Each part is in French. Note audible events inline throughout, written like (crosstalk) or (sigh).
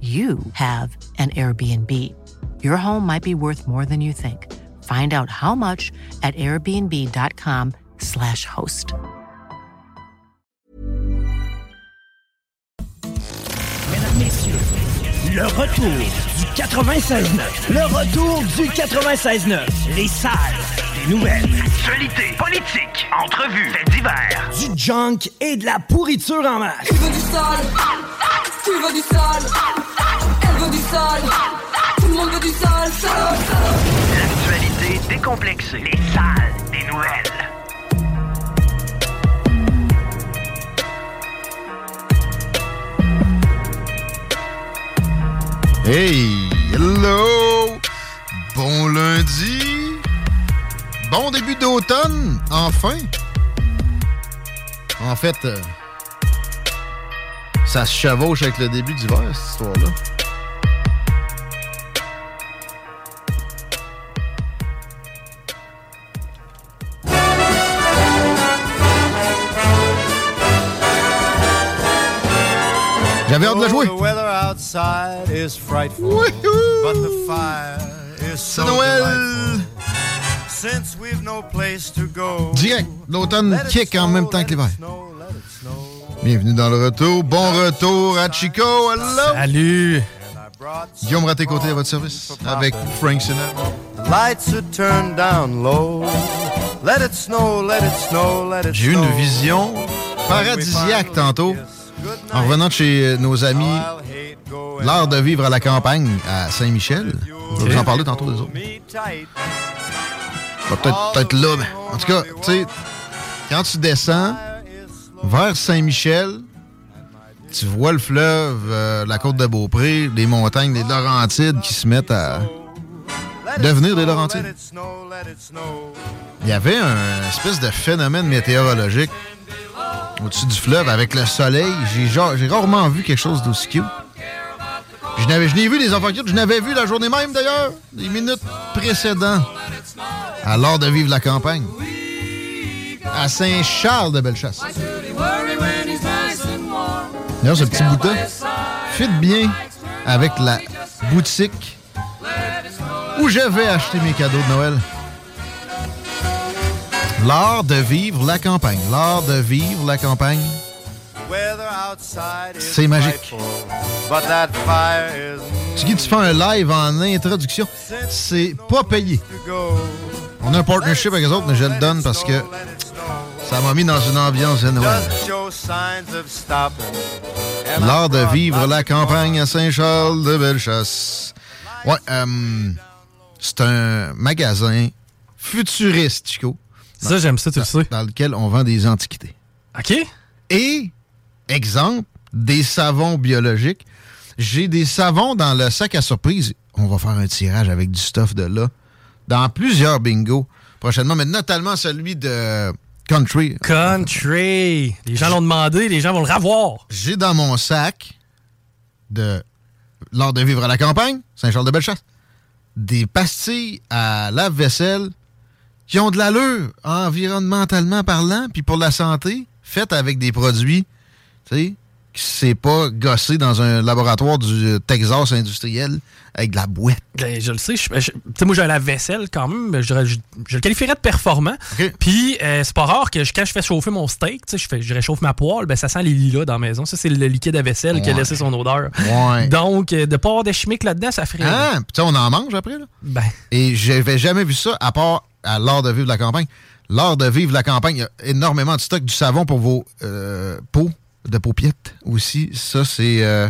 you have an Airbnb. Your home might be worth more than you think. Find out how much at airbnb.com/slash host. Le retour du 96.9. Le retour du 96.9. Les salles des nouvelles. Actualité, politique, entrevues, faits divers. Du junk et de la pourriture en masse. Tu veux du sale Tu veux du sale Elle veut du sale Tout le monde veut du sale, sale, sale. L'actualité décomplexée. Les salles des nouvelles. Hey, hello! Bon lundi! Bon début d'automne, enfin! En fait, euh, ça se chevauche avec le début d'hiver, cette histoire-là. J'avais hâte de la jouer. The weather outside is frightful, Wouhou! but the fire is so C'est Noël! Since we've no place to go. Direct, l'automne Let it kick en snow, même temps let que it l'hiver. snow, let it snow. Bienvenue dans le retour. Bon retour à Chico. Hello! Salut! Guillaume Raté-Côté à votre service avec Frank Sinatra. The lights are turned down low. Let it snow, let it snow, let it J'ai eu snow. une vision paradisiaque tantôt en revenant de chez nos amis L'art de vivre à la campagne à Saint-Michel. Je vais vous en parler tantôt des autres. Va Peut-être là, mais en tout cas, tu sais, quand tu descends vers Saint-Michel, tu vois le fleuve, euh, la côte de Beaupré, les montagnes, les Laurentides qui se mettent à devenir des Laurentides. Il y avait un espèce de phénomène météorologique au-dessus du fleuve avec le soleil. J'ai rarement vu quelque chose d'aussi cute. Je n'ai vu des enfants cute. Je n'avais vu la journée même d'ailleurs, les minutes précédentes, à l'heure de vivre la campagne. À Saint-Charles de Bellechasse. D'ailleurs, ce petit bout fit bien avec la boutique où je vais acheter mes cadeaux de Noël. L'art de vivre la campagne. L'art de vivre la campagne. Weather outside is C'est magique. frightful, But that fire is Tu dis, tu fais un live en introduction. C'est pas payé. On a un partnership avec les autres, mais je le donne parce que ça m'a mis dans une ambiance de Noël. Just show signs of stopping. And L'art de vivre la campagne à Saint-Charles de Bellechasse. Ouais, euh, c'est un magasin futuriste, Chico. Ça, j'aime ça, tu le sais. Dans lequel on vend des antiquités. OK? Et, exemple, des savons biologiques. J'ai des savons dans le sac à surprise. On va faire un tirage avec du stuff de là. Dans plusieurs bingos prochainement, mais notamment celui de Country. Country! Les gens l'ont demandé, les gens vont le revoir. J'ai dans mon sac de l'art de vivre à la campagne, Saint-Charles-de-Bellechasse, des pastilles à lave-vaisselle qui ont de l'allure environnementalement parlant, puis pour la santé, faites avec des produits, tu sais, qui s'est pas gossé dans un laboratoire du Texas industriel avec de la boîte. Ben, je le sais. je- je- tu sais, moi, j'ai un lave-vaisselle quand même. mais Je, je- le qualifierais de performant. Puis, euh, c'est pas rare que quand je fais chauffer mon steak, je, fais- je réchauffe ma poêle, ben, ça sent les lilas dans la maison. Ça, c'est le liquide à vaisselle qui a laissé son odeur. Ouais. Donc, euh, de pas avoir de chimiques là-dedans, ça ferait. Ah, puis on en mange après, là? Ben, Et j'avais jamais vu ça à part à l'art de vivre la campagne. L'art de vivre la campagne, il y a énormément de stock du savon pour vos euh, peaux, de paupiètes aussi. Ça, c'est euh,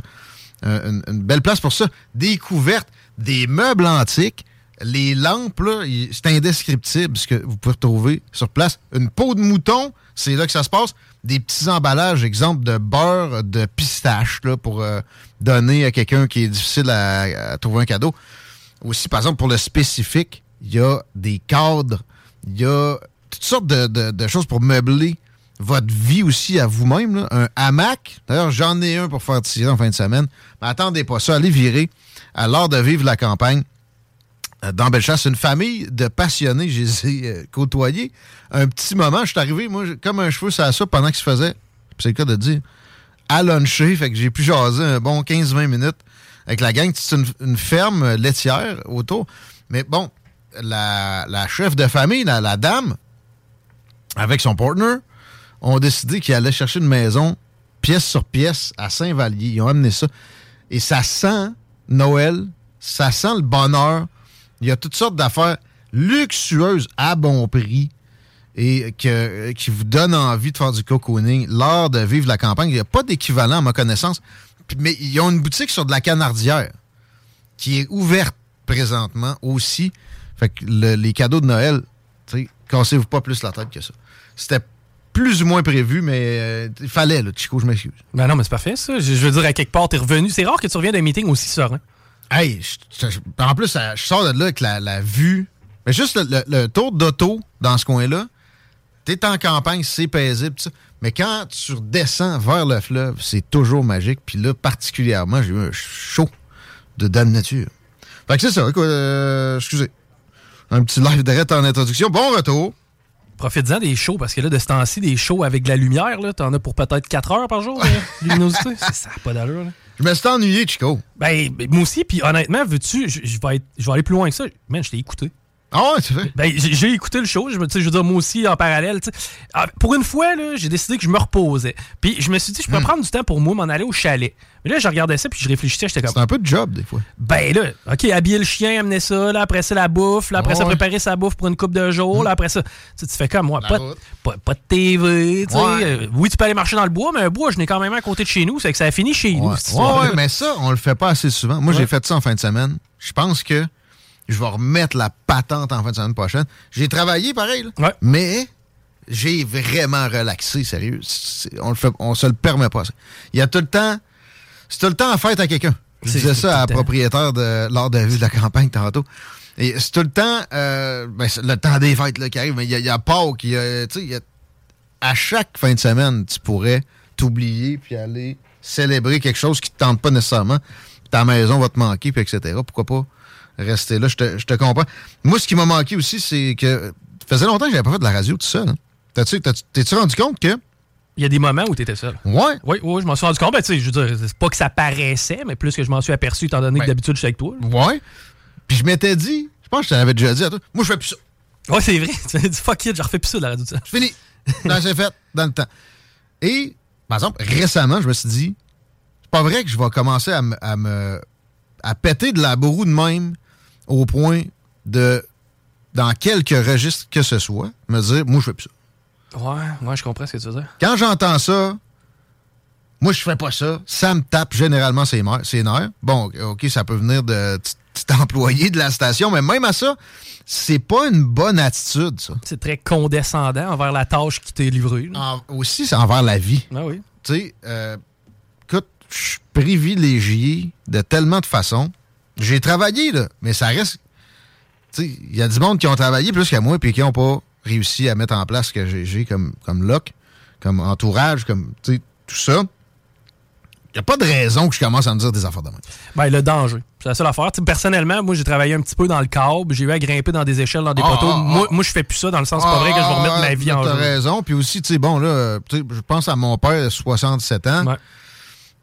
une, une belle place pour ça. Des couvertes, des meubles antiques, les lampes, c'est indescriptible ce que vous pouvez retrouver sur place. Une peau de mouton, c'est là que ça se passe. Des petits emballages, exemple de beurre de pistache là, pour euh, donner à quelqu'un qui est difficile à- trouver un cadeau. Aussi, par exemple, pour le spécifique, il y a des cadres, il y a toutes sortes de choses pour meubler votre vie aussi à vous-même. Un hamac, d'ailleurs, j'en ai un pour faire tirer en fin de semaine. Mais attendez pas ça, allez virer à l'heure de vivre la campagne. euh, Dans Bellechasse, une famille de passionnés, je les ai euh, côtoyés. Un petit moment, je suis arrivé, moi, comme un cheveu sur la soupe pendant qu'il se faisait, c'est le cas de dire, à luncher, fait que j'ai pu jaser un bon 15-20 minutes avec la gang. C'est une, ferme euh, laitière autour. Mais bon, la, la chef de famille, la, la dame, avec son partner, ont décidé qu'ils allaient chercher une maison pièce sur pièce à Saint-Vallier. Ils ont amené ça. Et ça sent Noël, ça sent le bonheur. Il y a toutes sortes d'affaires luxueuses à bon prix et qui vous donnent envie de faire du cocooning, l'art de vivre la campagne. Il n'y a pas d'équivalent à ma connaissance. Mais ils ont une boutique sur de la canardière qui est ouverte présentement aussi. Fait que le- les cadeaux de Noël, cassez-vous pas plus la tête que ça. C'était plus ou moins prévu, mais euh, il fallait, là, Chico, je m'excuse. ben non, mais c'est parfait, ça. Je, je veux dire, à quelque part, t'es revenu. C'est rare que tu reviens d'un meeting aussi serein. Hey, je- je- en plus, je sors de là avec la, la vue. Mais juste le, le- le tour d'auto dans ce coin-là, t'es en campagne, c'est paisible, ça. Mais quand tu redescends vers le fleuve, c'est toujours magique. Puis là, particulièrement, j'ai eu un chaud de dame nature. Fait que c'est ça, écoute, euh, excusez. Un petit live direct en introduction. Bon retour. Profites-en des shows, parce que là, de ce temps-ci, des shows avec de la lumière, là, t'en as pour peut-être 4 heures par jour, de luminosité. (laughs) C'est- Ça n'a pas d'allure, là. Je me suis ennuyé, Chico. Ben, ben, moi aussi, puis honnêtement, veux-tu, je vais aller plus loin que ça. Man, je t'ai écouté. Ah ouais, tu fais? Ben, j'ai écouté le show, je, je veux dire, moi aussi, en parallèle, tu sais. Ah, Pour une fois, là, j'ai décidé que je me reposais. Puis je me suis dit, je peux prendre du temps pour moi, m'en aller au chalet. Mais là, je regardais ça, puis je réfléchissais, j'étais comme, C'est un peu de job, des fois. ben là, OK, habiller le chien, amener ça, là, après ça, la bouffe, là, après ça, Ouais. préparer sa bouffe pour une coupe de jours, là, après ça, tu sais, tu fais comme moi, pas, pas, pas de TV, tu sais. Ouais. Euh, Oui, tu peux aller marcher dans le bois, mais un bois, je n'ai quand même à côté de chez nous, c'est que ça a fini chez nous, Ouais. mais ça, on le fait pas assez souvent. Moi, j'ai fait ça en fin de semaine. Je pense que je vais remettre la patente en fin de semaine prochaine. J'ai travaillé pareil, là. Ouais. mais j'ai vraiment relaxé, sérieux. On le fait, on se le permet pas. ça. Il y a tout le temps, c'est tout le temps en fête à quelqu'un. Je disais ça à la propriétaire de l'art de vue de la campagne tantôt. Et c'est tout le temps, euh, ben, le temps des fêtes là, qui arrive, mais il y a, il y a Pâques, il y a, tu sais, il y a- à chaque fin de semaine, tu pourrais t'oublier puis aller célébrer quelque chose qui te tente pas nécessairement. Ta maison va te manquer, puis etc. Pourquoi pas rester là? Je te, je te comprends. Moi, ce qui m'a manqué aussi, c'est que ça faisait longtemps que j'avais pas fait de la radio tout seul. hein. T'as-tu- T'es-tu rendu compte que... Il y a des moments où tu étais seul. Ouais, Oui, oui, je m'en suis rendu compte. Ben, tu sais, je veux dire, c'est pas que ça paraissait, mais plus que je m'en suis aperçu, étant donné Ben. que d'habitude, je suis avec toi. là. ouais. Puis je m'étais dit, je pense que je t'avais déjà dit à toi, moi, je fais plus ça. Ouais, c'est vrai. (laughs) Tu m'as dit, fuck it, je refais plus ça de la radio. ça. C'est fini. Non, c'est fait dans le temps. Et, par exemple, récemment, je me suis dit, c'est pas vrai que je vais commencer à me, à me- à péter de la bourroue de même au point de, dans quelques registres que ce soit, me dire, moi, je fais plus ça. Ouais, ouais, je comprends ce que tu veux dire. Quand j'entends ça, moi, je fais pas ça. Ça me tape généralement ses, ses nerfs. Bon, OK, ça peut venir de petit employé de la station, mais même à ça, c'est pas une bonne attitude, ça. C'est très condescendant envers la tâche qui t'est livrée. En- aussi, c'est envers la vie. Ah oui. tu sais, euh, écoute, je suis privilégié de tellement de façons. J'ai travaillé, là, mais ça reste. Il y a du monde qui ont travaillé plus que moi puis qui n'ont pas réussi à mettre en place ce que j'ai- comme, comme loc, comme entourage, comme, tout ça. Il n'y a pas de raison que je commence à me dire des affaires de même. Ben, le danger. C'est la seule affaire. Tu sais, personnellement, moi, j'ai travaillé un petit peu dans le câble. J'ai eu à grimper dans des échelles, dans des Ah, poteaux. ah, moi, ah. moi, je fais plus ça dans le sens, pas vrai que je vais remettre ma vie en T'as jeu. raison. Puis aussi, tu sais, bon, là, je pense à mon père, 67 ans. Ouais.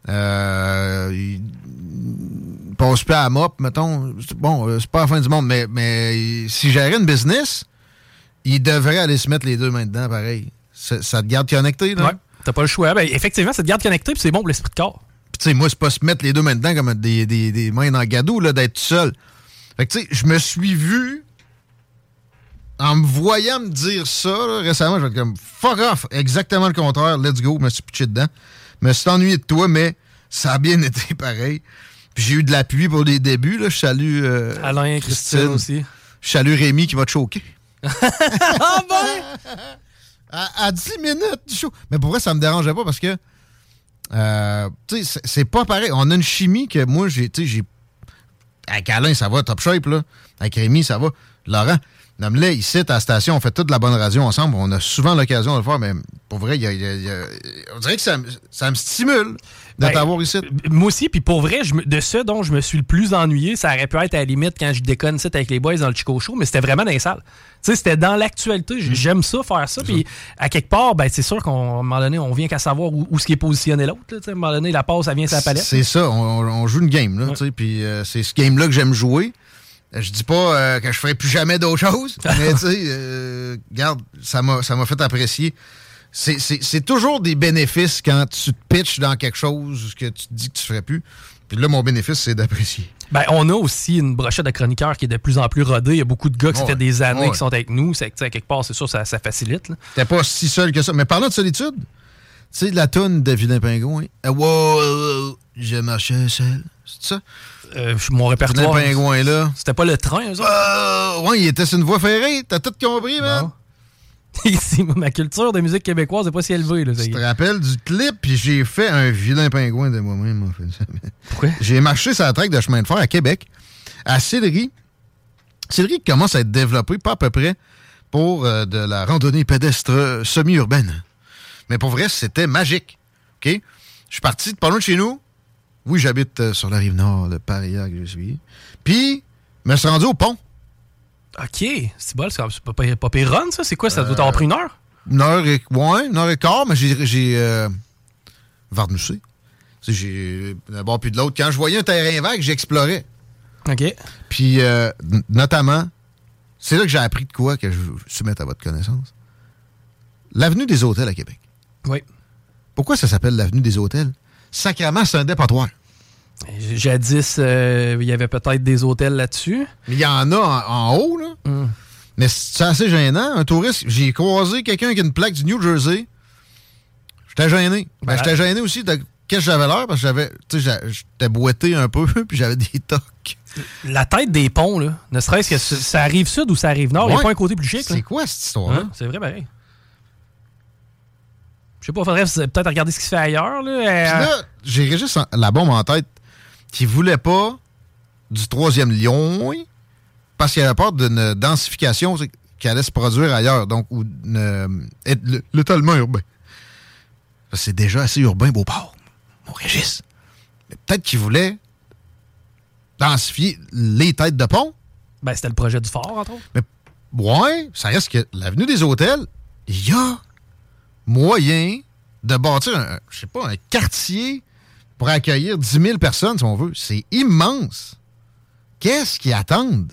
Euh, il passe plus à la mop, mettons. Bon, euh, c'est pas la fin du monde, mais, mais s'il gérait une business, il devrait aller se mettre les deux mains dedans, pareil. Ça, ça te garde connecté, là. Ouais. T'as pas le choix. Ben, effectivement, ça te garde connecté, puis c'est bon pour l'esprit de corps. Puis, tu sais, moi, c'est pas se mettre les deux mains dedans comme des, des, des mains dans le gadou, là, d'être seul. Fait que, tu sais, je me suis vu, en me voyant me dire ça, là, récemment, je vais être comme, fuck off, exactement le contraire, let's go, je me suis pitché dedans. Me suis ennuyé de toi, mais ça a bien (laughs) été pareil. Puis j'ai eu de l'appui pour les débuts, là. Je salue euh, Alain, Christine aussi. Je salue Rémi qui va te choquer. (laughs) ah ben! À, à 10 minutes du show. Mais pour vrai, ça me dérangeait pas parce que, euh, c'est- pas pareil. On a une chimie que moi, j'ai, tu sais, j'ai. Avec Alain, ça va, top shape, là. Avec Rémi, ça va. Laurent, nomme-les ici, à la station, on fait toute la bonne radio ensemble. On a souvent l'occasion de le faire, mais pour vrai, il y a- il y a- il y a- on dirait que ça, me- ça me stimule de Ben, t'avoir ici. Moi aussi, puis pour vrai, je de ce dont je me suis le plus ennuyé, ça aurait pu être à la limite quand je déconne ici avec les boys dans le Chico Show, mais c'était vraiment dans les salles. Tu sais, c'était dans l'actualité. Mm. J'aime ça, faire ça. Puis à quelque part, ben, c'est sûr qu'à un moment donné, on vient qu'à savoir où, où ce qui est positionné l'autre. À un moment donné, la passe, ça vient sur la palette. C'est ça, on, on joue une game, là, puis euh, c'est ce game-là que j'aime jouer. Euh, Je dis pas euh, que je ferai plus jamais d'autre chose, (laughs) mais tu sais, euh, regarde, ça m'a fait apprécier. C'est- toujours des bénéfices quand tu te pitches dans quelque chose que tu te dis que tu ferais plus. Puis là, mon bénéfice, c'est d'apprécier. Ben, on a aussi une brochette de chroniqueurs qui est de plus en plus rodée. Il y a beaucoup de gars qui Ouais. fait des années Ouais. qui sont avec nous. C'est quelque part, c'est sûr, ça, ça facilite. T'es pas si seul que ça. Mais parlant de solitude, tu sais, la toune de Vilain Pingouin. Euh, wow, wow, je marchais seul. C'est ça? Euh, mon répertoire. Vilain Pingouin, là. C'était pas le train, eux autres? Euh, ouais, il était sur une voie ferrée. T'as tout compris, man? Ici, (laughs) ma culture de musique québécoise n'est pas si élevée. Là, est. te rappelles du clip, puis j'ai fait un vilain pingouin de moi-même. en fait. Pourquoi? J'ai marché sur la traque de chemin de fer à Québec, à Sillery. Sillery commence à être développé, pas à peu près, pour euh, de la randonnée pédestre euh, semi-urbaine. Mais pour vrai, c'était magique. OK? Je suis parti de pas loin de chez nous. Oui, j'habite euh, sur la rive nord de Paris, que je suis. Puis, je me suis rendu au pont. OK. C'est bon, c'est c'est pas, pas, pas pire run, ça? C'est quoi? Ça doit t'avoir pris une heure? Une heure et, ouais, une heure et quart, mais j'ai, j'ai euh, j'ai d'un bord puis de l'autre. Quand je voyais un terrain vague, j'explorais. OK. Puis, euh, notamment, c'est là que j'ai appris de quoi que je veux soumettre à votre connaissance. L'avenue des hôtels à Québec. Oui. Pourquoi ça s'appelle l'avenue des hôtels? Sacrément, c'est un dépotoir. Jadis, euh, il y avait peut-être des hôtels là-dessus. Il y en a en, en haut, là. Hmm. Mais c'est assez gênant. Un touriste, j'ai croisé quelqu'un avec une plaque du New Jersey. J'étais gêné. Ben, Ben, j'étais gêné aussi de qu'est-ce que j'avais l'air parce que j'avais, tu sais, j'a- j'étais boité un peu (laughs) puis j'avais des tocs. La tête des ponts, là, ne serait-ce que ça arrive sud ou ça arrive nord, il n'y a Ouais. pas un côté plus chic. C'est quoi cette histoire-là? Hein? C'est vrai, pareil. Je sais pas, faudrait peut-être regarder ce qui se fait ailleurs. Là. Euh, là, j'ai juste la bombe en tête qui voulait pas du troisième lion oui, parce qu'il avait peur d'une densification qui allait se produire ailleurs, donc ou euh, l'étalement urbain. C'est déjà assez urbain, Beauport, mon Régis. Mais peut-être qu'il voulait densifier les têtes de pont. ben, c'était le projet du fort, entre autres. Mais ouais, ça reste que l'avenue des hôtels, il y a moyen de bâtir un, je sais pas, un quartier pour accueillir 10 000 personnes, si on veut. C'est immense. Qu'est-ce qu'ils attendent?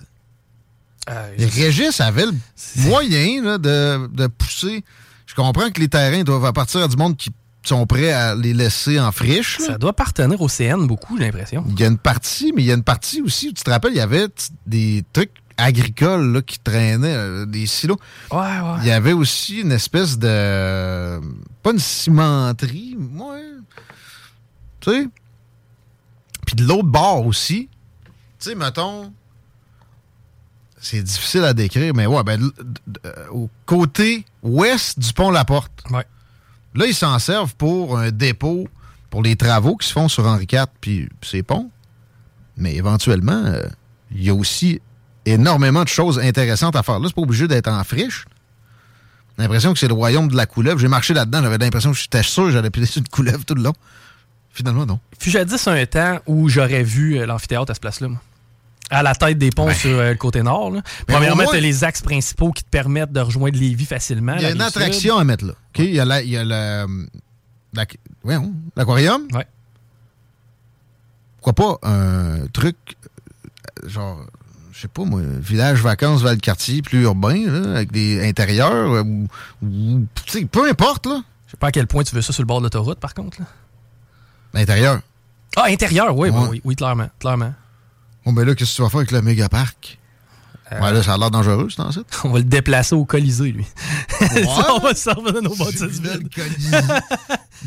Euh, Régis avait le moyen là, de, de pousser. Je comprends que les terrains doivent appartenir à du monde qui sont prêts à les laisser en friche. là. ça doit appartenir au CN beaucoup, j'ai l'impression. Il y a une partie, mais il y a une partie aussi où tu te rappelles, il y avait des trucs agricoles là, qui traînaient, euh, des silos. Ouais, ouais. Il y avait aussi une espèce de. Pas une cimenterie, ouais. Tu sais? Puis de l'autre bord aussi. Tu sais, mettons. C'est difficile à décrire, mais ouais, ben, euh, au côté ouest du pont La Porte. Ouais. Là, ils s'en servent pour un dépôt pour les travaux qui se font sur Henri IV puis ses ponts. Mais éventuellement, euh, il y a aussi énormément de choses intéressantes à faire. Là, c'est pas obligé d'être en friche. J'ai l'impression que c'est le royaume de la couleuvre. J'ai marché là-dedans, j'avais l'impression que j'étais sûr que j'allais piler sur une couleuvre tout le long. Finalement, non. Fut jadis un temps où j'aurais vu euh, l'amphithéâtre à ce place-là. moi. À la tête des ponts sur euh, le côté nord. Là. Premièrement, t'as les axes principaux qui te permettent de rejoindre Lévis facilement. Il y a une sud. attraction à mettre là. Il y a la- il y a la- la- l'aquarium. Ouais. pourquoi pas un truc, euh, genre, je sais pas moi, village vacances Val-Cartier, plus urbain, là, avec des intérieurs, euh, ou, peu importe, là. Je sais pas à quel point tu veux ça sur le bord de l'autoroute, par contre. là. L'intérieur. Ah, intérieur, oui, Ouais. oui, oui, oui, clairement. clairement. Bon, ben là, qu'est-ce que tu vas faire avec le méga parc? Euh. Ouais, là, ça a l'air dangereux, c'est site. (laughs) On va le déplacer au Colisée, lui. Ouais. (laughs) Ça, on va se servir de nos bâtisses vides.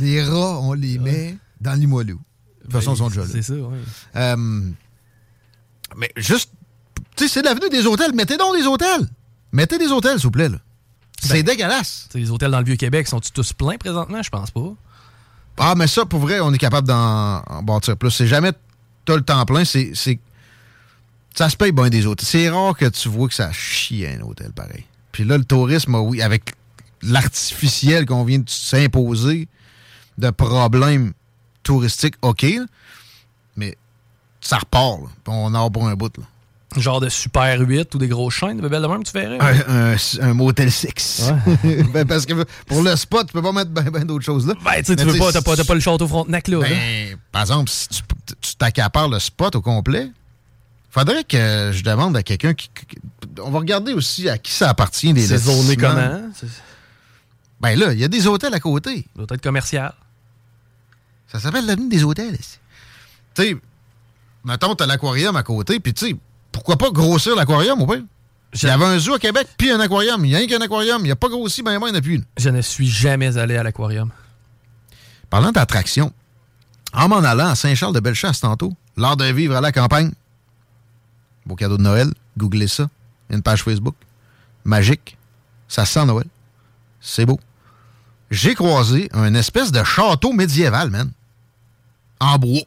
Les rats, on les met dans Limoilou. De toute façon, ils sont déjà là. C'est ça, oui. Euh, mais juste, tu sais, c'est l'avenue des hôtels. Mettez donc des hôtels. Mettez des hôtels, s'il vous plaît. là. C'est dégueulasse. les hôtels dans le Vieux-Québec sont-ils tous pleins présentement? Je pense pas. Ah, mais ça, pour vrai, on est capable d'en en bâtir plus. C'est jamais t'as le temps plein, c'est. c'est- Ça se paye bien des hôtels. C'est rare que tu vois que ça chie un hôtel pareil. Puis là, le tourisme, ah oui, avec l'artificiel qu'on vient de s'imposer de problèmes touristiques, OK, mais ça repart. là. On en a pour un bout. Là. Genre de Super 8 ou des grosses chaînes de belles de même, tu verrais? Un, un, un motel 6. (laughs) Ben, parce que pour le spot, tu peux pas mettre bien d'autres choses là. Ben, tu veux pas, t'as pas, pas le château Frontenac là. là. Ben, par exemple, si tu t'accapares le spot au complet, faudrait que je demande à quelqu'un qui. qui- On va regarder aussi à qui ça appartient, les C'est zoné comment? hein? Ben là, il y a des hôtels à côté. Doit être commercial. Ça s'appelle l'avenue des hôtels. ici. Tu sais, mettons, t'as l'aquarium à côté, puis tu sais, pourquoi pas grossir l'aquarium au pire? Il y avait un zoo à Québec, puis un aquarium. Il y a rien qu'un aquarium. Il n'y a pas grossi, ben, ben, il n'y en a plus. une. Je ne suis jamais allé à l'aquarium. Parlant d'attraction, en m'en allant à Saint-Charles-de-Bellechasse tantôt, l'art de vivre à la campagne, beau cadeau de Noël, googlez ça, une page Facebook, magique, ça sent Noël, c'est beau. J'ai croisé un espèce de château médiéval, man, en bois.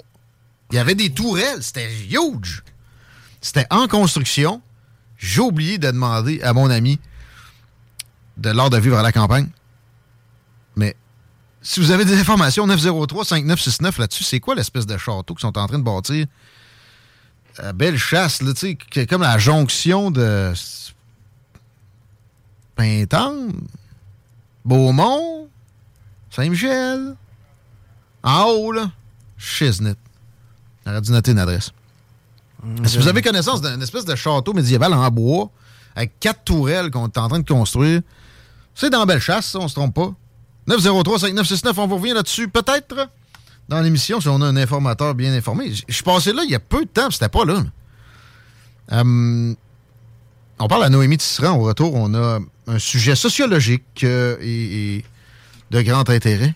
Il y avait des tourelles, c'était huge. C'était en construction. J'ai oublié de demander à mon ami de l'art de vivre à la campagne. Mais si vous avez des informations, 903-5969 là-dessus, c'est quoi l'espèce de château qu'ils sont en train de bâtir? Belle chasse, là, tu sais, comme la jonction de Pintante, Beaumont, Saint-Michel, en haut, là, Chisnet. J'aurais dû noter une adresse. Si vous avez connaissance d'une espèce de château médiéval en bois, avec quatre tourelles qu'on est en train de construire, c'est dans Bellechasse, ça, on se trompe pas. 903-5969, on vous revient là-dessus, peut-être dans l'émission, si on a un informateur bien informé. Je suis passé là il y a peu de temps, c'était pas là. Euh, on parle à Noémie Tisserand. Au retour, on a un sujet sociologique euh, et, de grand intérêt.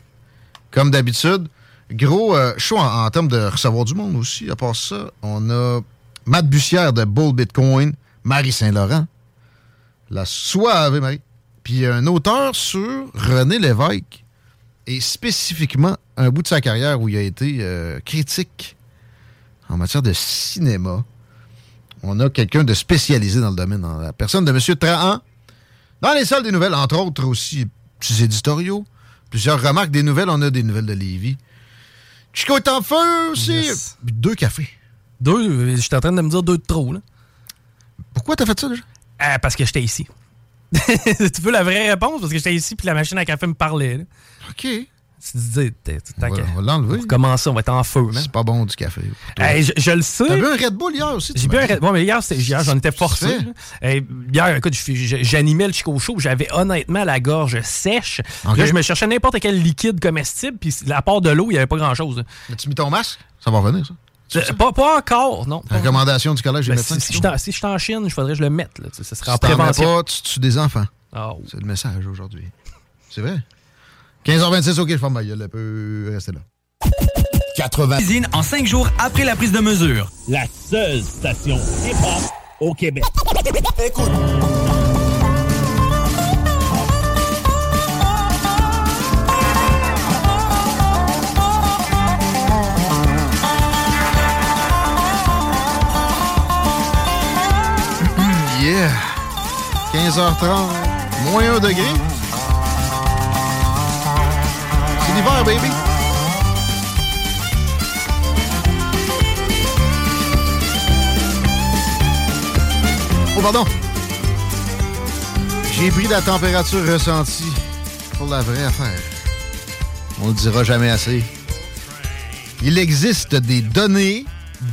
Comme d'habitude, gros euh, show en, en termes de recevoir du monde aussi. À part ça, on a Matt Bussière de Bull Bitcoin, Marie Saint-Laurent, la Soave Marie, puis un auteur sur René Lévesque et spécifiquement un bout de sa carrière où il a été euh, critique en matière de cinéma. On a quelqu'un de spécialisé dans le domaine, dans la personne de M. Trahan. Dans les salles des nouvelles, entre autres aussi, petits éditoriaux, plusieurs remarques des nouvelles. On a des nouvelles de Lévis. Chico est en feu aussi. Yes. Deux cafés. Deux, j'étais en train de me dire deux de trop, là. Pourquoi t'as fait ça déjà? Ah, parce que j'étais ici. (laughs) tu veux la vraie réponse? Parce que j'étais ici puis la machine à café me parlait. là. OK. Tu te dis, t'es- On va, on l'enlever. pour commencer, on va être en feu. C'est pas bon du café. Hey, je, je le sais. T'as bu un Red Bull hier aussi? tu J'ai bu un? Red- Bon, mais hier, j'en étais forcé. Hey, hier, écoute, j'animais le Chico Show, j'avais honnêtement la gorge sèche. Là, je me cherchais n'importe quel liquide comestible, puis à part de l'eau, il n'y avait pas grand-chose. As-tu mis ton masque? Ça va revenir, ça. Euh, Pas, pas encore, non. pas- Recommandation du collège des Ben, médecins. si, si je suis en- si je suis en Chine, il faudrait que je le mette. Là, Tu sais, ça serait en Si prévention. pas, tu tues des enfants. Ah, C'est le message aujourd'hui. C'est vrai. 15h26, OK, je ferme ma gueule. Elle peut rester là. 80. Cuisine en 5 jours après la prise de mesure. La seule station hip-hop au Québec. Écoute. 15h30, moins 1 degré. C'est l'hiver, baby! Oh, pardon! J'ai pris la température ressentie pour la vraie affaire. On le dira jamais assez. Il existe des données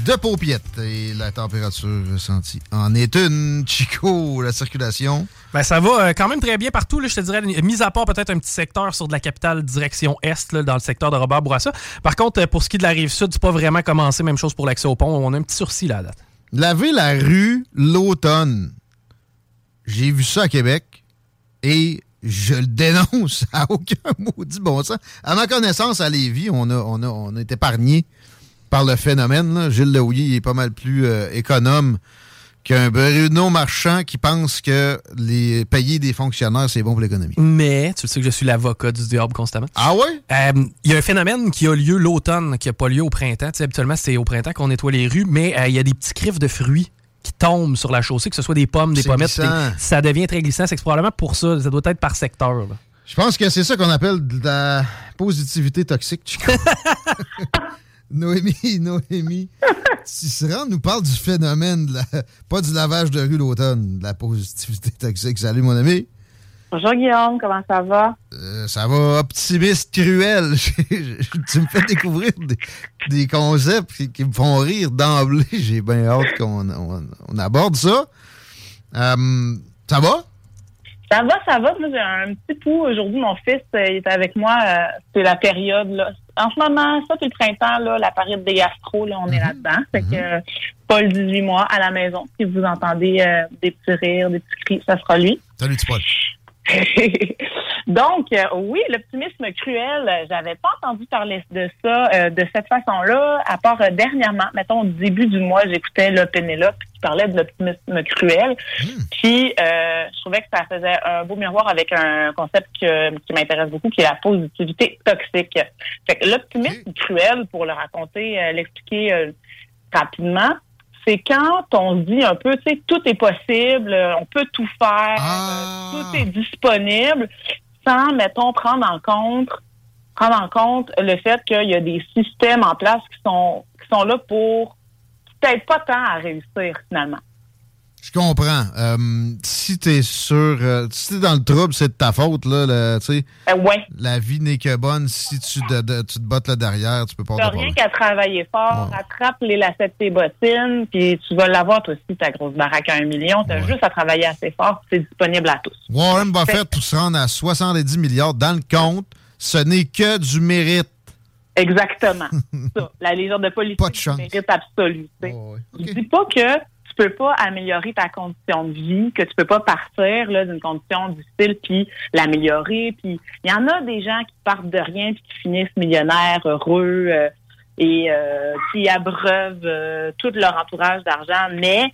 de paupiètes. Et la température ressentie en est une. Chico, la circulation. Ben, ça va euh, quand même très bien partout, là, je te dirais, mis à part peut-être un petit secteur sur de la capitale direction est, là, dans le secteur de Robert Bourassa. Par contre, euh, pour ce qui est de la rive sud, c'est pas vraiment commencé. Même chose pour l'accès au pont. On a un petit sursis là à date. Laver la rue l'automne. J'ai vu ça à Québec et je le dénonce (laughs) à aucun maudit bon sens. À ma connaissance, à Lévis, on a, on a, on a été épargné par le phénomène. là. Gilles Leouillet est pas mal plus euh, économe qu'un Bruno Marchand qui pense que les payer des fonctionnaires, c'est bon pour l'économie. Mais, tu sais que je suis l'avocat du diable constamment. Ah ouais? Euh, Il y a un phénomène qui a lieu l'automne, qui n'a pas lieu au printemps. Tu sais, habituellement, c'est au printemps qu'on nettoie les rues, mais euh, il y a des petits griffes de fruits qui tombent sur la chaussée, que ce soit des pommes, des pommettes. des- Ça devient très glissant. C'est probablement pour ça. Ça doit être par secteur. là. Je pense que c'est ça qu'on appelle de la positivité toxique, Chico. (laughs) Noémie, (laughs) Noémie, Tisserand nous parle du phénomène, de la- pas du lavage de rue l'automne, de la positivité toxique. Salut, mon ami. Bonjour Guillaume, comment ça va? Euh, ça va optimiste cruel. (laughs) tu me fais découvrir des, des concepts qui, qui me font rire d'emblée. (laughs) J'ai bien hâte qu'on on, on aborde ça. Euh, ça va? Ça va, ça va. J'ai un petit pouls. Aujourd'hui, mon fils euh, il est avec moi. c'est la période, là. En ce moment, ça, c'est le printemps, là, la période des gastro, là, on est là-dedans. Fait que euh, Paul, 18 mois, à la maison. Si vous entendez euh, des petits rires, des petits cris, ça sera lui. Salut, Paul. (laughs) Donc, euh, oui, l'optimisme cruel, j'avais pas entendu parler de ça euh, de cette façon-là, à part euh, dernièrement, mettons au début du mois, j'écoutais là, Pénélope qui parlait de l'optimisme cruel. Puis, euh, je trouvais que ça faisait un beau miroir avec un concept que- qui m'intéresse beaucoup, qui est la positivité toxique. Fait que l'optimisme cruel, pour le raconter, euh, l'expliquer euh, rapidement, c'est quand on se dit un peu, tu sais, tout est possible, on peut tout faire, euh, tout est disponible, sans, mettons, prendre en compte prendre en compte le fait qu'il y a des systèmes en place qui sont qui sont là pour peut-être pas tant à réussir finalement. Je comprends. Euh, si t'es sur. euh, si t'es dans le trouble, c'est de ta faute, là. le- tu sais. Euh, ouais. La vie n'est que bonne. Si tu, de- de- tu te bottes là derrière, tu peux pas T'as rien qu'à travailler fort, attrape les lacets de tes bottines, puis tu vas l'avoir toi aussi, ta grosse baraque à un million. T'as juste à travailler assez fort, c'est disponible à tous. Warren Buffett, tout se rendre à 70 milliards dans le compte, ce n'est que du mérite. Exactement. (laughs) ça, la légende de politique Pas de chance. mérite absolu. sais. Je dis pas que peux pas améliorer ta condition de vie, que tu peux pas partir là, d'une condition difficile puis l'améliorer. Puis il y en a des gens qui partent de rien puis qui finissent millionnaires, heureux euh, et euh, qui abreuvent euh, tout leur entourage d'argent, mais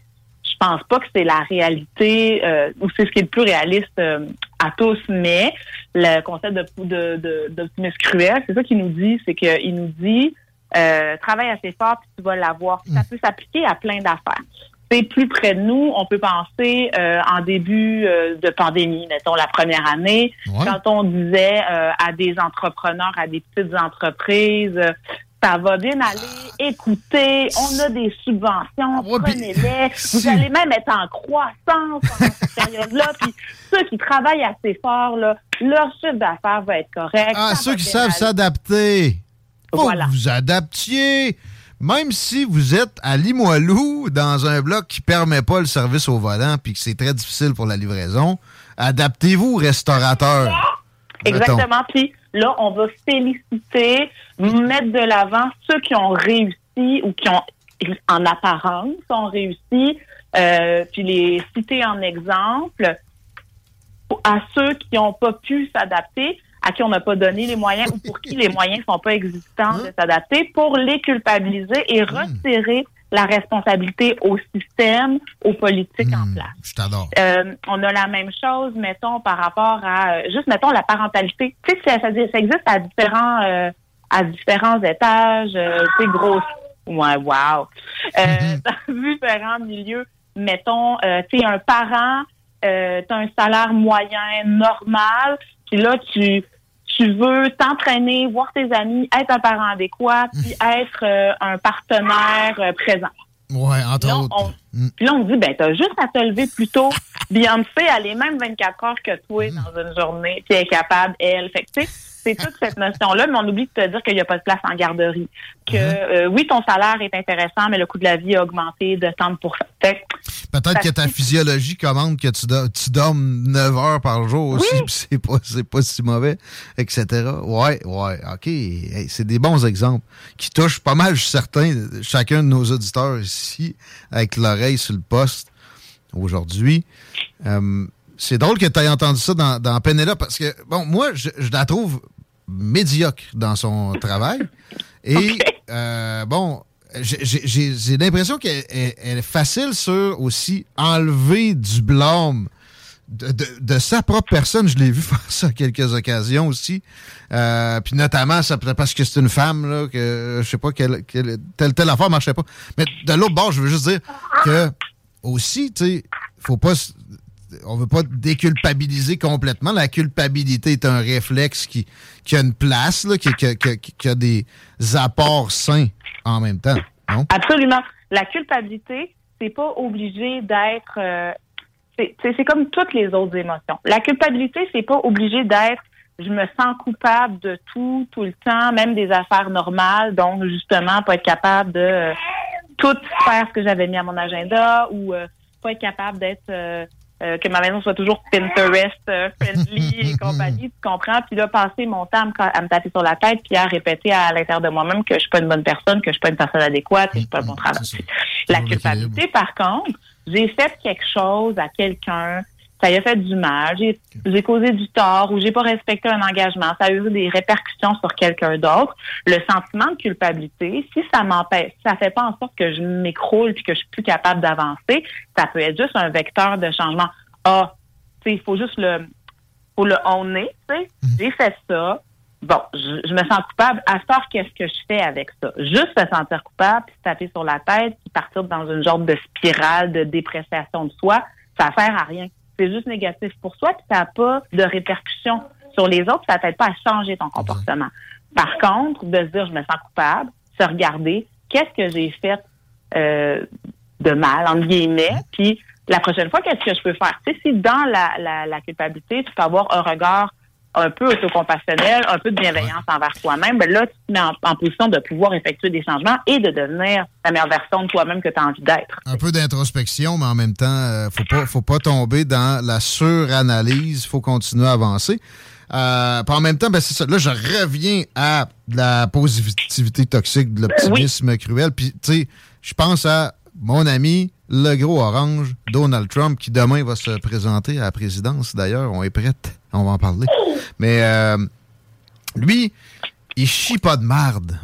je pense pas que c'est la réalité ou c'est ce qui est le plus réaliste à tous, mais le concept de de- de- d'optimisme cruel, c'est ça qu'il nous dit, c'est qu'il nous dit euh, travaille assez fort puis tu vas l'avoir. Ça peut s'appliquer à plein d'affaires. C'est plus près de nous. On peut penser euh, en début euh, de pandémie, mettons la première année, Ouais. quand on disait euh, à des entrepreneurs, à des petites entreprises, ça va bien aller. Écoutez, on a des subventions, prenez-les. (laughs) Vous allez même être en croissance pendant cette (laughs) période-là. Puis ceux qui travaillent assez fort, là, leur chiffre d'affaires va être correct. Ah, ceux qui savent s'adapter. Faut Voilà. vous adaptiez. Même si vous êtes à Limoilou, dans un bloc qui permet pas le service au volant puis que c'est très difficile pour la livraison, adaptez-vous, restaurateur. Exactement. Puis là, on va féliciter, mettre de l'avant ceux qui ont réussi ou qui ont, en apparence, ont réussi, euh, puis les citer en exemple à ceux qui n'ont pas pu s'adapter, à qui on n'a pas donné les moyens ou pour qui les moyens sont pas existants de s'adapter, pour les culpabiliser et retirer la responsabilité au système, aux politiques en place. Je t'adore. Euh, on a la même chose, mettons, par rapport à euh, juste mettons la parentalité. Tu sais, ça, ça, ça existe à différents euh, à différents étages, euh, tu sais, gros. Ouais, wow. Euh, (laughs) Dans différents milieux, mettons, tu sais, un parent, tu as un salaire moyen normal, puis là, tu tu veux t'entraîner, voir tes amis, être un parent adéquat, puis (laughs) être euh, un partenaire euh, présent. Ouais, entre Là, autres. on- Puis là, on dit, ben, t'as juste à te lever plus tôt, Beyoncé, elle est même 24 heures que toi dans une journée, puis elle est capable, elle. Fait que, tu sais, c'est toute cette notion-là, mais on oublie de te dire qu'il n'y a pas de place en garderie. Que, euh, oui, ton salaire est intéressant, mais le coût de la vie a augmenté de 30 Fait que- Peut-être que ta physiologie commande que tu, do- tu dormes 9 heures par jour aussi, (laughs) puis c'est pas, pas si mauvais, etc. Ouais, ouais, OK. Hey, c'est des bons exemples qui touchent pas mal, je suis certain, chacun de nos auditeurs ici, avec l'oreille sur le poste aujourd'hui. Euh, c'est drôle que tu aies entendu ça dans, dans Penelope, parce que, bon, moi, je, je la trouve médiocre dans son (laughs) travail. Et, euh, bon, j'ai- l'impression qu'elle elle- elle est facile sur aussi enlever du blâme de, de- de sa propre personne. Je l'ai vu (laughs) faire ça à quelques occasions aussi. Euh, Puis notamment, ça peut-être parce que c'est une femme, là, que je sais pas, quelle, quelle- telle, telle affaire marchait pas. Mais de l'autre bord, je veux juste dire que aussi, tu sais, faut pas. On veut pas déculpabiliser complètement. La culpabilité est un réflexe qui, qui a une place, là, qui, a des apports sains en même temps. Absolument. La culpabilité, c'est pas obligé d'être. euh, c'est comme toutes les autres émotions. La culpabilité, c'est pas obligé d'être. Je me sens coupable de tout, tout le temps, même des affaires normales. Donc, justement, pas être capable de euh, tout faire ce que j'avais mis à mon agenda ou euh, pas être capable d'être. Euh, que ma maison soit toujours Pinterest euh, friendly (laughs) et compagnie, tu comprends? Puis là, passer mon temps à me, à me taper sur la tête puis à répéter à l'intérieur de moi-même que je suis pas une bonne personne, que je suis pas une personne adéquate, que je suis pas un bon travail. La culpabilité, par contre, j'ai fait quelque chose à quelqu'un, ça a fait du mal, j'ai causé du tort ou j'ai pas respecté un engagement, ça a eu des répercussions sur quelqu'un d'autre. Le sentiment de culpabilité, si ça m'empêche, si ça fait pas en sorte que je m'écroule puis que je suis plus capable d'avancer, ça peut être juste un vecteur de changement. Ah, tu sais, il faut juste le, faut le honner, tu sais. J'ai fait ça. Bon, je, je me sens coupable. À ce qu'est-ce que je fais avec ça? Juste se sentir coupable, puis se taper sur la tête, puis partir dans une genre de spirale de dépréciation de soi, ça sert à rien. C'est juste négatif pour soi, puis ça n'a pas de répercussions sur les autres, ça t'aide pas à changer ton comportement. Par contre, de se dire je me sens coupable, se regarder, qu'est-ce que j'ai fait euh, de mal, entre guillemets, puis la prochaine fois, qu'est-ce que je peux faire? Tu sais, si dans la, la, la culpabilité, tu peux avoir un regard un peu autocompassionnel, un peu de bienveillance envers toi-même, ben là, tu te mets en, en position de pouvoir effectuer des changements et de devenir la meilleure version de toi-même que tu as envie d'être. Un peu d'introspection, mais en même temps, euh, faut pas, faut pas tomber dans la suranalyse. faut continuer à avancer. Euh, puis en même temps, ben c'est ça. Là, je reviens à la positivité toxique, de l'optimisme cruel. Puis, tu sais, je pense à mon ami, le gros orange, Donald Trump, qui demain va se présenter à la présidence. D'ailleurs, on est prête. On va en parler. Mais euh, lui, il chie pas de marde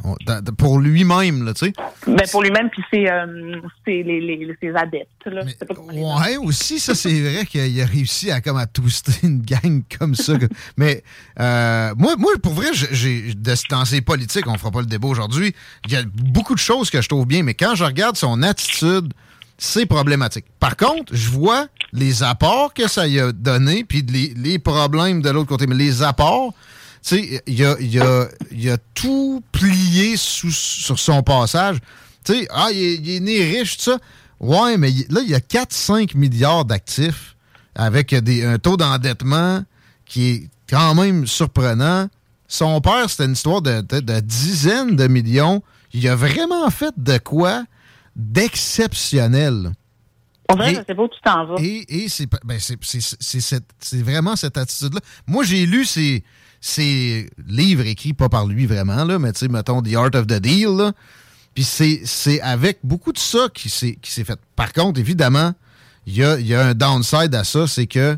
pour lui-même, là, tu sais. Ben, pour lui-même, puis c'est euh, c'est les, les, ses adeptes. Là. Pas nommer. Ouais, aussi, ça, c'est vrai qu'il a réussi à comme à twister une gang comme ça. (laughs) Mais euh, moi, moi, pour vrai, j'ai- dans ses politiques, on fera pas le débat aujourd'hui, il y a beaucoup de choses que je trouve bien, mais quand je regarde son attitude, c'est problématique. Par contre, je vois les apports que ça y a donné, puis les, problèmes de l'autre côté. Mais les apports, tu sais, il a, tout plié sur son passage. Tu sais, ah, il est, est né riche, tout ça. Ouais, mais là, il y a 4-5 milliards d'actifs avec un taux d'endettement qui est quand même surprenant. Son père, c'était une histoire de dizaines de millions. Il a vraiment fait de quoi d'exceptionnel. On dirait que pas où tu t'en vas. Et, et c'est ben, c'est- c'est- c'est c'est vraiment cette attitude-là. Moi, j'ai lu ces, ces livres écrits pas par lui vraiment, là, mais tu sais, mettons The Art of the Deal. là. Puis c'est c'est avec beaucoup de ça qui s'est fait. Par contre, évidemment, il y a, il y a un downside à ça, c'est que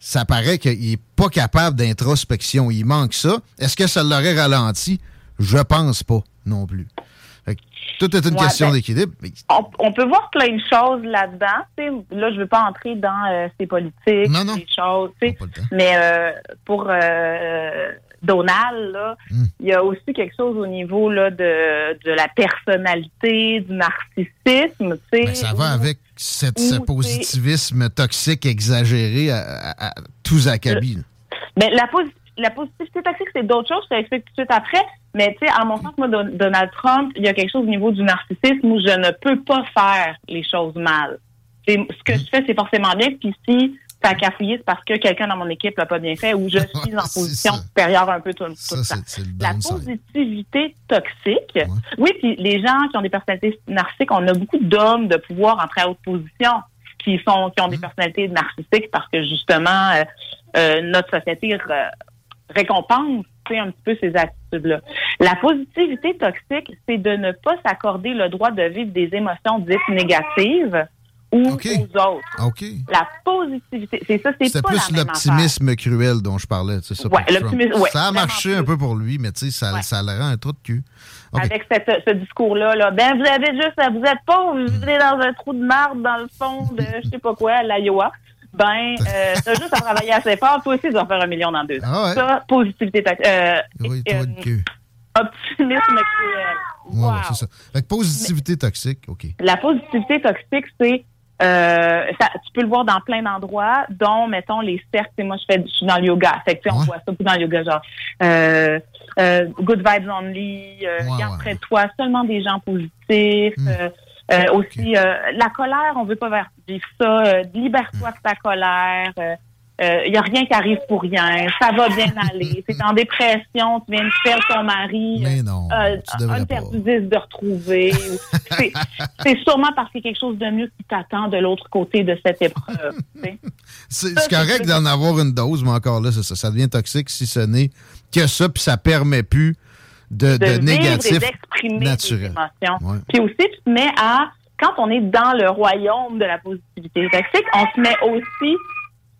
ça paraît qu'il est pas capable d'introspection. Il manque ça. Est-ce que ça l'aurait ralenti? Je pense pas non plus. Tout est une Ouais, question ben, d'équilibre. mais on, on peut voir plein de choses là-dedans. Là, je veux pas entrer dans euh, ces politiques, Non, non. ces choses. Mais euh, pour euh, Donald, là, Hmm. il y a aussi quelque chose au niveau là, de, de la personnalité, du narcissisme. Ben, ça va avec cette- ce positivisme toxique exagéré à, à- à tous. Mais la, posi- la positivité toxique, c'est d'autres choses. Je t'explique tout de suite après. Mais tu sais, à mon sens, moi, Don- Donald Trump, il y a quelque chose au niveau du narcissisme où je ne peux pas faire les choses mal. c'est ce que je fais, c'est forcément bien. Puis si ça a cafouillé, c'est parce que quelqu'un dans mon équipe l'a pas bien fait ou je suis en position supérieure un peu tout, tout Ça, c'est c'est La positivité toxique. Oui, puis les gens qui ont des personnalités narcissiques, on a beaucoup d'hommes de pouvoir en très haute position qui sont qui ont Mmh. des personnalités narcissiques parce que justement euh, euh, notre société récompense un petit peu ces attitudes-là. La positivité toxique, c'est de ne pas s'accorder le droit de vivre des émotions dites négatives ou aux autres. La positivité, c'est ça, c'est pas plus l'optimisme cruel dont je parlais. C'est ça, Ouais, ouais, ça a marché un peu pour lui, mais tu sais, ça, ça le rend un trou de cul. Avec cette, ce discours-là. Là. Ben, vous avez juste, vous êtes pauvre, vous vivez dans un trou de marde dans le fond de je sais pas quoi, à l'Iowa. Ben, euh, t'as juste à travailler assez fort. Toi aussi, tu vas faire un million dans deux ans. Ah ouais? Ça, positivité, euh, Oui, euh, optimisme cruel. Ouais, Wow. ouais, c'est ça. Fait que positivité toxique, OK. La positivité toxique, c'est euh, ça, tu peux le voir dans plein d'endroits, dont, mettons, les cercles. Moi, je fais, je suis dans le yoga. Fait que, tu sais, on voit ça beaucoup dans le yoga, genre euh, euh, good vibes only, garde près de toi seulement des gens positifs. euh, euh, aussi, euh, la colère, on veut pas vivre ça. Euh, Libère-toi de ta colère. Il n'y a rien qui arrive pour rien. Ça va bien (laughs) aller. C'est en dépression. Tu viens de perdre ton mari. Mais non, Euh, tu un pas. perdu de retrouver. (laughs) ou- c'est- sûrement parce qu'il y a quelque chose de mieux qui t'attend de l'autre côté de cette épreuve. C'est correct d'en avoir une dose, mais encore là, ça, ça devient toxique si ce n'est que ça, puis ça permet plus de, de, de vivre négatif et d'exprimer naturel. des émotions. Ouais. Puis aussi, tu te mets à, quand on est dans le royaume de la positivité toxique, on se met aussi,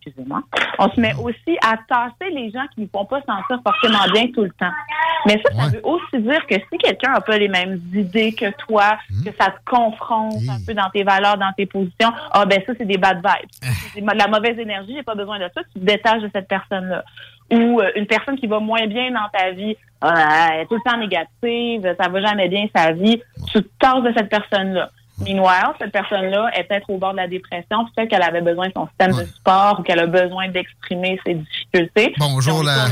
excusez-moi, on se met aussi à tasser les gens qui ne font pas sentir forcément bien tout le temps. Mais ça, ça veut aussi dire que si quelqu'un n'a pas les mêmes idées que toi, Hmm. que ça te confronte un peu dans tes valeurs, dans tes positions, ah ben ça, c'est des bad vibes. c'est de la mauvaise énergie, j'ai pas besoin de ça, tu te détaches de cette personne-là. Ou euh, une personne qui va moins bien dans ta vie, ah, elle est tout le temps négative, ça va jamais bien sa vie, tu te de cette personne-là. Meanwhile, cette personne-là est peut-être au bord de la dépression, puis peut-être qu'elle avait besoin de son système de support ou qu'elle a besoin d'exprimer ses difficultés. Bonjour la,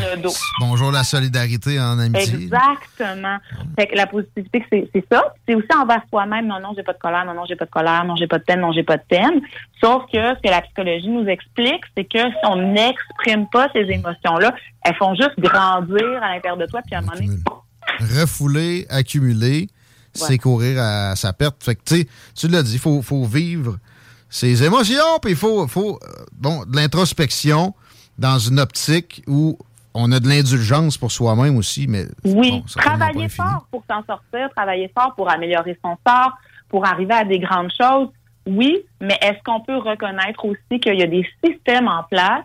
bonjour la solidarité en amitié. Exactement. Fait que la positivité, c'est c'est ça. C'est aussi envers soi-même. Non, non, j'ai pas de colère. Non, non, j'ai pas de colère. Non, j'ai pas de peine. Non, j'ai pas de peine. Sauf que ce que la psychologie nous explique, c'est que si on n'exprime pas ces émotions-là, elles font juste grandir à l'intérieur de toi. Puis à un moment donné, Refouler, accumuler, c'est courir à sa perte. Fait que, tu sais, tu l'as dit, il faut, faut vivre ses émotions, puis il faut, faut euh, bon, de l'introspection dans une optique où on a de l'indulgence pour soi-même aussi, mais Oui, bon, travailler fort pour s'en sortir, travailler fort pour améliorer son sort, pour arriver à des grandes choses. Oui, mais est-ce qu'on peut reconnaître aussi qu'il y a des systèmes en place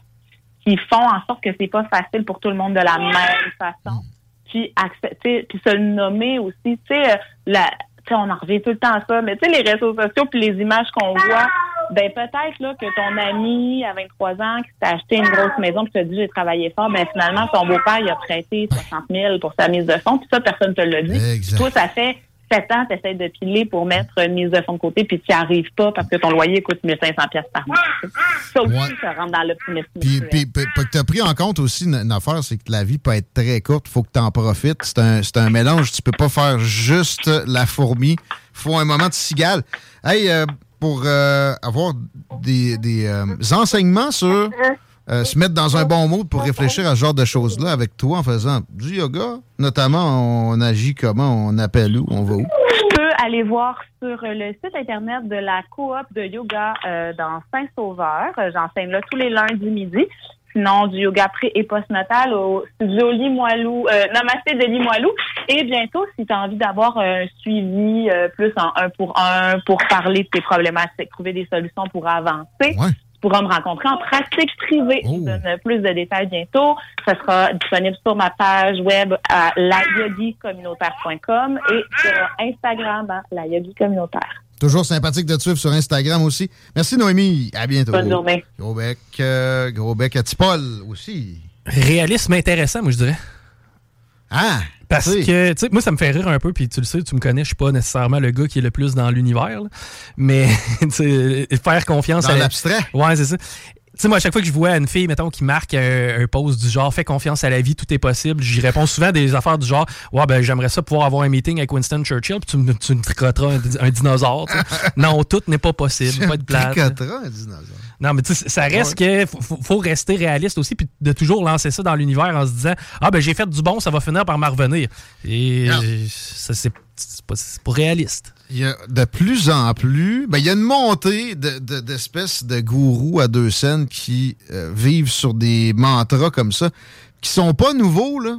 qui font en sorte que c'est pas facile pour tout le monde de la même façon? Puis accepter, puis se le nommer aussi, tu sais, euh, la, tu sais, on en revient tout le temps à ça, mais tu sais, les réseaux sociaux puis les images qu'on voit, ben peut-être là que ton ami à 23 ans qui s'est acheté une grosse maison puis te dit j'ai travaillé fort, ben finalement son beau-père il a prêté 60 000 pour sa mise de fonds puis ça personne te l'a dit. Exact. Toi ça fait 7 ans tu essaies de piler pour mettre une mise de fonds de côté puis tu n'y arrives pas parce que ton loyer coûte 1500 pièces par mois. Ça aussi Ouais. ça rentre dans l'optimisme. Puis, puis, puis, puis que tu as pris en compte aussi une, une affaire, c'est que la vie peut être très courte, il faut que tu en profites. C'est un, c'est un mélange, tu peux pas faire juste la fourmi. faut un moment de cigale. Hey, euh, pour euh, avoir des, des euh, enseignements sur euh, se mettre dans un bon mood pour réfléchir à ce genre de choses-là avec toi en faisant du yoga, notamment, on agit comment, on appelle où, on va où? Tu peux aller voir sur le site internet de la coop de yoga euh, dans Saint-Sauveur. Euh, J'enseigne là tous les lundis midi. Sinon, du yoga pré et post-natal au studio Limoilou, euh, Namasté de Limoilou. Et bientôt, si tu as envie d'avoir un suivi euh, plus en un pour un pour parler de tes problématiques, trouver des solutions pour avancer, tu pourras me rencontrer en pratique privée. Je donne plus de détails bientôt. Ça sera disponible sur ma page web à layogicommunautaire.com et sur Instagram à la yogi communautaire. Toujours sympathique de te suivre sur Instagram aussi. Merci Noémie, à bientôt. Bonne journée. Gros bec, euh, gros bec à Tipol aussi. Réalisme intéressant, moi, je dirais. Ah! Parce que, tu sais, moi, ça me fait rire un peu, puis tu le sais, tu me connais, je suis pas nécessairement le gars qui est le plus dans l'univers, mais (laughs) tu sais, faire confiance Dans à l'abstrait? Ouais, c'est ça. Sais, moi, à chaque fois que je vois une fille, mettons, qui marque un, un post du genre, fais confiance à la vie, tout est possible, j'y réponds souvent des affaires du genre, ouais, ben, j'aimerais ça pouvoir avoir un meeting avec Winston Churchill, puis tu, me- tu me tricotteras un, un dinosaure. tu (laughs) non, tout n'est pas possible. Pas de plate. Tricotteras un dinosaure. Non, mais tu sais, ça reste que faut, faut- rester réaliste aussi, puis de toujours lancer ça dans l'univers en se disant Ah, ben j'ai fait du bon, ça va finir par m'en revenir. Et c'est pas, c'est pas réaliste. Il y a de plus en plus, ben, il y a une montée de- de- d'espèces de, gourous à deux scènes qui euh, vivent sur des mantras comme ça, qui sont pas nouveaux, là,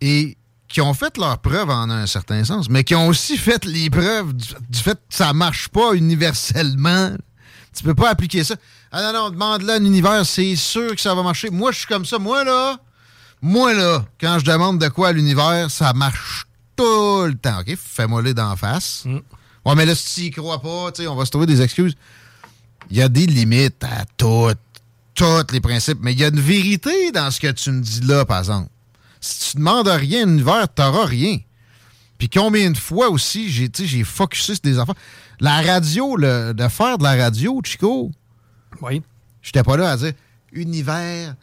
et qui ont fait leur preuve en un certain sens, mais qui ont aussi fait les preuves du, du fait que ça marche pas universellement. Tu peux pas appliquer ça. Ah non, non, demande-le à l'univers, c'est sûr que ça va marcher. Moi, je suis comme ça. Moi, là, moi, là, quand je demande de quoi à l'univers, ça marche tout le temps. OK? Fais-moi-le d'en face. Ouais, mais là, si tu y crois pas, tu sais, on va se trouver des excuses. Il y a des limites à tout, tous les principes, mais il y a une vérité dans ce que tu me dis là, par exemple. Si tu demandes rien à l'univers, t'auras rien. Puis combien de fois aussi, j'ai tu sais, j'ai focusé sur des affaires. La radio, le, de faire de la radio, Chico. Oui. J'étais pas là à dire Univers,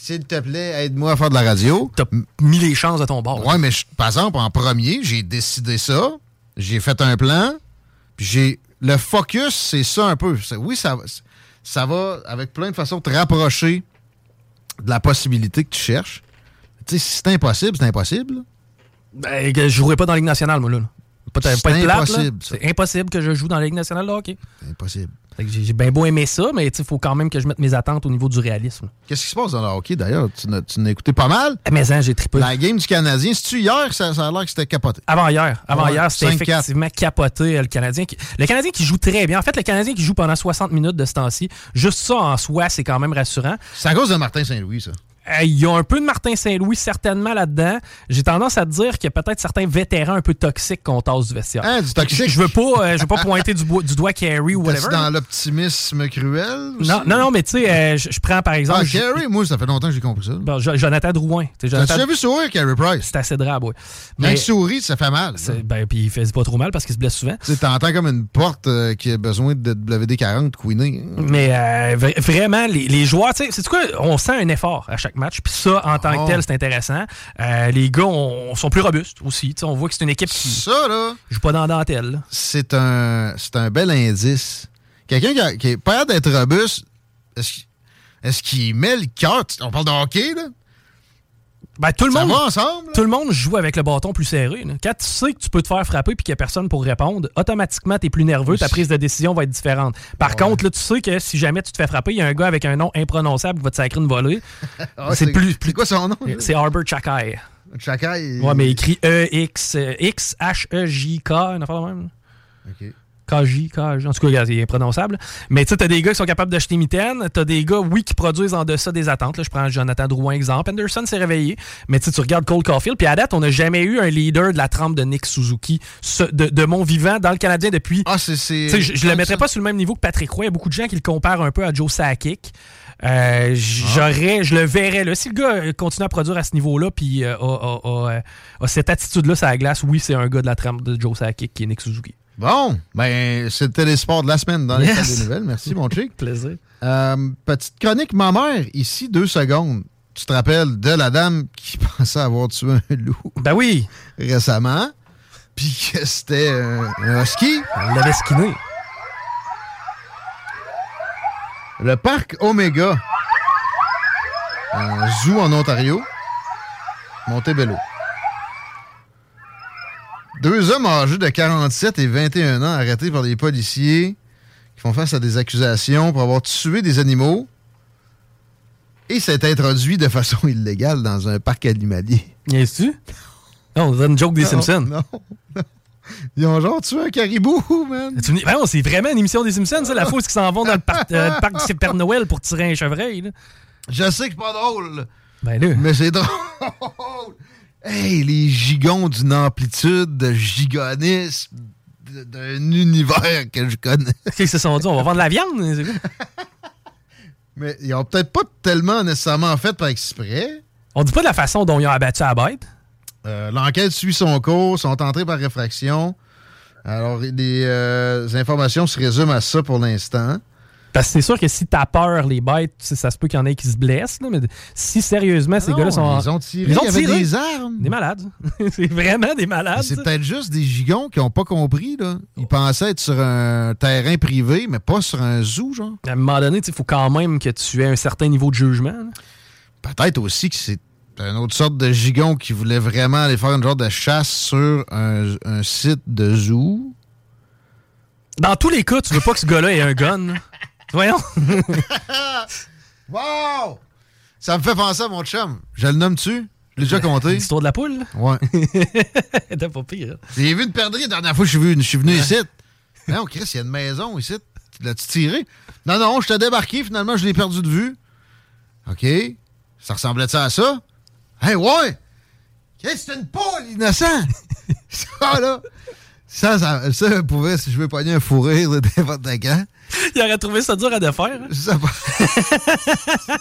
s'il te plaît, aide-moi à faire de la radio. T'as mis les chances à ton bord. Ouais, mais je- par exemple, en premier, j'ai décidé ça. J'ai fait un plan. Puis j'ai. Le focus, c'est ça un peu. Oui, ça, va- ça va avec plein de façons te rapprocher de la possibilité que tu cherches. Tu sais, si c'est impossible, c'est impossible. Ben, je jouerais pas dans la Ligue nationale, moi, là. Pas, C'est pas être plate, là. impossible, ça. C'est impossible que je joue dans la Ligue nationale de hockey. C'est impossible. J'ai bien beau aimer ça, mais il faut quand même que je mette mes attentes au niveau du réalisme. Qu'est-ce qui se passe dans le hockey d'ailleurs? Tu n'as écouté pas mal? Mais hein, j'ai trippé. La game du Canadien, c'est-tu hier? Ça, ça a l'air que c'était capoté. Avant hier. Avant Ouais, hier, c'était 5-4. effectivement capoté euh, le Canadien. Qui, le Canadien qui joue très bien. En fait, le Canadien qui joue pendant 60 minutes de ce temps-ci, juste ça en soi, c'est quand même rassurant. C'est à cause de Martin Saint-Louis, ça. Euh, Il y a un peu de Martin Saint-Louis certainement là-dedans. J'ai tendance à te dire qu'il y a peut-être certains vétérans un peu toxiques qu'on tasse du vestiaire. Hein, du toxique? Je veux pas, euh, je veux pas pointer du, doigt Carey ou whatever. dans l'optimisme cruel? aussi? Non, non, non, mais tu sais, euh, je je prends par exemple. Ah, J- Carey, moi, ça fait longtemps que j'ai compris ça. bon, Jonathan Drouin. Jonathan- déjà vu sourire, Carey Price? C'est assez drabe, oui. Quand il sourit, ça fait mal. ben, puis il fait pas trop mal parce qu'il se blesse souvent. Tu t'entends comme une porte euh, qui a besoin de WD-40 queenée. Mais euh, vra- vraiment, les, les joueurs, tu sais, c'est quoi? On sent un effort à chaque match. Puis ça, en tant Oh. que tel, c'est intéressant. Euh, les gars on- sont plus robustes aussi. On voit que c'est une équipe qui Ça, là, joue pas dans la dentelle. c'est un, c'est un bel indice. Quelqu'un qui, a- qui est pas d'être robuste, est-ce qu'il est-ce qu'il met le cœur? On parle de hockey, là? Ben, tout le Ça monde. va ensemble? là? Tout le monde joue avec le bâton plus serré. là. Quand tu sais que tu peux te faire frapper puis qu'il n'y a personne pour répondre, automatiquement, tu es plus nerveux, ta prise de décision va être différente. Par contre, là, tu sais que si jamais tu te fais frapper, il y a un gars avec un nom imprononçable qui va te sacrer une volée. (laughs) Ah, c'est plus, C'est quoi son nom? C'est Arbor Chakai. Chaka, il- Ouais, mais écrit E-X, euh, une affaire de même. OK. KJ, KJ. En tout cas, regarde, c'est imprononçable. Mais tu sais, t'as des gars qui sont capables d'acheter mitaine. T'as des gars, oui, qui produisent en deçà des attentes. Là, je prends Jonathan Drouin exemple. Anderson s'est réveillé. Mais tu sais, tu regardes Cole Caulfield. Puis à date, on n'a jamais eu un leader de la trempe de Nick Suzuki ce- de, de mon vivant dans le Canadien depuis. Ah, c'est. c'est- Tu sais, je, je le mettrais pas sur le même niveau que Patrick Roy. Il y a beaucoup de gens qui le comparent un peu à Joe Sakic. Euh, j'aurais, je le verrais là. Si le gars euh, continue à produire à ce niveau-là, puis euh, a, a- a, euh, a cette attitude-là sur la glace, oui, c'est un gars de la trempe de Joe Sakic qui est Nick Suzuki. Bon, ben, c'est le télésport de la semaine dans les Yes. salles des nouvelles. Merci, mon chic. (laughs) Plaisir. Euh, petite chronique ma mère, ici, deux secondes. Tu te rappelles de la dame qui (laughs) pensait avoir tué un loup? Ben oui, récemment, puis que c'était un, un husky. on l'avait skiné. Le parc Omega, un zoo en Ontario, Montebello. Deux hommes âgés de 47 et 21 ans arrêtés par les policiers qui font face à des accusations pour avoir tué des animaux et s'est introduit de façon (laughs) illégale dans un parc animalier. Viens-tu? Non, on dirait une joke des Non, Simpsons. Non, non. Ils ont genre tué un caribou, man. Ben non, c'est vraiment une émission des Simpsons, ça, la où ils s'en vont dans le parc, euh, le parc du Père Noël pour tirer un chevreuil. là. Je sais que c'est pas drôle, Ben là. mais c'est (laughs) drôle. Hey, les gigons d'une amplitude de gigonisme d'un univers que je connais. (laughs) Qu'est-ce qu'ils se sont dit? On va vendre de la viande? Mais ils ont peut-être pas tellement nécessairement fait par exprès. On dit pas de la façon dont ils ont abattu la bête. Euh, L'enquête suit son cours, sont entrés par réfraction. Alors, les euh, informations se résument à ça pour l'instant. Parce que c'est sûr que si t'as peur, les bêtes, ça se peut qu'il y en ait qui se blessent. là, mais si sérieusement, ces Non, gars-là sont. Ils ont tiré, il y avait des armes. Des malades. (laughs) c'est vraiment des malades. C'est peut-être juste des gigons qui n'ont pas compris. Là. Ils pensaient être sur un terrain privé, mais pas sur un zoo, genre. À un moment donné, il faut quand même que tu aies un certain niveau de jugement. Peut-être aussi que c'est une autre sorte de gigon qui voulait vraiment aller faire une genre de chasse sur un, un site de zoo. Dans tous les cas, tu veux pas que ce gars-là ait un gun. (laughs) Voyons. (laughs) Wow! Ça me fait penser à mon chum. Je le nomme-tu? Je l'ai déjà compté. (laughs) L'histoire de la poule? Ouais. (laughs) T'as pas pire. hein? J'ai vu une perdrix la dernière fois que je suis venu, je suis venu ici. Non, Chris, il y a une maison ici. L'as-tu tiré? Non, non, je t'ai débarqué. Finalement, je l'ai perdu de vue. OK. Ça ressemblait ça à ça? Hey, ouais! Qu'est-ce que c'est une poule, innocent? ça, là. Ça, ça, ça pouvait, si je veux pogner un fou rire de n'importe quand. Il aurait trouvé ça dur à défaire. hein? Ça va- (laughs)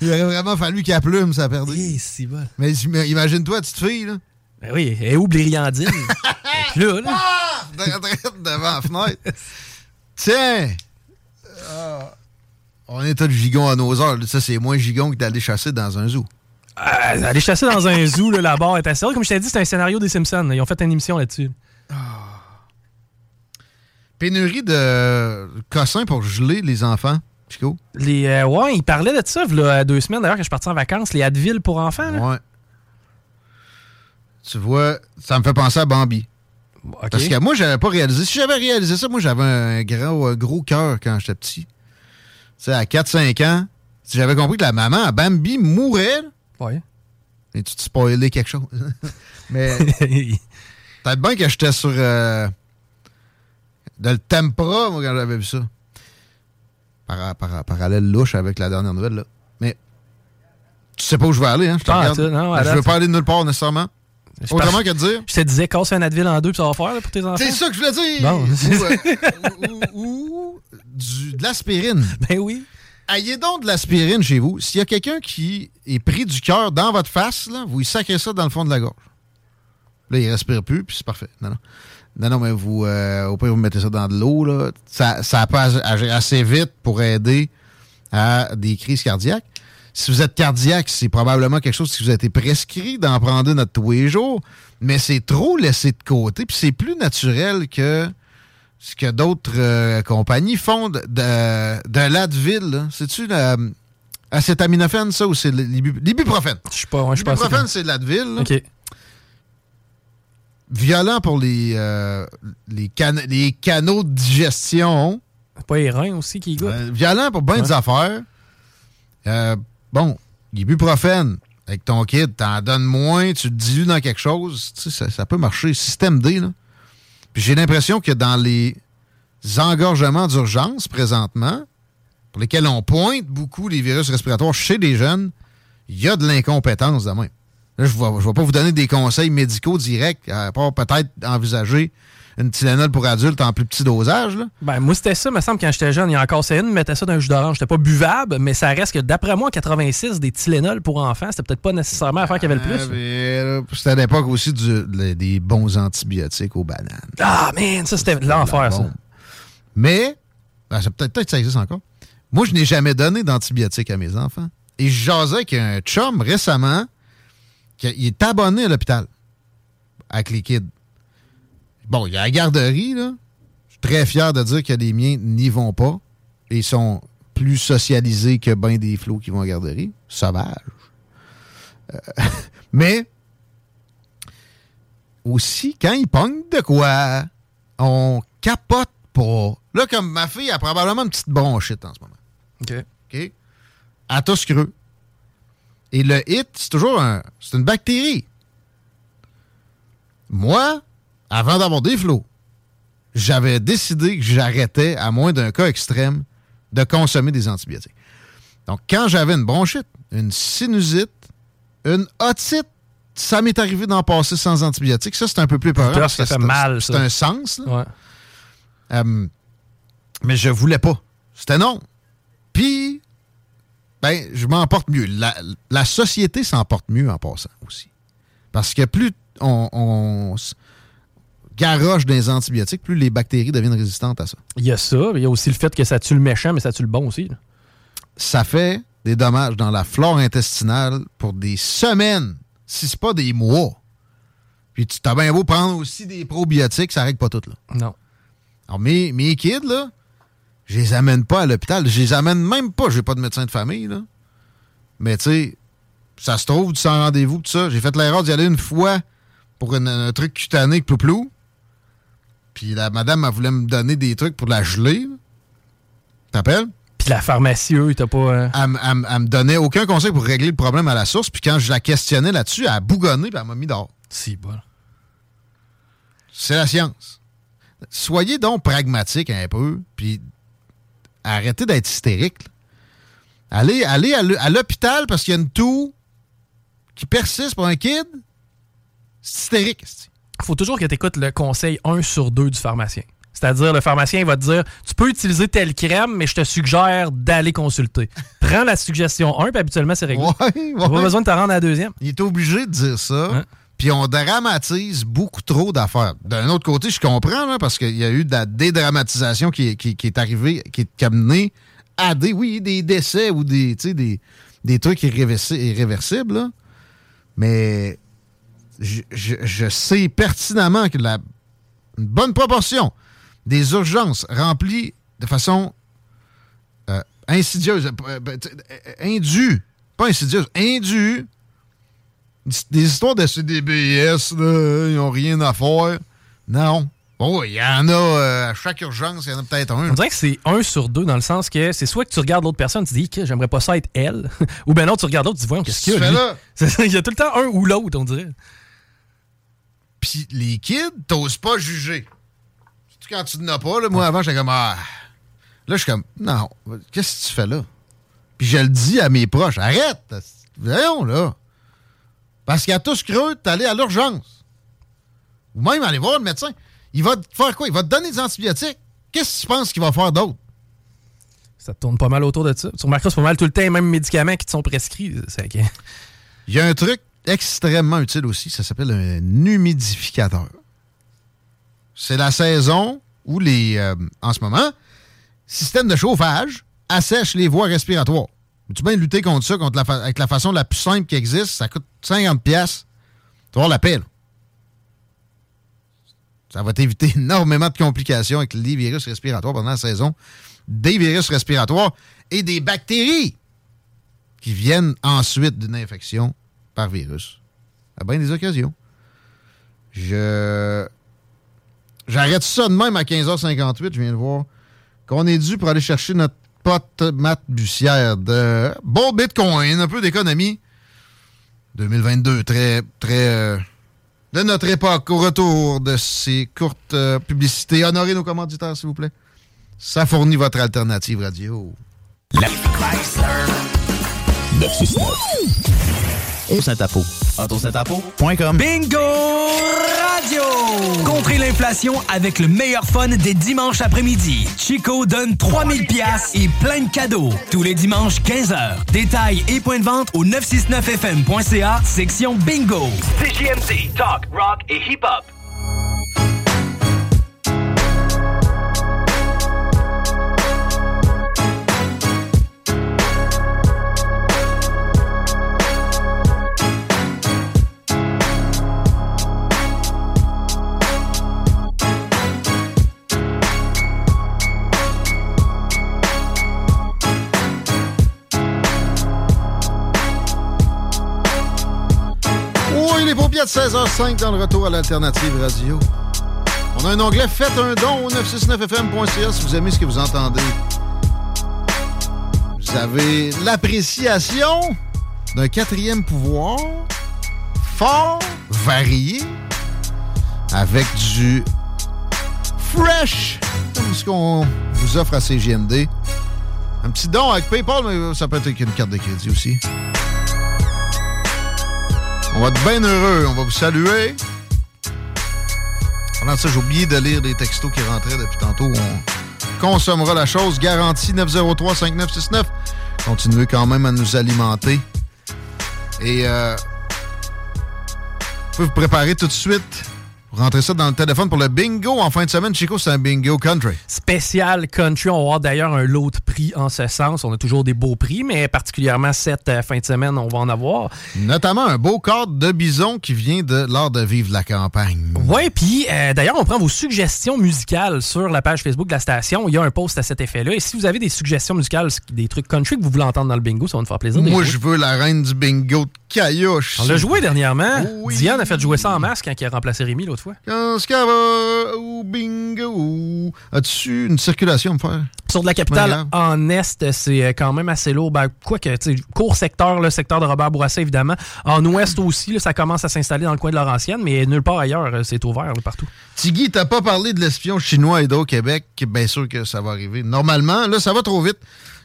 Il aurait vraiment fallu qu'elle plume, ça perdait. si bon. Mais im- imagine-toi, petite fille, là. Ben oui, (laughs) et où Blériandine? Puis là, là. Ah! De- de- devant la fenêtre. (laughs) Tiens! Ah. on est tous gigons à nos heures. Ça, c'est moins gigon que d'aller chasser dans un zoo. Euh, aller chasser dans un zoo, là, la barre est assez haute. Comme je t'ai dit, c'est un scénario des Simpsons. Ils ont fait une émission là-dessus. Pénurie de cossins pour geler les enfants, Chico? Les, euh, ouais, ils parlaient de ça il y a deux semaines d'ailleurs que je suis parti en vacances. Les Advil pour enfants. là. Ouais. Tu vois, ça me fait penser à Bambi. Parce que moi, j'avais pas réalisé. Si j'avais réalisé ça, moi, j'avais un gros, un gros cœur quand j'étais petit. Tu sais, à 4-5 ans, si j'avais compris que la maman à Bambi mourait, Ouais. et tu te spoilais quelque chose. (laughs) Mais (laughs) peut-être bien que j'étais sur euh, de le tempra, moi, quand j'avais vu ça. Par, par- parallèle louche avec la dernière nouvelle, là. Mais tu sais pas où je vais aller, hein? Je non, à je veux pas aller nulle part nécessairement. Autrement que de dire. Je te disais, casse un Advil en deux, puis ça va faire là, pour tes enfants. C'est ça que je voulais dire! Bon. Ou, euh, ou- ou du, de l'aspirine. (laughs) Ben oui. Ayez donc de l'aspirine chez vous. S'il y a quelqu'un qui est pris du cœur dans votre face, là, vous y sacrez ça dans le fond de la gorge. Là, il respire plus, puis c'est parfait. Non, non. Non, non, mais vous, euh, au pire, vous mettez ça dans de l'eau. là. Ça, ça peut agir assez vite pour aider à des crises cardiaques. Si vous êtes cardiaque, c'est probablement quelque chose qui vous a été prescrit d'en prendre une à tous les jours, mais c'est trop laissé de côté, puis c'est plus naturel que ce que d'autres euh, compagnies font de, de, de l'Advil. C'est-tu la acétaminophène, ça, ou c'est l'ibu- l'ibuprofène? Je suis pas, ouais, je suis pas sûr L'ibuprofène, c'est de l'Advil. OK. Violent pour les, euh, les, can- les canaux de digestion. Pas les reins aussi qui goûtent. Euh, violent pour bien des Ouais. affaires. Euh, bon, l'ibuprofène, avec ton kit, t'en donnes moins, tu le dilues dans quelque chose, tu sais, ça, ça peut marcher. Système D, là. Puis j'ai l'impression que dans les engorgements d'urgence présentement, pour lesquels on pointe beaucoup les virus respiratoires chez les jeunes, il y a de l'incompétence de même. Là, je ne vais, pas vous donner des conseils médicaux directs, à part peut-être envisager une Tylenol pour adultes en plus petit dosage. Là. Ben, moi, c'était ça, me semble, quand j'étais jeune. Il y en a cassé une, mettait ça dans un jus d'orange. C'était pas buvable, mais ça reste que, d'après moi, en 86, des Tylenol pour enfants, c'était peut-être pas nécessairement l'affaire qu'il y avait le Ah, plus. là, C'était à l'époque aussi du- le- des bons antibiotiques aux bananes. Ah, man, ça, c'était l'enfer, ça. Mais, ben, c'est peut-être peut-être que ça existe encore. Moi, je n'ai jamais donné d'antibiotiques à mes enfants. Et je jasais avec un chum récemment il est abonné à l'hôpital avec les kids. Bon, il y a la garderie, là. Je suis très fier de dire que les miens n'y vont pas. Et ils sont plus socialisés que ben des flots qui vont à la garderie. Sauvage. Euh, (laughs) mais aussi, quand ils pognent de quoi, on capote pas. Là, comme ma fille a probablement une petite bronchite en ce moment. OK. OK? Elle tousse creux. Et le hit, c'est toujours un. C'est une bactérie. Moi, avant d'avoir des flots, j'avais décidé que j'arrêtais, à moins d'un cas extrême, de consommer des antibiotiques. Donc, quand j'avais une bronchite, une sinusite, une otite, ça m'est arrivé d'en passer sans antibiotiques. Ça, c'est un peu plus. Là, parce ça fait mal, C'est un sens. là. Ouais. Euh, mais je voulais pas. C'était non. Puis, ben, je m'en porte mieux. La, la société s'en porte mieux en passant aussi. Parce que plus on, garoche des antibiotiques, plus les bactéries deviennent résistantes à ça. Il y a ça, mais il y a aussi le fait que ça tue le méchant, mais ça tue le bon aussi. là. Ça fait des dommages dans la flore intestinale pour des semaines, si c'est pas des mois. Puis tu t'as bien beau prendre aussi des probiotiques, ça règle pas tout, là. Non. Alors, mes, mes kids, là, je les amène pas à l'hôpital. Je les amène même pas. J'ai pas de médecin de famille, là. Mais, tu sais, ça se trouve, sans rendez-vous, tout ça. J'ai fait l'erreur d'y aller une fois pour une- un truc cutané, plou-plou. Puis la madame, elle voulait me donner des trucs pour la geler. T'appelles? Puis la pharmacie, eux, t'as pas. euh, Elle, elle me donnait aucun conseil pour régler le problème à la source. Puis quand je la questionnais là-dessus, elle a bougonné puis elle m'a mis dehors. Si, bon. C'est la science. Soyez donc pragmatique un peu, puis arrêtez d'être hystérique. là. Allez, allez à l'h- à l'hôpital parce qu'il y a une toux qui persiste pour un kid. C'est hystérique. c'ti. faut toujours que tu écoutes le conseil 1 sur 2 du pharmacien. C'est-à-dire, le pharmacien va te dire Tu peux utiliser telle crème, mais je te suggère d'aller consulter. Prends la suggestion 1, puis habituellement, c'est réglé. Ouais, T'as pas ouais. besoin de te rendre à la deuxième. Il est obligé de dire ça. Hein? Puis on dramatise beaucoup trop d'affaires. D'un autre côté, je comprends, parce qu'il y a eu de la dédramatisation qui, est- arrivée, qui est qui a mené à des, oui, des décès ou des, des, des trucs irréversi- irréversibles. Mais je, sais pertinemment que la, une bonne proportion des urgences remplies de façon euh, insidieuse, euh, euh, indue, pas insidieuse, indue, des histoires de CDBS, là, ils n'ont rien à faire. Non. Oh, il y en a euh, à chaque urgence, il y en a peut-être un. On dirait que c'est 1 sur 2 dans le sens que c'est soit que tu regardes l'autre personne, tu dis que j'aimerais pas ça être elle, (laughs) ou bien non, tu regardes l'autre, tu dis voyons, qu'est-ce qu'il y a là? (laughs) Il y a tout le temps un ou l'autre, on dirait. Puis les kids, t'oses pas juger. Surtout quand tu n'en as pas, là, moi avant, j'étais comme ah. Là, je suis comme non, qu'est-ce que tu fais là? Puis je le dis à mes proches, arrête! Voyons là. Parce qu'à tous creux, t'allais à l'urgence. Ou même aller voir le médecin. Il va te faire quoi? Il va te donner des antibiotiques. Qu'est-ce que tu penses qu'il va faire d'autre? Ça tourne pas mal autour de ça. Tu remarqueras, c'est pas mal tout le temps les mêmes médicaments qui te sont prescrits. C'est que- Il y a un truc extrêmement utile aussi, ça s'appelle un humidificateur. C'est la saison où les, euh, en ce moment, système de chauffage assèche les voies respiratoires. Tu peux lutter contre ça contre la avec la façon la plus simple qui existe? Ça coûte 50 pièces. Tu vas avoir la paix, là. Ça va t'éviter (laughs) énormément de complications avec les virus respiratoires pendant la saison. Des virus respiratoires et des bactéries qui viennent ensuite d'une infection par virus. À bien des occasions. Je. J'arrête ça de même à 15h58, je viens de voir qu'on est dû pour aller chercher notre pote Matt Bussière de bon Bitcoin, un peu d'économie. 2022, très, très. euh, de notre époque, au retour de ces courtes euh, publicités. Honorez nos commanditaires, s'il vous plaît. Ça fournit votre alternative radio. La Chrysler 969. Au Saint-Apo. AutoSaint-Apo.com. Bingo Radio! Contrez l'inflation avec le meilleur fun des dimanches après-midi. Chico donne 3000 pièces et plein de cadeaux. Tous les dimanches 15h. Détails et points de vente au 969fm.ca, section Bingo. CJMD, talk, rock et hip-hop. De 16h05 dans le retour à l'Alternative Radio. On a un onglet Faites un don au 969fm.ca si vous aimez ce que vous entendez. Vous avez l'appréciation d'un quatrième pouvoir fort, varié, avec du fresh, comme ce qu'on vous offre à CGMD. Un petit don avec PayPal, mais ça peut être une carte de crédit aussi. On va être bien heureux. On va vous saluer. Pendant ça, j'ai oublié de lire les textos qui rentraient depuis tantôt. On consommera la chose. Garantie 903-5969. Continuez quand même à nous alimenter. Et euh, vous pouvez vous préparer tout de suite rentrer ça dans le téléphone pour le bingo en fin de semaine. Chico, c'est un bingo country. Spécial country. On va avoir d'ailleurs un lot de prix en ce sens. On a toujours des beaux prix, mais particulièrement cette euh, fin de semaine, on va en avoir. Notamment un beau cadre de bison qui vient de l'art de vivre la campagne. Oui, puis euh, d'ailleurs, on prend vos suggestions musicales sur la page Facebook de la station. Il y a un post à cet effet-là. Et si vous avez des suggestions musicales, des trucs country que vous voulez entendre dans le bingo, ça va nous faire plaisir. Moi, je veux la reine du bingo de Caillouche. On l'a joué dernièrement. Diane a fait jouer ça en masque quand il a remplacé Rémi l'autre fois. Quand ce va au bingo. As-tu une circulation à me faire? Sur de la capitale en Est, c'est euh, quand même assez lourd. Ben, quoique, tu sais, court secteur, le secteur de Robert Bourassa, évidemment. En Ouest aussi, là, ça commence à s'installer dans le coin de Laurentienne, mais nulle part ailleurs, euh, c'est ouvert là, partout. Tiggy, t'as pas parlé de l'espion chinois Hydro-Québec. Bien sûr que ça va arriver. Normalement, là, ça va trop vite.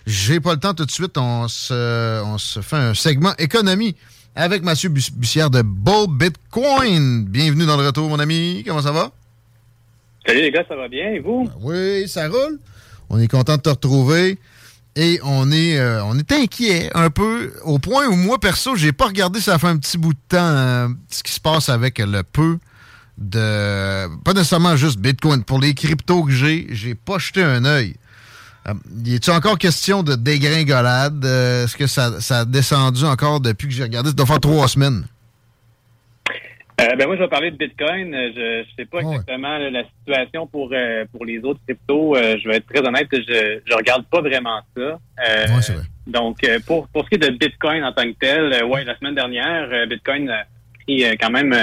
J'ai pas le temps tout de suite. On se, on se fait un segment économie avec Mathieu Bus- Bussière de Bull Bitcoin. Bienvenue dans le retour, mon ami. Comment ça va? Salut les gars, ça va bien et vous? Oui, ça roule. On est content de te retrouver. Et on est, euh, on est inquiet un peu, au point où moi, perso, j'ai pas regardé, ça fait un petit bout de temps, euh, ce qui se passe avec le peu de... Pas nécessairement juste Bitcoin. Pour les cryptos que j'ai, j'ai pas jeté un œil. Euh, y est-il encore question de dégringolade? Euh, Est-ce que ça, ça a descendu encore depuis que j'ai regardé? Ça doit faire trois semaines. Euh, ben moi, je vais parler de Bitcoin. Euh, Je ne sais pas exactement là, la situation pour pour les autres cryptos. Je vais être très honnête, je je regarde pas vraiment ça. Euh, Donc, euh, pour pour ce qui est de Bitcoin en tant que tel, ouais, la semaine dernière, Bitcoin a pris quand même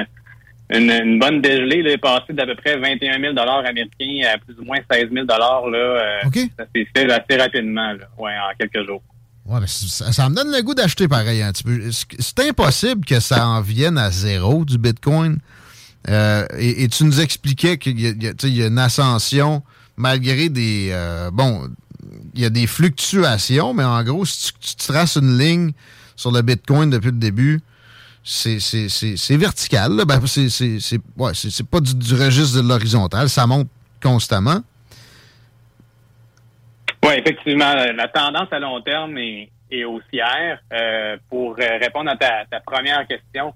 une, une bonne dégelée. Là, est passé d'à peu près 21 000 américains à plus ou moins 16 000 là. euh, Ça s'est fait assez rapidement, là, ouais, en quelques jours. Ouais, mais ça, ça me donne le goût d'acheter pareil un petit peu. C'est impossible que ça en vienne à zéro du Bitcoin. Euh, et, et tu nous expliquais qu'il y, y a y une ascension malgré des... euh, bon, il y a des fluctuations, mais en gros, si tu, tu traces une ligne sur le Bitcoin depuis le début, c'est c'est- c'est- c'est vertical. Ben, c'est ouais, pas du, du registre de l'horizontal. Ça monte constamment. Oui, effectivement, la tendance à long terme est, est haussière. Euh, pour répondre à ta, ta première question,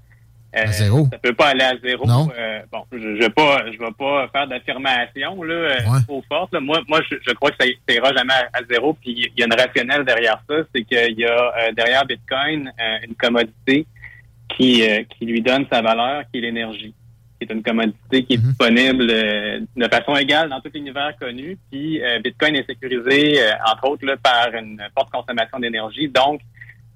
euh, À zéro. ça peut pas aller à zéro. Non. Euh, bon, je ne vais pas, je vais pas faire d'affirmation là, euh, Ouais. trop forte. là. Moi, moi, je, je crois que ça, ça ira jamais à, à zéro. Puis il y a une rationnelle derrière ça, c'est qu'il y a euh, derrière Bitcoin une commodité qui, euh, qui lui donne sa valeur, qui est l'énergie qui est une commodité qui est disponible euh, de façon égale dans tout l'univers connu. Puis euh, Bitcoin est sécurisé, euh, entre autres, là, par une forte consommation d'énergie. Donc,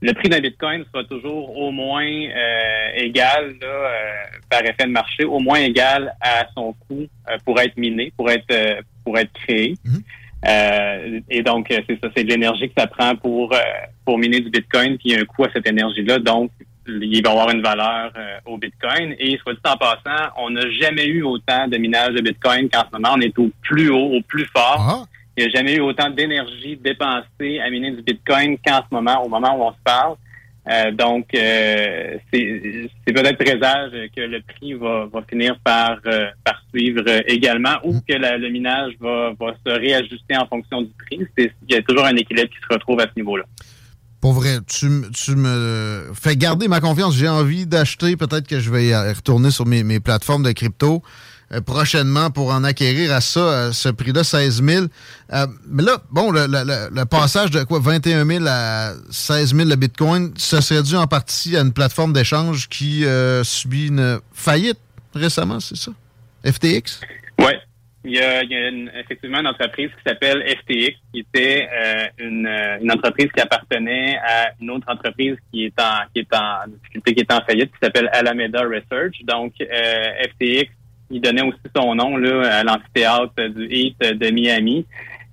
le prix d'un Bitcoin sera toujours au moins euh, égal, là, euh, par effet de marché, au moins égal à son coût euh, pour être miné, pour être euh, pour être créé. Euh, et donc, c'est ça, c'est de l'énergie que ça prend pour euh, pour miner du Bitcoin, puis il y a un coût à cette énergie-là. Donc, il va avoir une valeur euh, au Bitcoin. Et soit dit en passant, on n'a jamais eu autant de minage de Bitcoin qu'en ce moment. On est au plus haut, au plus fort. Il n'y a jamais eu autant d'énergie dépensée à miner du Bitcoin qu'en ce moment, au moment où on se parle. Euh, donc, euh, c'est c'est peut-être présage que le prix va, va finir par, euh, par suivre également ou que la- le minage va, va se réajuster en fonction du prix. C'est- Il y a toujours un équilibre qui se retrouve à ce niveau-là. Pour vrai, tu, tu me fais garder ma confiance. J'ai envie d'acheter. Peut-être que je vais retourner sur mes, mes plateformes de crypto euh, prochainement pour en acquérir à ça, à ce prix-là, 16 000. Euh, mais là, bon, le passage de quoi, 21 000 à 16 000 le Bitcoin, ça serait dû en partie à une plateforme d'échange qui euh, subit une faillite récemment, c'est ça? FTX? Oui. Il y a, il y a une- effectivement une entreprise qui s'appelle FTX, qui était euh, une, euh, une entreprise qui appartenait à une autre entreprise qui est en qui est en difficulté, qui est en faillite, qui s'appelle Alameda Research. Donc euh, FTX, il donnait aussi son nom là, à l'amphithéâtre du Heat de Miami,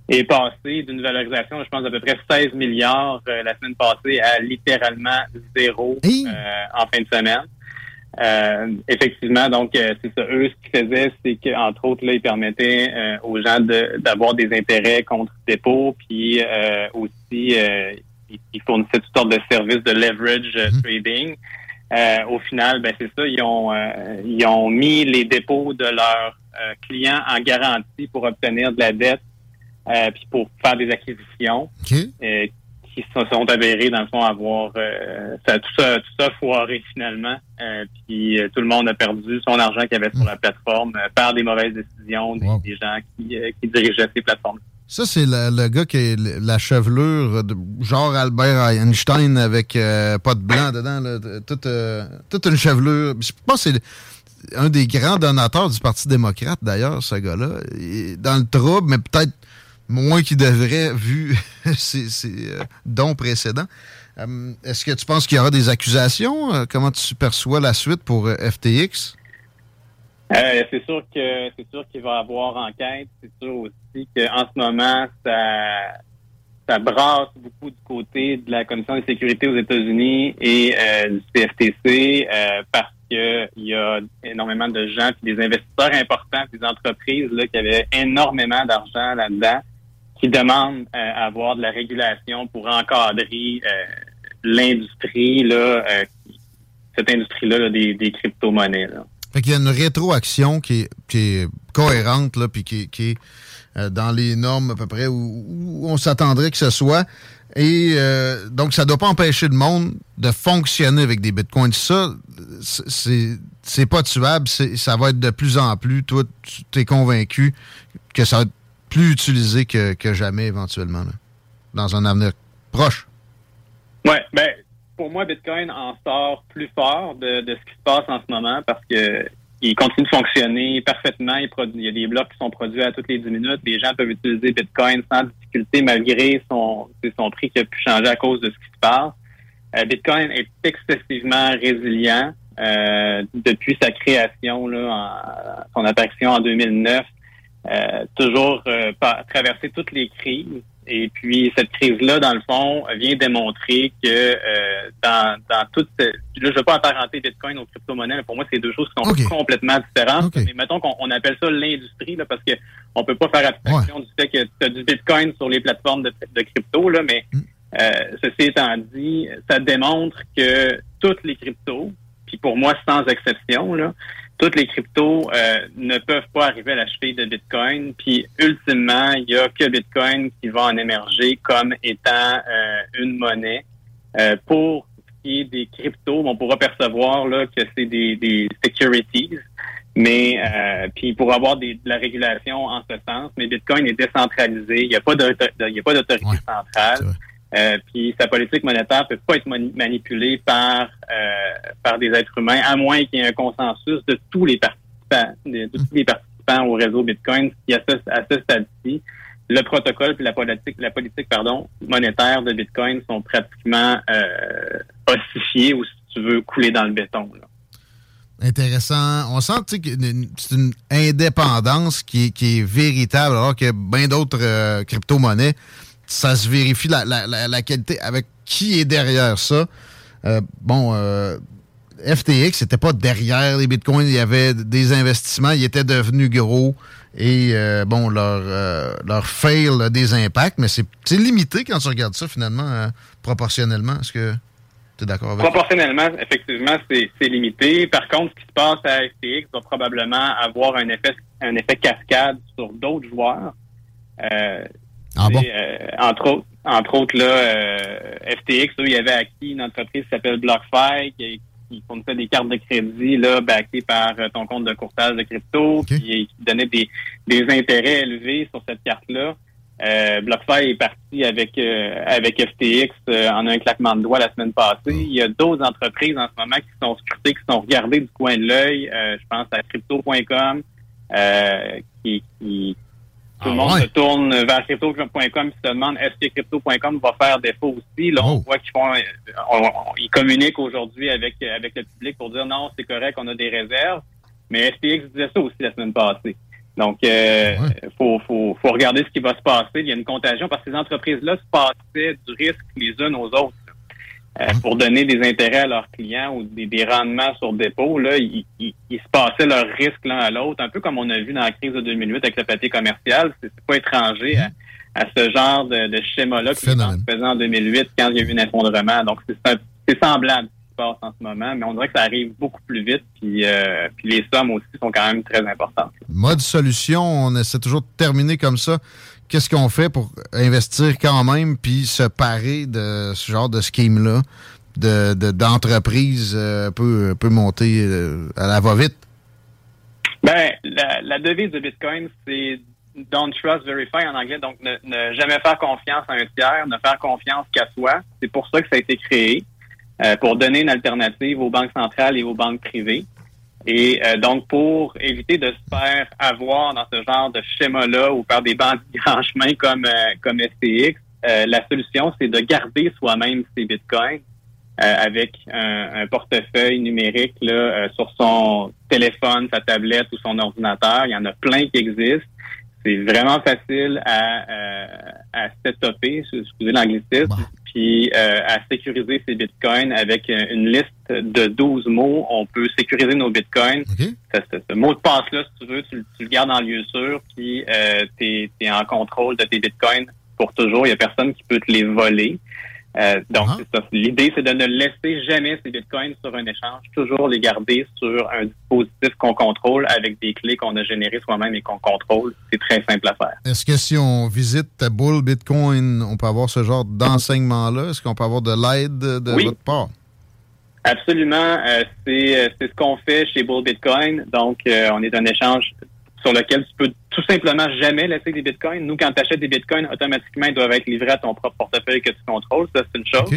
est passé d'une valorisation, je pense, d'à peu près 16 milliards euh, la semaine passée à littéralement zéro euh, en fin de semaine. Euh, effectivement, donc euh, c'est ça. Eux, ce qu'ils faisaient, c'est qu'entre autres, là, ils permettaient euh, aux gens de- d'avoir des intérêts contre dépôt, puis euh, aussi euh, ils, fournissaient toutes sortes de services de leverage euh, trading. Euh, au final, ben c'est ça, ils ont euh, ils ont mis les dépôts de leurs euh, clients en garantie pour obtenir de la dette, euh, puis pour faire des acquisitions. euh, qui se sont avérés, dans le fond, avoir euh, ça, tout ça, tout ça foiré finalement. Euh, puis euh, tout le monde a perdu son argent qu'il y avait sur la plateforme par des mauvaises décisions des, des gens qui, qui dirigeaient ces plateformes. Ça, c'est le, le gars qui a la chevelure de genre Albert Einstein avec pas de blanc dedans, là, toute, toute une chevelure. Je pense que c'est un des grands donateurs du Parti démocrate, d'ailleurs, ce gars-là. Dans le trouble, mais peut-être moins qu'il devrait, vu (laughs) ses, euh, dons précédents. Euh, Est-ce que tu penses qu'il y aura des accusations? Euh, Comment tu perçois la suite pour FTX? C'est sûr que c'est sûr qu'il va y avoir enquête. C'est sûr aussi qu'en ce moment, ça ça brasse beaucoup du côté de la Commission de sécurité aux États-Unis et du CFTC parce que il y a énormément de gens puis des investisseurs importants, des entreprises là qui avaient énormément d'argent là-dedans qui demandent euh, à avoir de la régulation pour encadrer euh, l'industrie là, euh, cette industrie-là là, des, crypto-monnaies. Là. Fait qu'il y a une rétroaction qui est, cohérente, là, puis qui, est dans les normes à peu près où, on s'attendrait que ce soit. Et donc, ça ne doit pas empêcher le monde de fonctionner avec des bitcoins. Ça, c'est c'est pas tuable. Ça va être de plus en plus. Toi, tu es convaincu que ça va être plus utilisé que, jamais éventuellement, dans un avenir proche. Ouais, ben pour moi, Bitcoin en sort plus fort de, de ce qui se passe en ce moment parce que il continue de fonctionner parfaitement. Il, produit, il y a des blocs qui sont produits à toutes les 10 minutes. Les gens peuvent utiliser Bitcoin sans difficulté malgré son, son prix qui a pu changer à cause de ce qui se passe. Euh, Bitcoin est excessivement résilient euh, depuis sa création, là, en, son apparition en 2009. Euh, toujours euh, traverser toutes les crises. Et puis cette crise-là, dans le fond, vient démontrer que euh, dans, dans toute là, je ne veux pas apparenter Bitcoin aux crypto-monnaies, mais pour moi, c'est deux choses qui sont complètement différentes. Mais mettons qu'on on appelle ça l'industrie, là, parce que on peut pas faire abstraction du fait que tu as du Bitcoin sur les plateformes de, de crypto, là, mais euh, ceci étant dit, ça démontre que toutes les cryptos, puis pour moi, sans exception, là, toutes les cryptos euh, ne peuvent pas arriver à la cheville de Bitcoin. Puis ultimement, il y a que Bitcoin qui va en émerger comme étant euh, une monnaie. Euh, pour ce qui est des cryptos, on pourra percevoir là, que c'est des, des securities. Mais euh, puis pour avoir des, de la régulation en ce sens, mais Bitcoin est décentralisé, il n'y pas a pas d'autorité centrale. Euh, puis sa politique monétaire peut pas être mani- manipulée par euh, par des êtres humains, à moins qu'il y ait un consensus de tous les participants, de, tous les participants au réseau Bitcoin, qui à ce, stade-ci, le protocole puis la politique, la politique pardon monétaire de Bitcoin sont pratiquement euh, ossifiés ou si tu veux couler dans le béton. Intéressant. On sent que c'est une indépendance qui est, véritable, alors que bien d'autres crypto-monnaies, ça se vérifie la, la- la- qualité avec qui est derrière ça. Euh, bon, euh, FTX n'était pas derrière les bitcoins, il y avait des investissements, ils étaient devenus gros et euh, bon, leur, euh, leur fail a des impacts, mais c'est limité quand tu regardes ça finalement, euh, proportionnellement. Est-ce que tu es d'accord avec ça? Proportionnellement, effectivement, c'est limité. Par contre, ce qui se passe à FTX va probablement avoir un effet, un effet cascade sur d'autres joueurs. Ah bon? euh, entre autres, entre autres là, euh, FTX, il y avait acquis une entreprise qui s'appelle BlockFi, qui, qui fournissait des cartes de crédit là, backées par euh, ton compte de courtage de crypto, puis qui donnait des, des intérêts élevés sur cette carte-là. Euh, BlockFi est parti avec euh, avec FTX euh, en un claquement de doigts la semaine passée. Il y a d'autres entreprises en ce moment qui sont scrutées, qui sont regardées du coin de l'œil. Euh, je pense à crypto.com, euh, qui, qui tout le Ah monde ouais? se tourne vers crypto.com et se demande est-ce que crypto.com va faire défaut aussi? Là, on Oh. voit qu'ils font, on- on- ils communiquent aujourd'hui avec avec le public pour dire non, c'est correct, on a des réserves. Mais FTX disait ça aussi la semaine passée. Donc, euh, faut, faut, faut regarder ce qui va se passer. Il y a une contagion parce que ces entreprises-là se passaient du risque les unes aux autres. Euh, pour donner des intérêts à leurs clients ou des, des rendements sur dépôt, là, ils, ils- ils se passaient leurs risques l'un à l'autre, un peu comme on a vu dans la crise de 2008 avec le papier commercial. C'est pas étranger à, à ce genre de, de schéma-là qui se faisait en 2008 quand il y a eu un effondrement. Donc, c'est semblable ce qui se passe en ce moment, mais on dirait que ça arrive beaucoup plus vite, puis, euh, puis les sommes aussi sont quand même très importantes. Mode solution, on essaie toujours de terminer comme ça. Qu'est-ce qu'on fait pour investir quand même puis se parer de ce genre de scheme-là, de, de- d'entreprise euh, un peu, un peu montée euh, à la va-vite? Ben, la, devise de Bitcoin, c'est don't trust, verify en anglais. Donc, ne, ne jamais faire confiance à un tiers, ne faire confiance qu'à soi. C'est pour ça que ça a été créé, euh, pour donner une alternative aux banques centrales et aux banques privées. Et euh, donc, pour éviter de se faire avoir dans ce genre de schéma-là ou par des bandits grands chemins comme, euh, comme STX, euh, la solution, c'est de garder soi-même ses bitcoins euh, avec un, portefeuille numérique sur son téléphone, sa tablette ou son ordinateur. Il y en a plein qui existent. C'est vraiment facile à, à setuper, excusez l'anglicisme, puis euh, à sécuriser ses bitcoins avec euh, une liste de 12 mots. On peut sécuriser nos bitcoins. Ça, ce, ce mot de passe-là, si tu veux, tu, le- tu le gardes en lieu sûr, puis euh, tu es, en contrôle de tes bitcoins pour toujours. Il n'y a personne qui peut te les voler. Euh, donc, c'est ça. L'idée, c'est de ne laisser jamais ces bitcoins sur un échange, toujours les garder sur un dispositif qu'on contrôle avec des clés qu'on a générées soi-même et qu'on contrôle. C'est très simple à faire. Est-ce que si on visite ta boule Bitcoin, on peut avoir ce genre d'enseignement-là? Est-ce qu'on peut avoir de l'aide de, Oui. votre part? Absolument. Euh, c'est euh, c'est ce qu'on fait chez Bull Bitcoin. Donc, euh, on est un échange sur lequel tu peux tout simplement jamais laisser des bitcoins. Nous, quand tu achètes des bitcoins, automatiquement, ils doivent être livrés à ton propre portefeuille que tu contrôles. Ça, c'est une chose.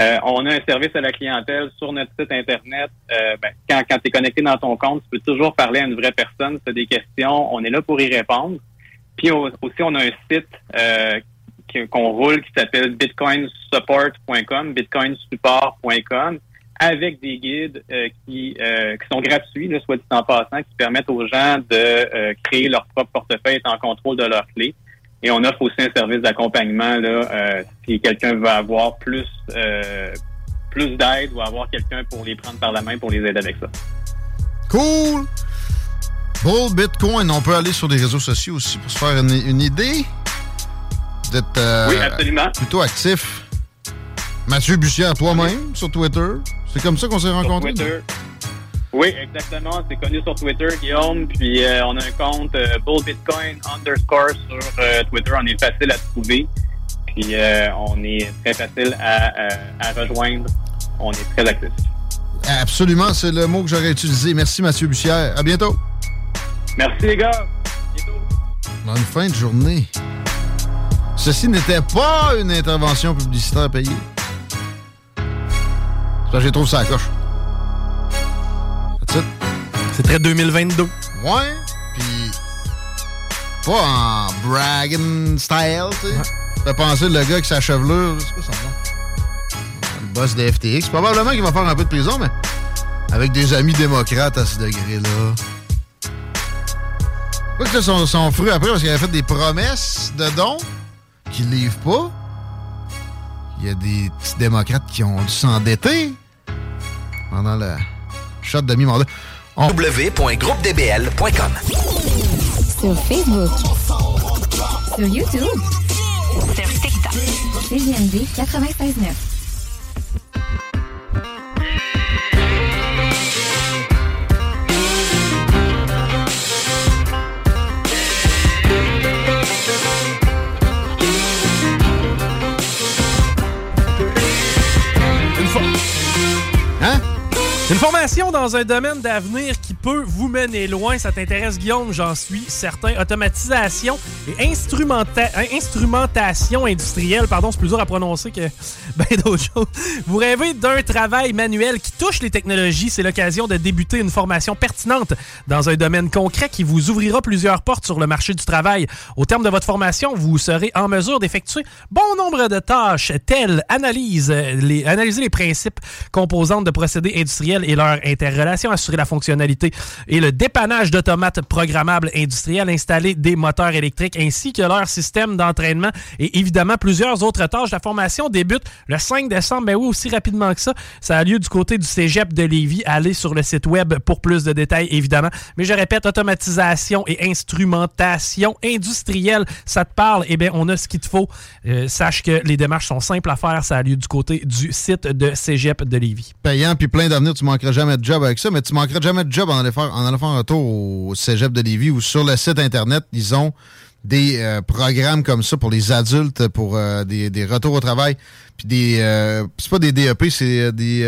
Euh, on a un service à la clientèle sur notre site Internet. Euh, ben, quand quand tu es connecté dans ton compte, tu peux toujours parler à une vraie personne. Si tu as des questions, on est là pour y répondre. Puis au- aussi, on a un site euh, qu'on roule qui s'appelle bitcoinsupport.com, bitcoinsupport.com, avec des guides euh, qui, euh, qui sont gratuits, là, soit dit en passant, qui permettent aux gens de euh, créer leur propre portefeuille, être en contrôle de leurs clés. Et on offre aussi un service d'accompagnement là, si quelqu'un veut avoir plus plus d'aide ou avoir quelqu'un pour les prendre par la main pour les aider avec ça. Cool! Bull Bitcoin, on peut aller sur des réseaux sociaux aussi pour se faire une, une idée. Vous êtes euh, Oui, absolument. plutôt actif. Mathieu Bussière, toi-même, sur Twitter. C'est comme ça qu'on s'est rencontrés. Twitter. Oui, exactement. C'est connu sur Twitter, Guillaume. Puis euh, on a un compte euh, Bull Bitcoin underscore sur euh, Twitter. On est facile à trouver. Puis euh, on est très facile à, à rejoindre. On est très actif. Absolument, c'est le mot que j'aurais utilisé. Merci Mathieu Bussière. À bientôt. Merci les gars. Bonne fin de journée. Ceci n'était pas une intervention publicitaire payée. Que j'ai trouvé ça à la coche. C'est très 2022. Ouais, puis pas en bragging style, tu sais. Ça fait penser le gars avec sa chevelure, c'est quoi son nom? Le boss de FTX. Probablement qu'il va faire un peu de prison, mais avec des amis démocrates à ce degré-là. Quoi que son, son fruit après, parce qu'il avait fait des promesses de dons qu'il livre pas. Il y a des petits démocrates qui ont dû s'endetter pendant la shot de mi-mandat. On- www.groupedbl.com Sur Facebook. Sur YouTube. Sur TikTok. CGMD 96.9. Une formation dans un domaine d'avenir qui peut vous mener loin. Ça t'intéresse, Guillaume? J'en suis certain. Automatisation et hein, instrumentation industrielle. Pardon, c'est plus dur à prononcer que (laughs) ben d'autres choses. Vous rêvez d'un travail manuel qui touche les technologies. C'est l'occasion de débuter une formation pertinente dans un domaine concret qui vous ouvrira plusieurs portes sur le marché du travail. Au terme de votre formation, vous serez en mesure d'effectuer bon nombre de tâches telles analyse, euh, les, analyser les principes composantes de procédés industriels et leur interrelation, assurer la fonctionnalité et le dépannage d'automates programmables industriels, installer des moteurs électriques ainsi que leur système d'entraînement et évidemment plusieurs autres tâches. La formation débute le 5 décembre, mais oui, aussi rapidement que ça. Ça a lieu du côté du cégep de Lévis. Allez sur le site web pour plus de détails, évidemment. Mais je répète, automatisation et instrumentation industrielle, ça te parle? Eh bien, on a ce qu'il te faut. Euh, sache que les démarches sont simples à faire. Ça a lieu du côté du site de cégep de Lévis. payant puis plein d'avenir, tu manqueras jamais de job avec ça, mais tu manqueras jamais de job en allant faire, en allant faire un tour au cégep de Lévis ou sur le site Internet. Ils ont des euh, programmes comme ça pour les adultes, pour euh, des, des retours au travail, puis des... euh, c'est pas des DEP, c'est des...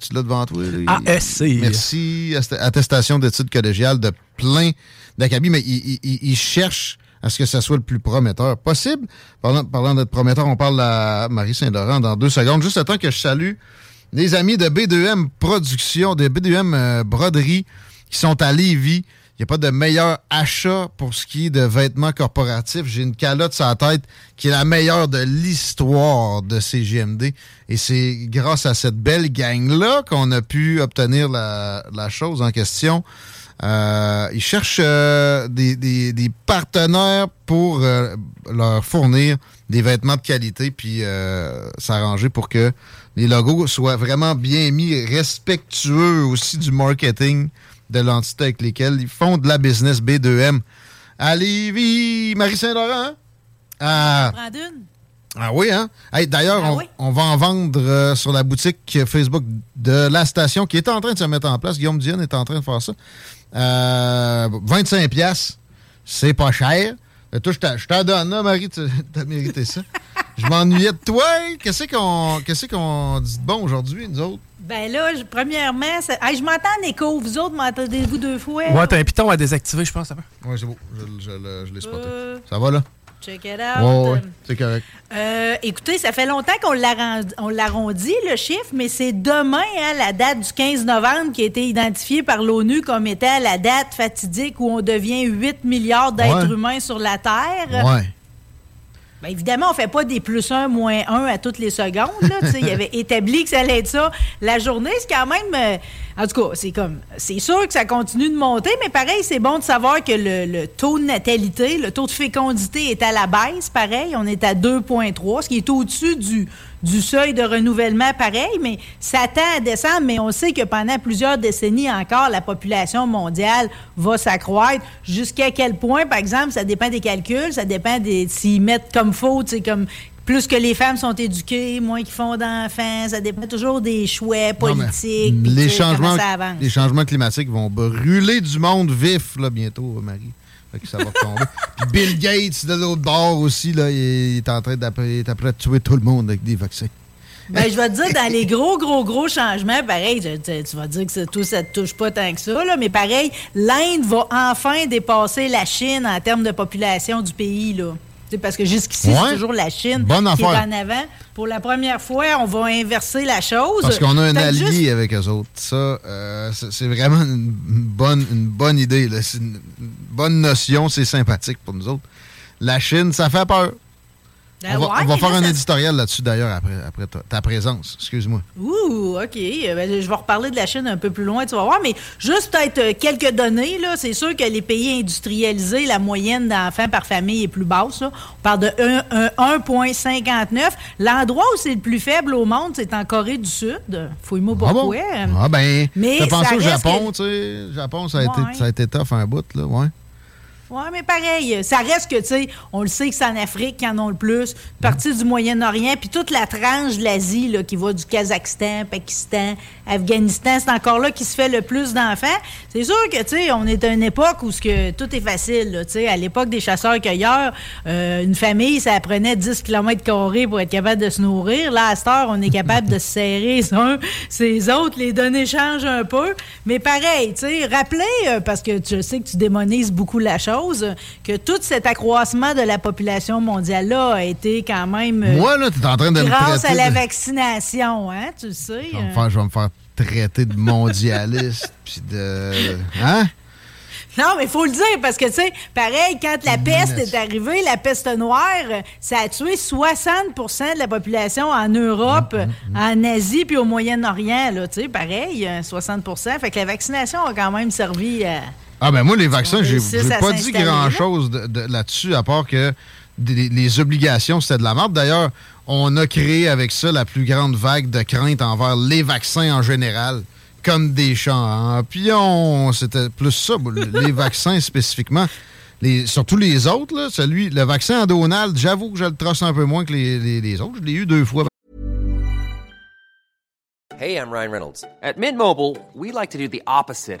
tu l'as devant toi? ASC. Merci. Attestation d'études collégiales de plein d'acabis, mais ils ils- ils cherchent à ce que ça soit le plus prometteur possible. Parlant, parlant d'être prometteur, on parle à Marie Saint-Laurent dans deux secondes. Juste le temps que je salue les amis de B2M Production, de B2M euh, Broderie, qui sont à Lévis. Il n'y a pas de meilleur achat pour ce qui est de vêtements corporatifs. J'ai une calotte sur la tête qui est la meilleure de l'histoire de CGMD. Et c'est grâce à cette belle gang-là qu'on a pu obtenir la, chose en question. Euh, ils cherchent euh, des, partenaires pour euh, leur fournir des vêtements de qualité puis s'arranger pour que les logos soient vraiment bien mis, respectueux aussi du marketing de l'entité avec lesquelles ils font de la business B2M. À Lévis, Marie Saint-Laurent? hein? Ah, ah oui, hein? Hey, D'ailleurs, Ah on, oui? on va en vendre euh, sur la boutique Facebook de la station qui est en train de se mettre en place. Guillaume Dion est en train de faire ça. Euh, 25 pièces, c'est pas cher. Mais toi, je t'en donne, là, Marie, tu as mérité ça. (laughs) Je m'ennuyais de toi. hein? Qu'est-ce qu'on qu'est-ce qu'on dit de bon aujourd'hui, nous autres? Ben là, je- premièrement, ça- Hey, je m'entends en écho. Vous autres, m'entendez-vous deux fois? Ouais, t'as un piton à désactiver, je pense. ça va. Oui, c'est beau. Je, je le- je l'ai spoté. Euh, Ça va, là? Check it Ouais, out. ouais, c'est correct. Euh, écoutez, ça fait longtemps qu'on l'arrond- on l'arrondit, le chiffre, mais c'est demain, hein, la date du 15 novembre, qui a été identifiée par l'ONU comme étant la date fatidique où on devient 8 milliards d'êtres Ouais. humains sur la Terre. Ouais. Ben, évidemment, on fait pas des plus 1, moins 1 à toutes les secondes. Il avait (laughs) établi que ça allait être ça. La journée, c'est quand même... euh, en tout cas, c'est comme... C'est sûr que ça continue de monter, mais pareil, c'est bon de savoir que le, le taux de natalité, le taux de fécondité est à la baisse, pareil. On est à 2,3, ce qui est au-dessus du, du seuil de renouvellement, pareil, mais ça tend à descendre, mais on sait que pendant plusieurs décennies encore, la population mondiale va s'accroître. Jusqu'à quel point, par exemple, ça dépend des calculs, ça dépend des s'ils mettent comme faux, comme plus que les femmes sont éduquées, moins qu'ils font d'enfants, ça dépend toujours des choix politiques. les, changements, ça les changements climatiques vont brûler du monde vif là, bientôt, Marie. Ça va tomber. Bill Gates, de l'autre bord aussi, là, il est en train de tuer tout le monde avec des vaccins. Ben, je vais te dire, dans les gros, gros, gros changements, pareil, tu vas dire que tout ça te touche pas tant que ça, là, mais pareil, l'Inde va enfin dépasser la Chine en termes de population du pays, là. Parce que jusqu'ici, Ouais. c'est toujours la Chine Bonne qui est en avant. Pour la première fois, on va inverser la chose. Parce qu'on a un allié juste- avec eux autres. Ça, euh, c'est vraiment une bonne, une bonne idée. C'est une bonne notion. C'est sympathique pour nous autres. La Chine, ça fait peur. Ben on va, ouais, on va mais faire un ça- éditorial là-dessus, d'ailleurs, après, après ta, ta présence. Excuse-moi. Ouh, OK. Ben, je vais reparler de la Chine un peu plus loin, tu vas voir. Mais juste peut-être euh, quelques données. là. C'est sûr que les pays industrialisés, la moyenne d'enfants par famille est plus basse. là. On parle de un- un- 1,59. L'endroit où c'est le plus faible au monde, c'est en Corée du Sud. Fouille-moi Ah bon? pourquoi. Ah ben, Mais pensé au Japon, que- tu sais. Le Japon, ça a, Ouais. été, ça a été tough un bout, là, ouais. Oui, mais pareil, ça reste que, tu sais, on le sait que c'est en Afrique qu'ils en ont le plus, partie du Moyen-Orient, puis toute la tranche de l'Asie, là, qui va du Kazakhstan, Pakistan, Afghanistan, c'est encore là qui se fait le plus d'enfants. C'est sûr que, tu sais, on est à une époque où que tout est facile, tu sais, à l'époque des chasseurs-cueilleurs, euh, une famille, ça prenait 10 km pour être capable de se nourrir. Là, à cette heure, on est capable de se serrer les uns, ces autres, les données changent un peu, mais pareil, tu sais, rappelez, euh, parce que je sais que tu démonises beaucoup la chose, que tout cet accroissement de la population mondiale-là a été quand même. euh, Moi, là, t'es en train de me Grâce à la de- vaccination, hein, tu le sais. Je vais, me euh. faire, je vais me faire traiter de mondialiste, (laughs) puis de... Hein? Non, mais il faut le dire, parce que, tu sais, pareil, quand la peste est arrivée, la peste noire, euh, ça a tué 60% de la population en Europe, en Asie, puis au Moyen-Orient, là, tu sais, pareil, euh, 60% Fait que la vaccination a quand même servi à... Ah ben moi, les vaccins, j'ai pas dit grand-chose de- de- là-dessus, à part que des- les obligations, c'était de la merde. D'ailleurs, on a créé avec ça la plus grande vague de crainte envers les vaccins en général, comme des champions. C'était plus ça, (laughs) les vaccins spécifiquement. Les, surtout les autres, là, celui, le vaccin à Donald, j'avoue que je le trosse un peu moins que les, les- les autres. Je l'ai eu deux fois. Hey, I'm Ryan Reynolds. At Mint Mobile, we like to do the opposite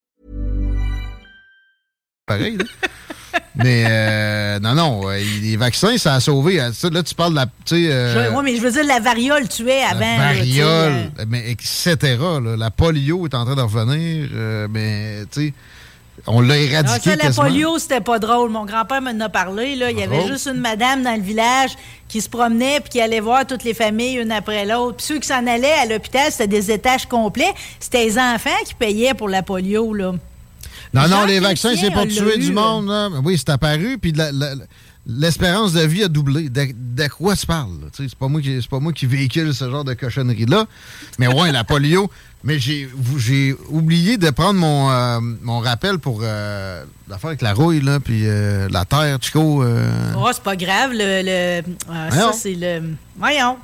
Pareil, là. mais euh, non, non, euh, les vaccins, ça a sauvé. euh, Là, tu parles de la. Euh, ouais, mais je veux dire, la variole tuait avant. la variole, mais etc. là. la polio est en train de revenir. mais, tu sais, on l'a Ah, éradiqué ça, la polio, c'était pas drôle. Mon grand-père m'en a parlé. Là. Il y avait drôle? juste une madame dans le village qui se promenait puis qui allait voir toutes les familles une après l'autre. Puis ceux qui s'en allaient à l'hôpital, c'était des étages complets. C'était les enfants qui payaient pour la polio. Là. Non, non, les vaccins, c'est l'a tuer du monde. là. Oui, c'est apparu, puis l'espérance de vie a doublé. De, de quoi tu parles? là? Tu sais, C'est pas, moi qui- c'est pas moi qui véhicule ce genre de cochonnerie-là. Mais ouais, la polio. (laughs) Mais j'ai vous- j'ai oublié de prendre mon, euh, mon rappel pour euh, l'affaire avec la rouille, là, puis euh, la terre, Chico. euh, Oh, c'est pas grave. Le, le- Voyons. ça, c'est le. Voyons.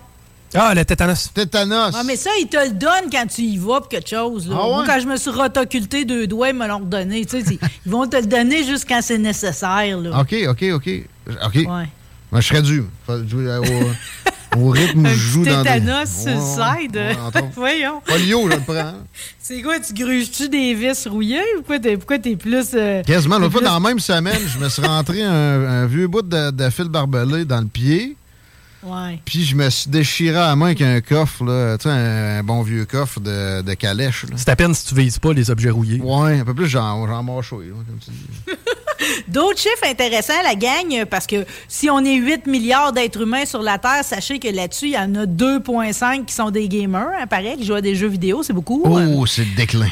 Ah, le tétanos. Tétanos. Ah, mais ça, ils te le donnent quand tu y vas pour quelque chose. Là. Ah ouais? Moi, quand je me suis rotoculté deux doigts, ils me l'ont redonné. Tu sais, c'est- ils vont te le donner juste quand c'est nécessaire. Là. OK, OK, OK. OK. Ouais. Moi, je serais dû. Au, au rythme où je joue dans des... tétanos sur le Ouais, ouais, side. ouais. (laughs) Voyons. Polio, je le prends. C'est quoi, tu gruges-tu des vis rouillées ou quoi? T'es, pourquoi t'es plus. euh, Quasiment. L'autre fois, plus- dans la même semaine, je me suis rentré un, un vieux bout de, de fil barbelé dans le pied. Ouais. Puis je me suis déchiré à la main avec un coffre, là, tu sais, un, un bon vieux coffre de, de calèche. C'est à peine si tu vises pas les objets rouillés. Ouais, un peu plus genre, genre mâchouille, comme tu dis. (laughs) D'autres chiffres intéressants, la gang, parce que si on est 8 milliards d'êtres humains sur la Terre, sachez que là-dessus, il y en a 2,5 qui sont des gamers, hein, pareil, qui jouent à des jeux vidéo, c'est beaucoup. hein. Oh, c'est le déclin.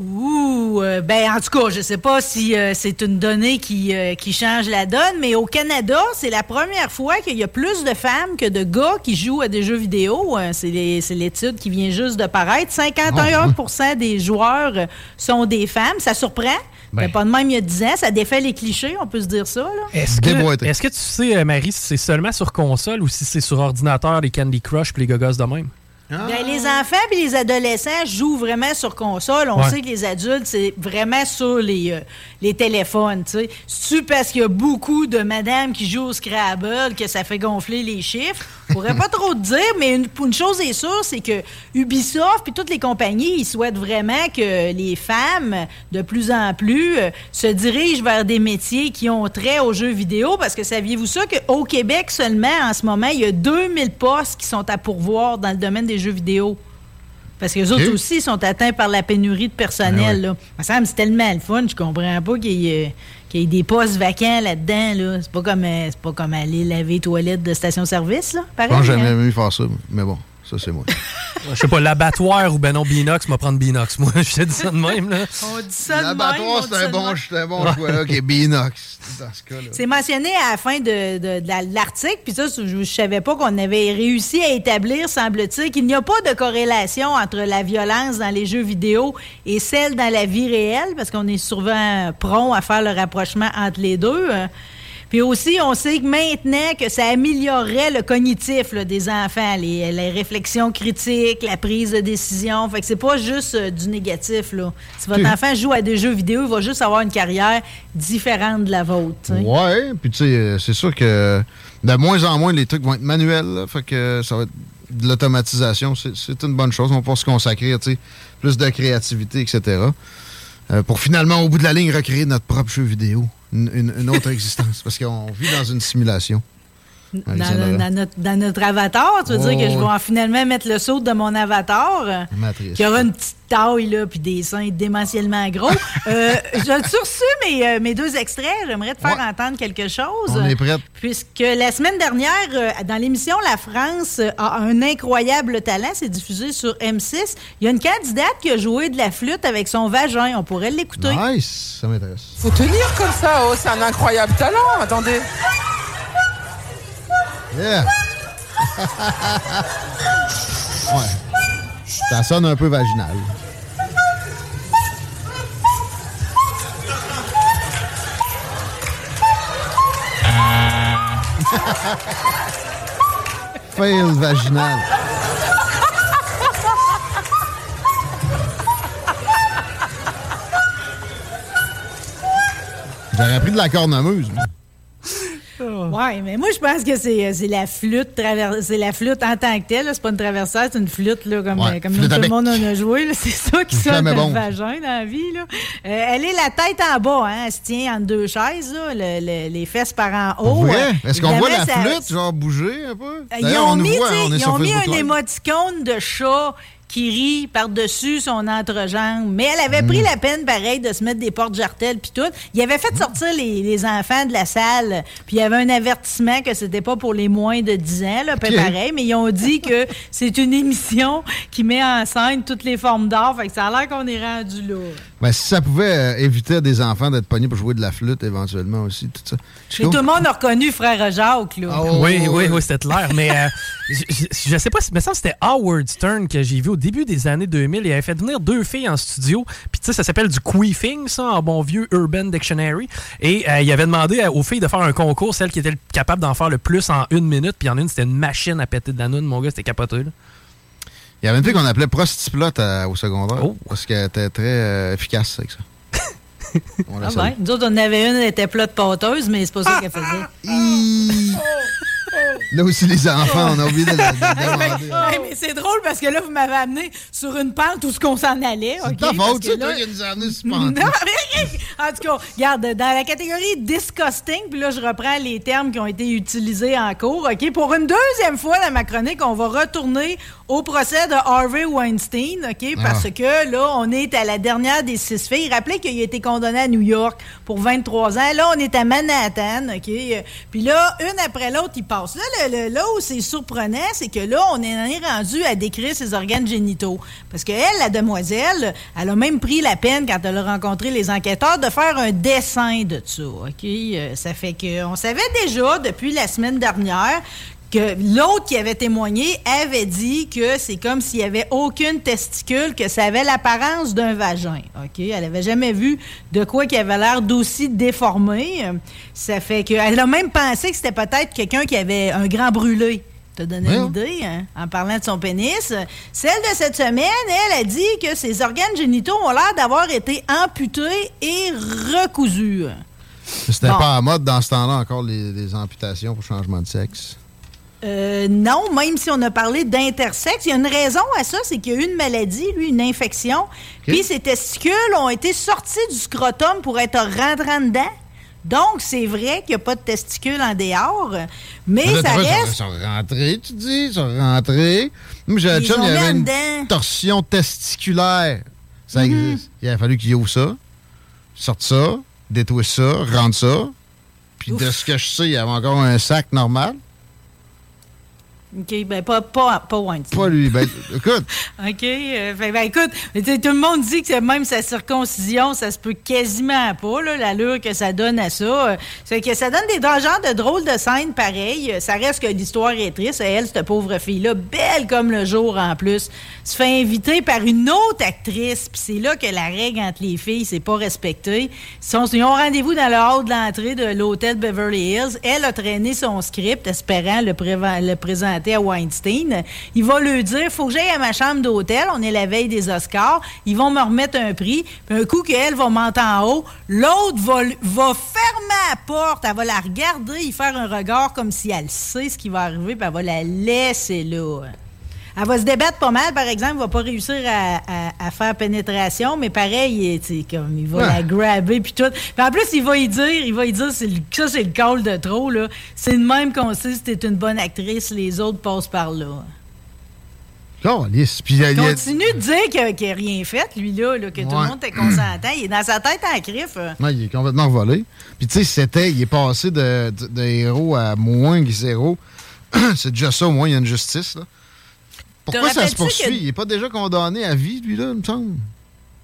Ouh, euh, ben en tout cas, je sais pas si euh, c'est une donnée qui, euh, qui change la donne, mais au Canada, c'est la première fois qu'il y a plus de femmes que de gars qui jouent à des jeux vidéo. Euh, c'est l'étude qui vient juste de paraître. 51% des joueurs sont des femmes. Ça surprend. Ben. Mais pas de même il y a 10 ans. Ça défait les clichés, on peut se dire ça. Est-ce que, est-ce que tu sais, Marie, si c'est seulement sur console ou si c'est sur ordinateur, les Candy Crush puis les gogos de même? Ah. Ben, les enfants et les adolescents jouent vraiment sur console. On Ouais. sait que les adultes, c'est vraiment sur les, euh, les téléphones. C'est-tu parce qu'il y a beaucoup de madames qui jouent au Scrabble que ça fait gonfler les chiffres? Je pourrais pas (laughs) trop te dire, mais une chose est sûre, c'est que Ubisoft et toutes les compagnies, ils souhaitent vraiment que les femmes, de plus en plus, euh, se dirigent vers des métiers qui ont trait aux jeux vidéo. Parce que saviez-vous ça qu'au Québec seulement, en ce moment, il y a 2000 postes qui sont à pourvoir dans le domaine des jeux vidéo. Parce que les autres aussi sont atteints par la pénurie de personnel. là. Ça me semble que c'est tellement le fun, je comprends pas qu'il y, ait- qu'il y ait des postes vacants là-dedans. Là. C'est pas comme euh, c'est pas comme aller laver les toilettes de station-service, là. Pareil. Moi, j'aimerais mieux faire ça, mais bon, ça, c'est moi. (laughs) Je sais pas, l'abattoir ou ben non, Binox, m'a prendre Binox. Moi, (laughs) je te dis ça de même, là. On dit ça de même, L'abattoir, c'est un bon, un bon choix. OK, Binox, dans ce cas-là. C'est mentionné à la fin de, de- de la- de l'article, puis ça, je ne savais pas qu'on avait réussi à établir, semble-t-il, qu'il n'y a pas de corrélation entre la violence dans les jeux vidéo et celle dans la vie réelle, parce qu'on est souvent prompt à faire le rapprochement entre les deux. Puis aussi, on sait que maintenant que ça améliorerait le cognitif là, des enfants, les, les réflexions critiques, la prise de décision. Fait que c'est pas juste euh, du négatif. Là. Si votre enfant joue à des jeux vidéo, il va juste avoir une carrière différente de la vôtre. sais. Ouais, puis tu sais, euh, c'est sûr que de moins en moins, les trucs vont être manuels. là, fait que ça va être de l'automatisation. C'est une bonne chose. On va pouvoir se consacrer à tu sais, plus de créativité, etc. euh, pour finalement, au bout de la ligne, recréer notre propre jeu vidéo. Une, une- autre (laughs) existence. Parce qu'on vit dans une simulation. Dans, dans notre, dans notre avatar, tu veux Oh, dire que je vais oui. en finalement mettre le saut de mon avatar, euh, Matrice. qui aura une petite taille, là, puis des seins démentiellement gros. (laughs) euh, J'ai reçu mes, euh, mes deux extraits. J'aimerais te faire entendre quelque chose. On est prêts. Puisque la semaine dernière, euh, dans l'émission La France euh, a un incroyable talent, c'est diffusé sur M6. Il y a une candidate qui a joué de la flûte avec son vagin. On pourrait l'écouter. Nice, ça m'intéresse. Faut tenir comme ça, oh, c'est un incroyable talent, attendez. (laughs) Ça sonne un peu vaginal. (laughs) Fail vaginal. J'aurais pris de la cornemuse. Moi. Ouais, mais moi, je pense que c'est euh, c'est la flûte c'est la flûte en tant que telle. là. C'est pas une traversaire, c'est une flûte, là, comme, Ouais, comme flûte nous, tout le monde en a joué. là. (laughs) C'est ça qui sonne flamme le vagin dans la vie. Là. Euh, elle est la tête en bas, hein. Elle se tient entre deux chaises, là, le- le- les fesses par en haut. Euh, Est-ce qu'on voit la ça- flûte, genre, bouger un peu? Ils ont on mis, voit, on ils ont mis un émoticône de chat qui rit par-dessus son entrejambe. Mais elle avait pris la peine, pareil, de se mettre des portes jartelles puis tout. Il avait fait sortir les, les enfants de la salle, puis il y avait un avertissement que c'était pas pour les moins de 10 ans, là, puis Ok. pareil, mais ils ont dit que (laughs) c'est une émission qui met en scène toutes les formes d'art, fait que ça a l'air qu'on est rendu là. Ben, si ça pouvait euh, éviter à des enfants d'être pognés pour jouer de la flûte, éventuellement aussi, tout ça. Mais Chico? tout le monde a reconnu Frère Jacques, là. Ah oui, oui, oui, c'était clair. Mais euh, (laughs) je, je- je sais pas si, mais ça c'était Howard Stern que j'ai vu au début des années 2000. Il avait fait venir deux filles en studio. Puis tu sais, ça s'appelle du queefing, ça, en bon vieux Urban Dictionary. Et euh, il avait demandé aux filles de faire un concours, celle qui était le- capable d'en faire le plus en une minute. Puis en une, c'était une machine à péter de la noune. Mon gars, c'était capoté. là. Il y avait une fille qu'on appelait prostiplote à- au secondaire. Oh. Parce qu'elle était très euh, efficace avec ça. (laughs) On la Ah ouais. Nous autres, on en avait une, elle était plate pâteuse, mais c'est pas ça qu'elle faisait. (laughs) Là aussi, les enfants, on a oublié de, la- de (laughs) demander. Hey, mais c'est drôle parce que là, vous m'avez amené sur une pente où ce qu'on s'en allait. C'est ok? ta Parce faute, c'est toi qui nous as amené sur pente. mais en tout cas, regarde, dans la catégorie disgusting, puis là, je reprends les termes qui ont été utilisés en cours. OK? Pour une deuxième fois dans ma chronique, on va retourner au procès de Harvey Weinstein, OK? Parce Ah. que là, on est à la dernière des six filles. Rappelez qu'il a été condamné à New York pour 23 ans. Là, on est à Manhattan, OK? Puis là, une après l'autre, il passe. Là, le- le- là où c'est surprenant, c'est que là, on est rendu à décrire ses organes génitaux. Parce qu'elle, la demoiselle, elle a même pris la peine, quand elle a rencontré les enquêteurs, de faire un dessin de ça, OK? Euh, Ça fait qu'on savait déjà, depuis la semaine dernière, que l'autre qui avait témoigné avait dit que c'est comme s'il n'y avait aucune testicule, que ça avait l'apparence d'un vagin. OK? Elle avait jamais vu de quoi qui avait l'air d'aussi déformé. Ça fait qu'elle a même pensé que c'était peut-être quelqu'un qui avait un grand brûlé. Te donner une idée, hein, en parlant de son pénis. Celle de cette semaine, elle a dit que ses organes génitaux ont l'air d'avoir été amputés et recousus. C'était Bon. pas à mode dans ce temps-là encore, les, les amputations pour changement de sexe. Euh, non, même si on a parlé d'intersexe, il y a une raison à ça, c'est qu'il y a eu une maladie, lui, une infection. Puis ses testicules ont été sortis du scrotum pour être rentrants dedans. Donc, c'est vrai qu'il n'y a pas de testicules en dehors, mais là, ça pas- Ils reste... sont rentrés, tu dis, ils sont rentrés. Moi, ont il y avait une dedans. torsion testiculaire. Ça Mhm. existe. Il a fallu qu'il ouvre ça, sorte ça, détwiste ça, rentre ça. Puis de ce que je sais, il y avait encore un sac normal. OK, ben pas, pas, pas Weinstein. Pas lui. Ben, (laughs) écoute, OK. euh, fait- ben, écoute, tout le monde dit que même sa circoncision, ça se peut quasiment pas, là, l'allure que ça donne à ça. Euh, C'est que ça donne des genres de drôles de scènes pareilles. Euh, Ça reste que l'histoire est triste. Elle, cette pauvre fille-là, belle comme le jour en plus, se fait inviter par une autre actrice. Puis c'est là que la règle entre les filles, c'est pas respecté. Ils, ont rendez-vous dans le hall de l'entrée de l'hôtel Beverly Hills. Elle a traîné son script, espérant le présenter à Weinstein. Il va lui dire faut que j'aille à ma chambre d'hôtel. On est la veille des Oscars. Ils vont me remettre un prix. Puis un coup qu'elle va monter en haut, l'autre va, va fermer la porte. Elle va la regarder, y faire un regard comme si elle sait ce qui va arriver, puis elle va la laisser là. Elle va se débattre pas mal, par exemple. Elle va pas réussir à, à- à faire pénétration, mais pareil, il, comme, il va Ouais. la grabber puis tout. Puis en plus, il va y dire, il va y dire, le- ça, c'est le call de trop, là. C'est le même qu'on sait si t'es une bonne actrice, les autres passent par là. Puis il Continue de dire qu'il n'a rien fait, lui-là, là, que tout le monde était consentant. Il est dans sa tête en crif. euh. Non, il est complètement volé. Puis tu sais, c'était, il est passé de, de- de héros à moins que zéro. (clears throat) C'est déjà ça, au moins, il y a une justice. Là. Pourquoi ça se poursuit? que- Il n'est pas déjà condamné à vie, lui, là, il me semble.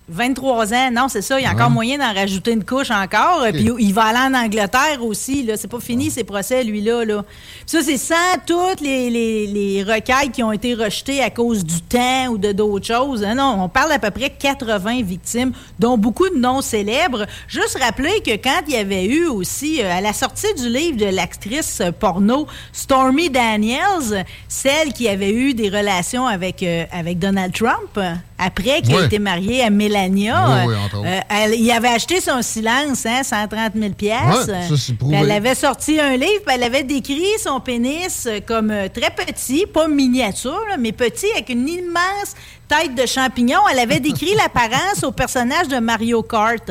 23 ans, non, c'est ça. Il y a encore moyen d'en rajouter une couche encore. Puis il va aller en Angleterre aussi. Là. C'est pas fini, ces procès, lui-là. Là. Ça, c'est sans toutes les, les, les requêtes qui ont été rejetées à cause du temps ou de d'autres choses. Hein, Non, on parle d'à peu près 80 victimes, dont beaucoup de noms célèbres. Juste rappeler que quand il y avait eu aussi, euh, à la sortie du livre de l'actrice porno Stormy Daniels, celle qui avait eu des relations avec, euh, avec Donald Trump, après qu'elle Ouais. ait été mariée à Melania, Oui, oui, euh, elle, il avait acheté son silence, hein, 130 000 piastres. Ouais, ça, c'est prouvé. Puis Elle avait sorti un livre, puis elle avait décrit son pénis euh, comme euh, très petit, pas miniature, là, mais petit, avec une immense tête de champignon. Elle avait décrit (laughs) l'apparence au personnage de Mario Kart.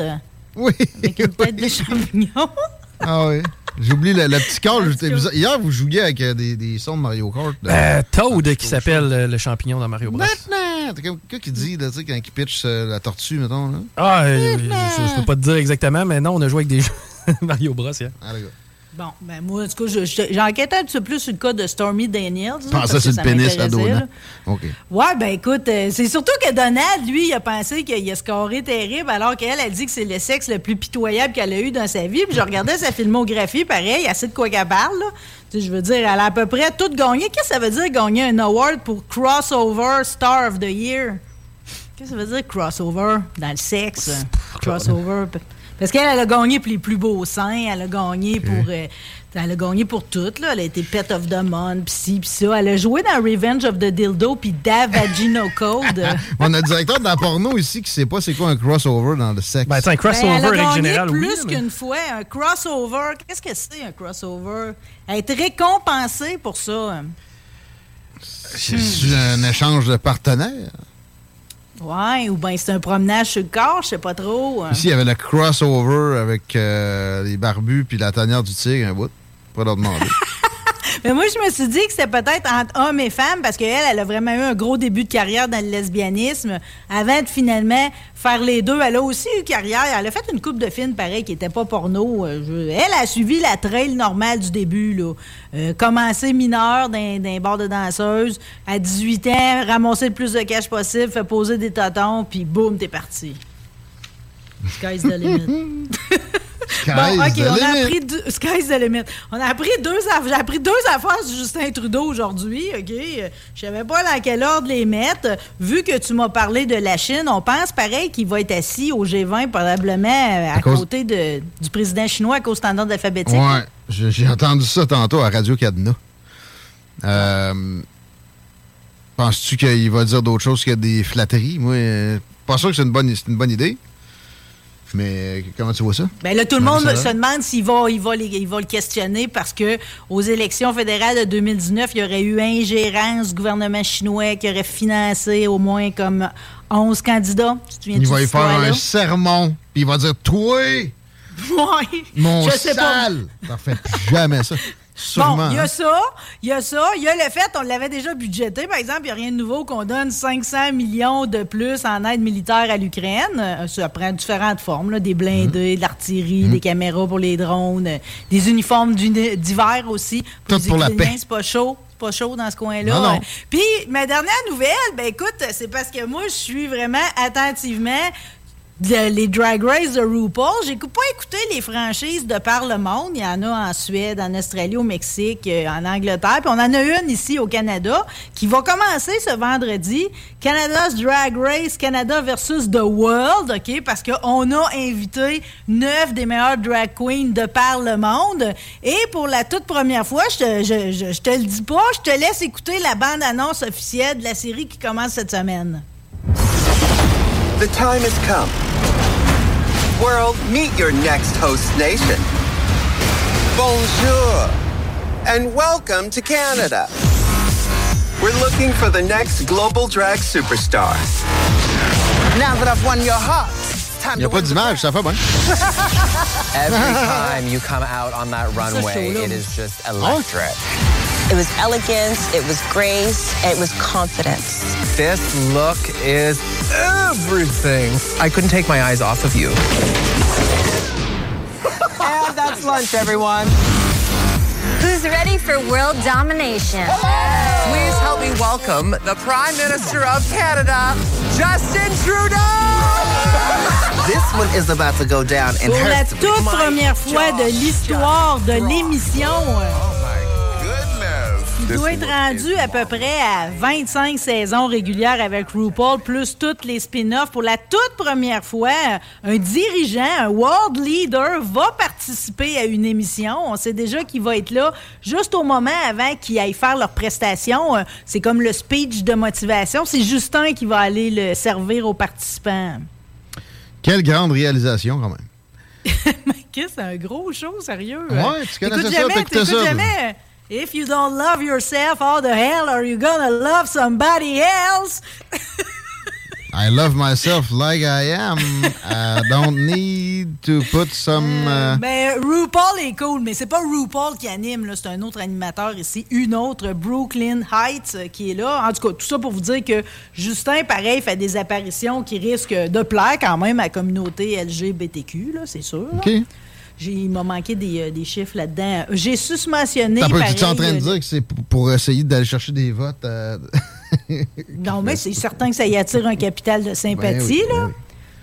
Oui. Avec une tête de champignon. Ah oui. J'oublie le, le petit call. j'étais- vous- Hier, vous jouiez avec euh, des, des sons de Mario Kart. là. Euh, Toad qui s'appelle euh, le champignon dans Mario Bros. Maintenant! Quelqu'un qui dit, là, quand il pitch euh, la tortue, mettons. Là? Ah, euh, je, je peux pas te dire exactement, mais non, on a joué avec des jeux (laughs) Mario Bros. Ah. Bon, ben moi, en tout cas, je- je- j'ai enquêté un petit peu plus sur le cas de Stormy Daniels. Je pensais que sur le ça pénis à là. OK. Ouais, ben écoute, euh, c'est surtout que Donald, lui, il a pensé qu'il a scoré terrible, alors qu'elle a dit que c'est le sexe le plus pitoyable qu'elle a eu dans sa vie. Puis je regardais sa filmographie, pareil, assez de quoi qu'elle parle, là. Tu sais, je veux dire, elle a à peu près tout gagné. Qu'est-ce que ça veut dire gagner un award pour Crossover Star of the Year? Qu'est-ce que ça veut dire crossover dans le sexe? Crossover. Parce qu'elle elle a gagné pour les plus beaux seins, elle a gagné pour. euh, elle a gagné pour tout, là. Elle a été Pet of the Month, pis ci, pis ça. Elle a joué dans Revenge of the Dildo, puis Da Vagino Code. (laughs) On a un directeur de la porno ici qui sait pas c'est quoi un crossover dans le sexe. Ben, un crossover, Ben, elle a gagné oui. plus mais- qu'une fois. Un crossover. Qu'est-ce que c'est, un crossover? Être récompensé pour ça. C'est un échange de partenaires? Ouais, ou bien c'est un promenage sur le corps, je sais pas trop. Ici, il y avait le crossover avec euh, les barbus puis la tanière du tigre, un bout. Pas leur demander. (laughs) Mais moi, je me suis dit que c'était peut-être entre hommes et femmes parce qu'elle, elle a vraiment eu un gros début de carrière dans le lesbianisme avant de finalement faire les deux. Elle a aussi eu carrière. Elle a fait une coupe de films, pareil, qui n'était pas porno. Euh, Elle a suivi la trail normale du début. Là. Euh, commencer mineure dans, dans un bar de danseuse. À 18 ans, ramasser le plus de cash possible, fait poser des totons, puis boum, t'es parti. Sky's the limit. (laughs) Bon, OK, on a appris deux, sky's the limit. On a appris deux affaires. J'ai appris deux affaires sur Justin Trudeau aujourd'hui, OK? Euh, Je savais pas dans quel ordre les mettre. Vu que tu m'as parlé de la Chine, on pense pareil qu'il va être assis au G20 probablement euh, à, À cause- côté de- du président chinois à cause standard alphabétique. Ouais, j'ai j'ai entendu ça tantôt à Radio Cadena. Euh, Penses-tu qu'il va dire d'autres choses que des flatteries? Moi, euh, pas sûr que c'est une bonne, une bonne idée. Mais comment tu vois ça? Ben là, tout le monde se demande s'il va, il va, les- il va le questionner parce que aux élections fédérales de 2019, il y aurait eu ingérence du gouvernement chinois qui aurait financé au moins comme 11 candidats. Tu Il va y faire un sermon, puis il va dire Toi, (laughs) Ouais. mon Je sais pas. sale! Plus jamais ça. Sûrement. Bon, il y a hein? ça, il y a ça, il y a le fait, on l'avait déjà budgété, par exemple, il n'y a rien de nouveau qu'on donne 500 millions de plus en aide militaire à l'Ukraine. Euh, Ça prend différentes formes, là, des blindés, de l'artillerie, des caméras pour les drones, euh, des uniformes d'hiver aussi. Tout les pour la paix. C'est pas chaud. c'est Pas chaud dans ce coin-là. Euh, Puis, ma dernière nouvelle, ben écoute, c'est parce que moi, je suis vraiment attentivement les Drag Race de RuPaul. J'ai pas écouté les franchises de par le monde. Il y en a en Suède, en Australie, au Mexique, euh, en Angleterre. Puis on en a une ici au Canada qui va commencer ce vendredi. Canada's Drag Race Canada versus The World, OK? Parce qu'on a invité neuf des meilleures drag queens de par le monde. Et pour la toute première fois, je te, je te le dis pas, je te laisse écouter la bande-annonce officielle de la série qui commence cette semaine. The time has come. World, meet your next host nation. Bonjour, and welcome to Canada. We're looking for the next global drag superstar. Now that I've won your heart, Il n'y a pas the d'image, ça fait bon. (laughs) Every (laughs) time you come out on that runway, it is just oh. electric. It was elegance, it was grace, it was confidence. This look is everything. I couldn't take my eyes off of you. (laughs) And that's lunch, everyone. Who's ready for world domination? Please help me welcome the Prime Minister of Canada, Justin Trudeau! (laughs) This one is about to go down in Pour la history. toute première fois de l'histoire de l'émission. Il doit être rendu à peu près à 25 saisons régulières avec RuPaul, plus toutes les spin-offs. Pour la toute première fois, un dirigeant, un world leader va participer à une émission. On sait déjà qu'il va être là juste au moment avant qu'ils aillent faire leur prestation. C'est comme le speech de motivation. C'est Justin qui va aller le servir aux participants. Quelle grande réalisation, quand même. (laughs) Qu'est-ce c'est un gros show, sérieux? Ouais, tu T'écoutes ça, jamais, ça, jamais. If you don't love yourself, how the hell are you gonna love somebody else? (laughs) I love myself like I am. I don't need to put some... uh, Mais RuPaul est cool, mais c'est pas RuPaul qui anime, c'est un autre animateur ici, une autre, Brooklyn Heights, euh, qui est là. En tout cas, tout ça pour vous dire que Justin, pareil, fait des apparitions qui risquent de plaire quand même à la communauté LGBTQ, c'est sûr. là. OK. J'ai- Il m'a manqué des, euh, des chiffres là-dedans. J'ai susmentionné. T'as Tu es en train de euh, dire que c'est pour, essayer d'aller chercher des votes? euh, Non, mais c'est certain que ça y attire un capital de sympathie, Ben oui, là.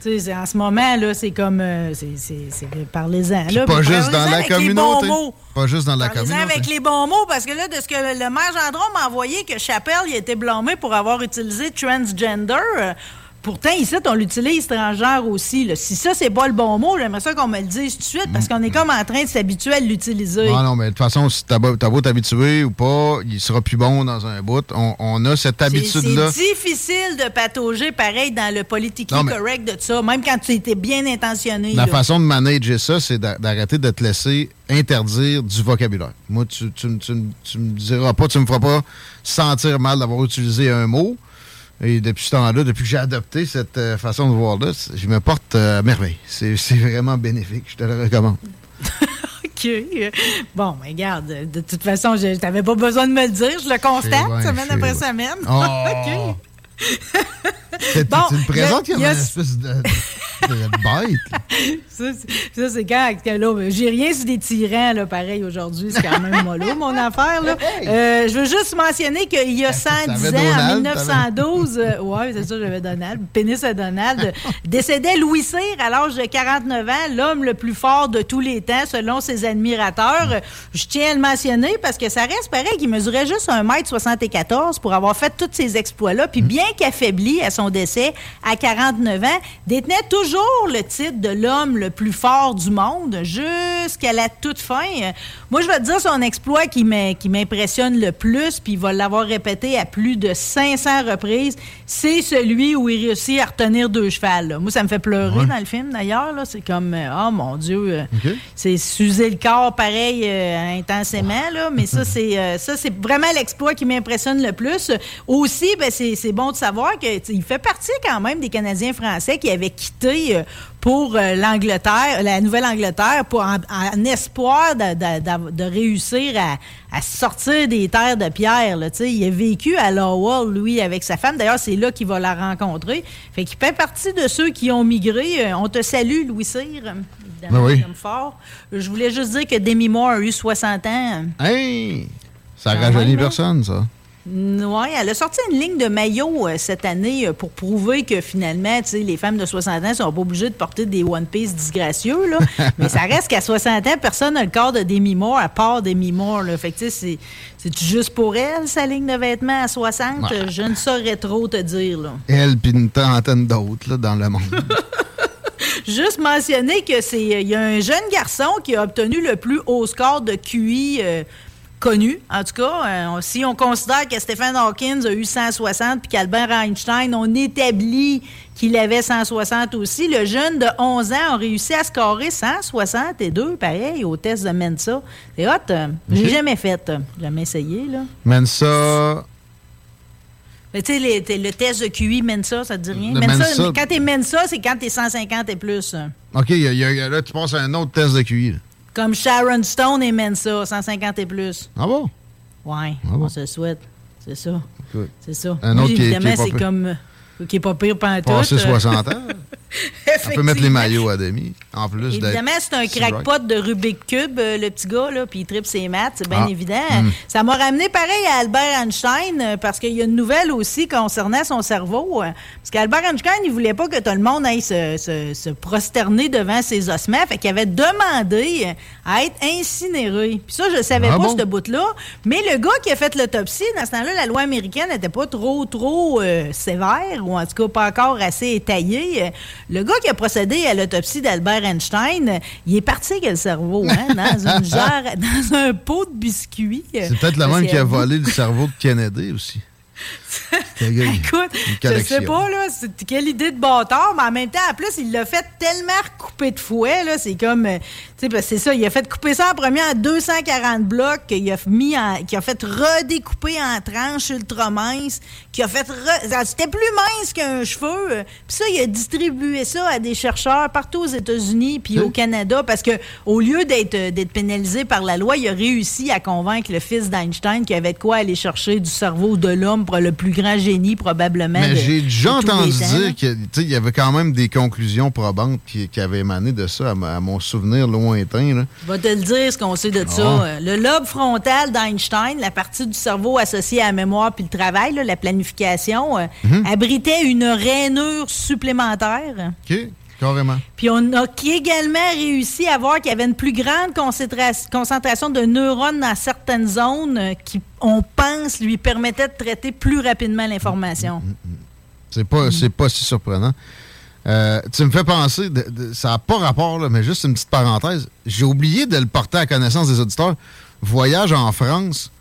Tu sais, c'est- en ce moment, là, c'est comme. euh, c'est- parlez-en. Pas juste dans la communauté. Pas juste dans la communauté. avec les bons mots, parce que là, de ce que le maire Gendron m'a envoyé, que Chappelle il a été blâmé pour avoir utilisé transgender. euh, Pourtant, ici, on l'utilise transgenre aussi. là. Si ça, c'est pas le bon mot, j'aimerais ça qu'on me le dise tout de suite, parce qu'on est comme en train de s'habituer à l'utiliser. Ah non, mais de toute façon, si t'as beau t'habituer ou pas, il sera plus bon dans un bout. On, on a cette habitude-là. C'est difficile de patauger pareil dans le Non, mais- correct de ça, même quand tu étais bien intentionné. La là. façon de manager ça, c'est d'a- d'arrêter de te laisser interdire du vocabulaire. Moi, tu, tu, tu me diras pas, tu me feras pas sentir mal d'avoir utilisé un mot. Et depuis ce temps-là, depuis que j'ai adopté cette euh, façon de voir-là, je me porte euh, à merveille. C'est vraiment bénéfique. Je te le recommande. (laughs) OK. Bon, mais regarde, de toute façon, je n'avais pas besoin de me le dire. Je le constate semaine après semaine. Oh! (laughs) OK. Bon, tu me présentes il y a- une espèce de, de bête. Ça, c'est- quand, là, j'ai rien sur des tyrans, là, pareil, aujourd'hui. C'est quand même mollo, (laughs) mon affaire, là. Euh, je veux juste mentionner qu'il y a 110 ans, en Donald, 1912, euh, ouais, c'est ça, j'avais Donald, pénis à Donald, (laughs) décédait Louis Cyr à l'âge de 49 ans, l'homme le plus fort de tous les temps, selon ses admirateurs. Je tiens à le mentionner parce que ça reste pareil qu'il mesurait juste 1m74 pour avoir fait tous ces exploits-là, puis bien qu'affaibli à son décès à 49 ans, détenait toujours le titre de l'homme le plus fort du monde jusqu'à la toute fin. Moi, je vais te dire son exploit qui m'im- qui m'impressionne le plus, puis il va l'avoir répété à plus de 500 reprises, c'est celui où il réussit à retenir deux chevals. là. Moi, ça me fait pleurer dans le film, d'ailleurs. C'est comme, euh, oh mon Dieu, euh, c'est s'user le corps pareil euh, intensément, là. mais ça, c'est euh, vraiment l'exploit qui m'impressionne le plus. Aussi, ben, c'est c'est bon de savoir qu'il fait partie quand même des Canadiens français qui avaient quitté euh, pour euh, l'Angleterre, la Nouvelle-Angleterre, pour en, en espoir de, de- de- de réussir à, à sortir des terres de pierre. Là, il a vécu à Lowell, lui, avec sa femme. D'ailleurs, c'est là qu'il va la rencontrer. Fait qu'il fait partie de ceux qui ont migré. Euh, On te salue, Louis Cyr. Évidemment, Ben oui. fort. Je voulais juste dire que Demi Moore a eu 60 ans. Hey! Ça rajeunit là. personne, ça. Oui, elle a sorti une ligne de maillot euh, cette année euh, pour prouver que finalement, les femmes de 60 ans sont pas obligées de porter des One Piece disgracieux, là. (laughs) Mais ça reste qu'à 60 ans, personne n'a le corps de Demi Moore à part Demi Moore, là. Fait que, tu sais, c'est- juste pour elle, sa ligne de vêtements à 60? Ouais. Euh, Je ne saurais trop te dire, là. Elle puis une trentaine d'autres dans le monde. (laughs) Juste mentionner que c'est il y a un jeune garçon qui a obtenu le plus haut score de QI euh, connu. En tout cas, euh, si on considère que Stephen Hawkins a eu 160 puis qu'Albert Einstein, on établit qu'il avait 160 aussi, le jeune de 11 ans a réussi à scorer 162, pareil, au test de Mensa. C'est hot. euh, J'ai Ok. jamais fait, euh, jamais essayé, là. Mensa, Mais tu sais, le test de QI Mensa, ça te dit rien? Mensa, Mensa. quand t'es Mensa, c'est quand t'es 150 et plus. OK, y a- y a- là, tu passes à un autre test de QI. là. Comme Sharon Stone et Mensa, 150 et plus. Ah bon? Ouais, Ah bon? on se souhaite. C'est ça. C'est ça. Un autre qui évidemment, c'est comme. euh, qui est pas pire pantoute. Passer euh. 60 ans. (laughs) (laughs) On peut mettre les maillots à demi. En plus. Évidemment, c'est un crackpot de Rubik Cube, euh, le petit gars, là, puis il tripe ses maths, c'est bien Ah. évident. Mm. Ça m'a ramené pareil à Albert Einstein, euh, parce qu'il y a une nouvelle aussi concernant son cerveau. euh, Parce qu'Albert Einstein, il voulait pas que tout le monde aille se, se- se prosterner devant ses ossements, fait qu'il avait demandé à être incinéré. Puis ça, je savais Ah pas, bon? ce bout-là. Mais le gars qui a fait l'autopsie, dans ce temps-là, la loi américaine n'était pas trop, trop euh, sévère, ou en tout cas pas encore assez étayée. Le gars qui a procédé à l'autopsie d'Albert Einstein, il est parti avec le cerveau, hein, dans une (laughs) jarre, dans un pot de biscuits. C'est peut-être le même qui a volé le cerveau de Kennedy aussi. (laughs) (laughs) Écoute, je sais pas, là, c'est quelle idée de bâtard, mais en même temps, en plus, il l'a fait tellement recouper de fouet, là, c'est comme, euh, tu sais, parce que c'est ça, il a fait couper ça en premier en 240 blocs, qu'il a mis en, qu'il a fait redécouper en tranches ultra minces, qu'il a fait, re- ça, c'était plus mince qu'un cheveu, puis ça, il a distribué ça à des chercheurs partout aux États-Unis puis au Canada, parce que au lieu d'être, euh, d'être pénalisé par la loi, il a réussi à convaincre le fils d'Einstein qu'il avait de quoi aller chercher du cerveau de l'homme pour le plus grand génie, probablement. Mais j'ai déjà entendu dire qu'il y avait quand même des conclusions probantes qui, qui avaient émané de ça, à, mon souvenir lointain. Là. Je vais te le dire, ce qu'on sait de ça. Ah. Le lobe frontal d'Einstein, la partie du cerveau associée à la mémoire puis le travail, là, la planification, euh, Mhm. abritait une rainure supplémentaire. Carrément. Puis on a également réussi à voir qu'il y avait une plus grande concentra- concentration de neurones dans certaines zones euh, qui, on pense, lui permettaient de traiter plus rapidement l'information. C'est pas, c'est pas si surprenant. Euh, tu me fais penser, de- de- ça n'a pas rapport, là, mais juste une petite parenthèse. J'ai oublié de le porter à connaissance des auditeurs. Voyage en France.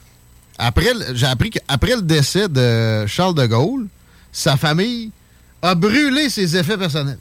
Après, j'ai appris qu'après le décès de Charles de Gaulle, sa famille a brûlé ses effets personnels.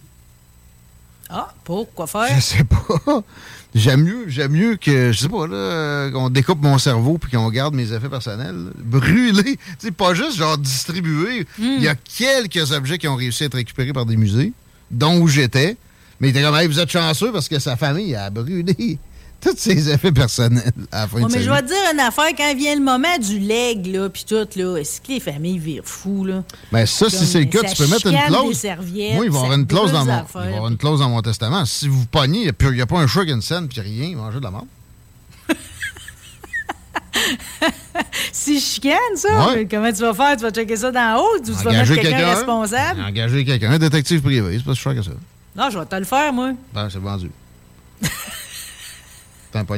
Ah, pourquoi faire? Je sais pas. (laughs) J'aime mieux, j'aime mieux que, je sais pas, là, qu'on découpe mon cerveau puis qu'on garde mes effets personnels. Brûler. Tu sais, pas juste genre distribuer. Il y a quelques objets qui ont réussi à être récupérés par des musées, dont où j'étais. Mais il était comme, Hey, vous êtes chanceux parce que sa famille a brûlé tous ses effets personnels à la fin Ouais, de mais je vais te dire une affaire, quand vient le moment du leg, là, puis tout, là, est-ce que les familles virent fous, là? Ben ça, si c'est le cas, tu peux mettre une clause. Moi, il va y avoir une clause dans mon, il va avoir une clause dans mon testament. Si vous pognez, il n'y a, pas un choix qu'une scène, puis rien, mangez de la merde. (laughs) Si chicane, ça, Ouais. comment tu vas faire? Tu vas checker ça d'en haut ou tu vas mettre Engager quelqu'un quelqu'un. responsable? Engager quelqu'un, un détective privé, c'est pas si cher que ça. Non, je vais te le faire, moi. Ben, c'est vendu. (laughs)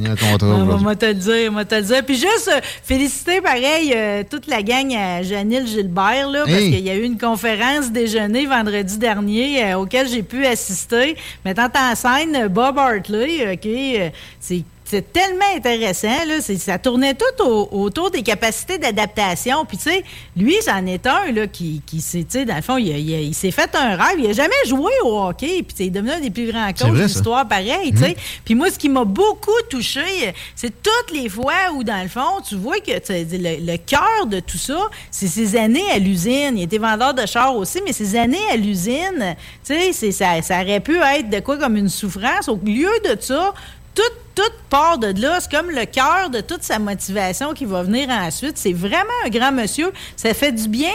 Un contrat aujourd'hui. moi te le dire, moi te le dire. Puis juste euh, féliciter pareil euh, toute la gang à Janine Gilbert là, parce qu'il y a eu une conférence déjeuner vendredi dernier euh, auquel j'ai pu assister, mettant en scène euh, Bob Hartley, ok, euh, c'est c'est tellement intéressant, là. C'est- Ça tournait tout au- autour des capacités d'adaptation. Puis, tu sais, lui, c'en est un, là, qui, qui s'est, tu sais, dans le fond, il, il s'est fait un rêve. Il a jamais joué au hockey. Puis, il est devenu un des plus grands coachs de l'histoire, pareil. Mhm. Puis moi, ce qui m'a beaucoup touché, c'est toutes les fois où, dans le fond, tu vois que le, le cœur de tout ça, c'est ses années à l'usine. Il était vendeur de chars aussi, mais ses années à l'usine, tu sais, ça, ça aurait pu être de quoi comme une souffrance. Au lieu de ça, tout, tout part de là. C'est comme le cœur de toute sa motivation qui va venir ensuite. C'est vraiment un grand monsieur. Ça fait du bien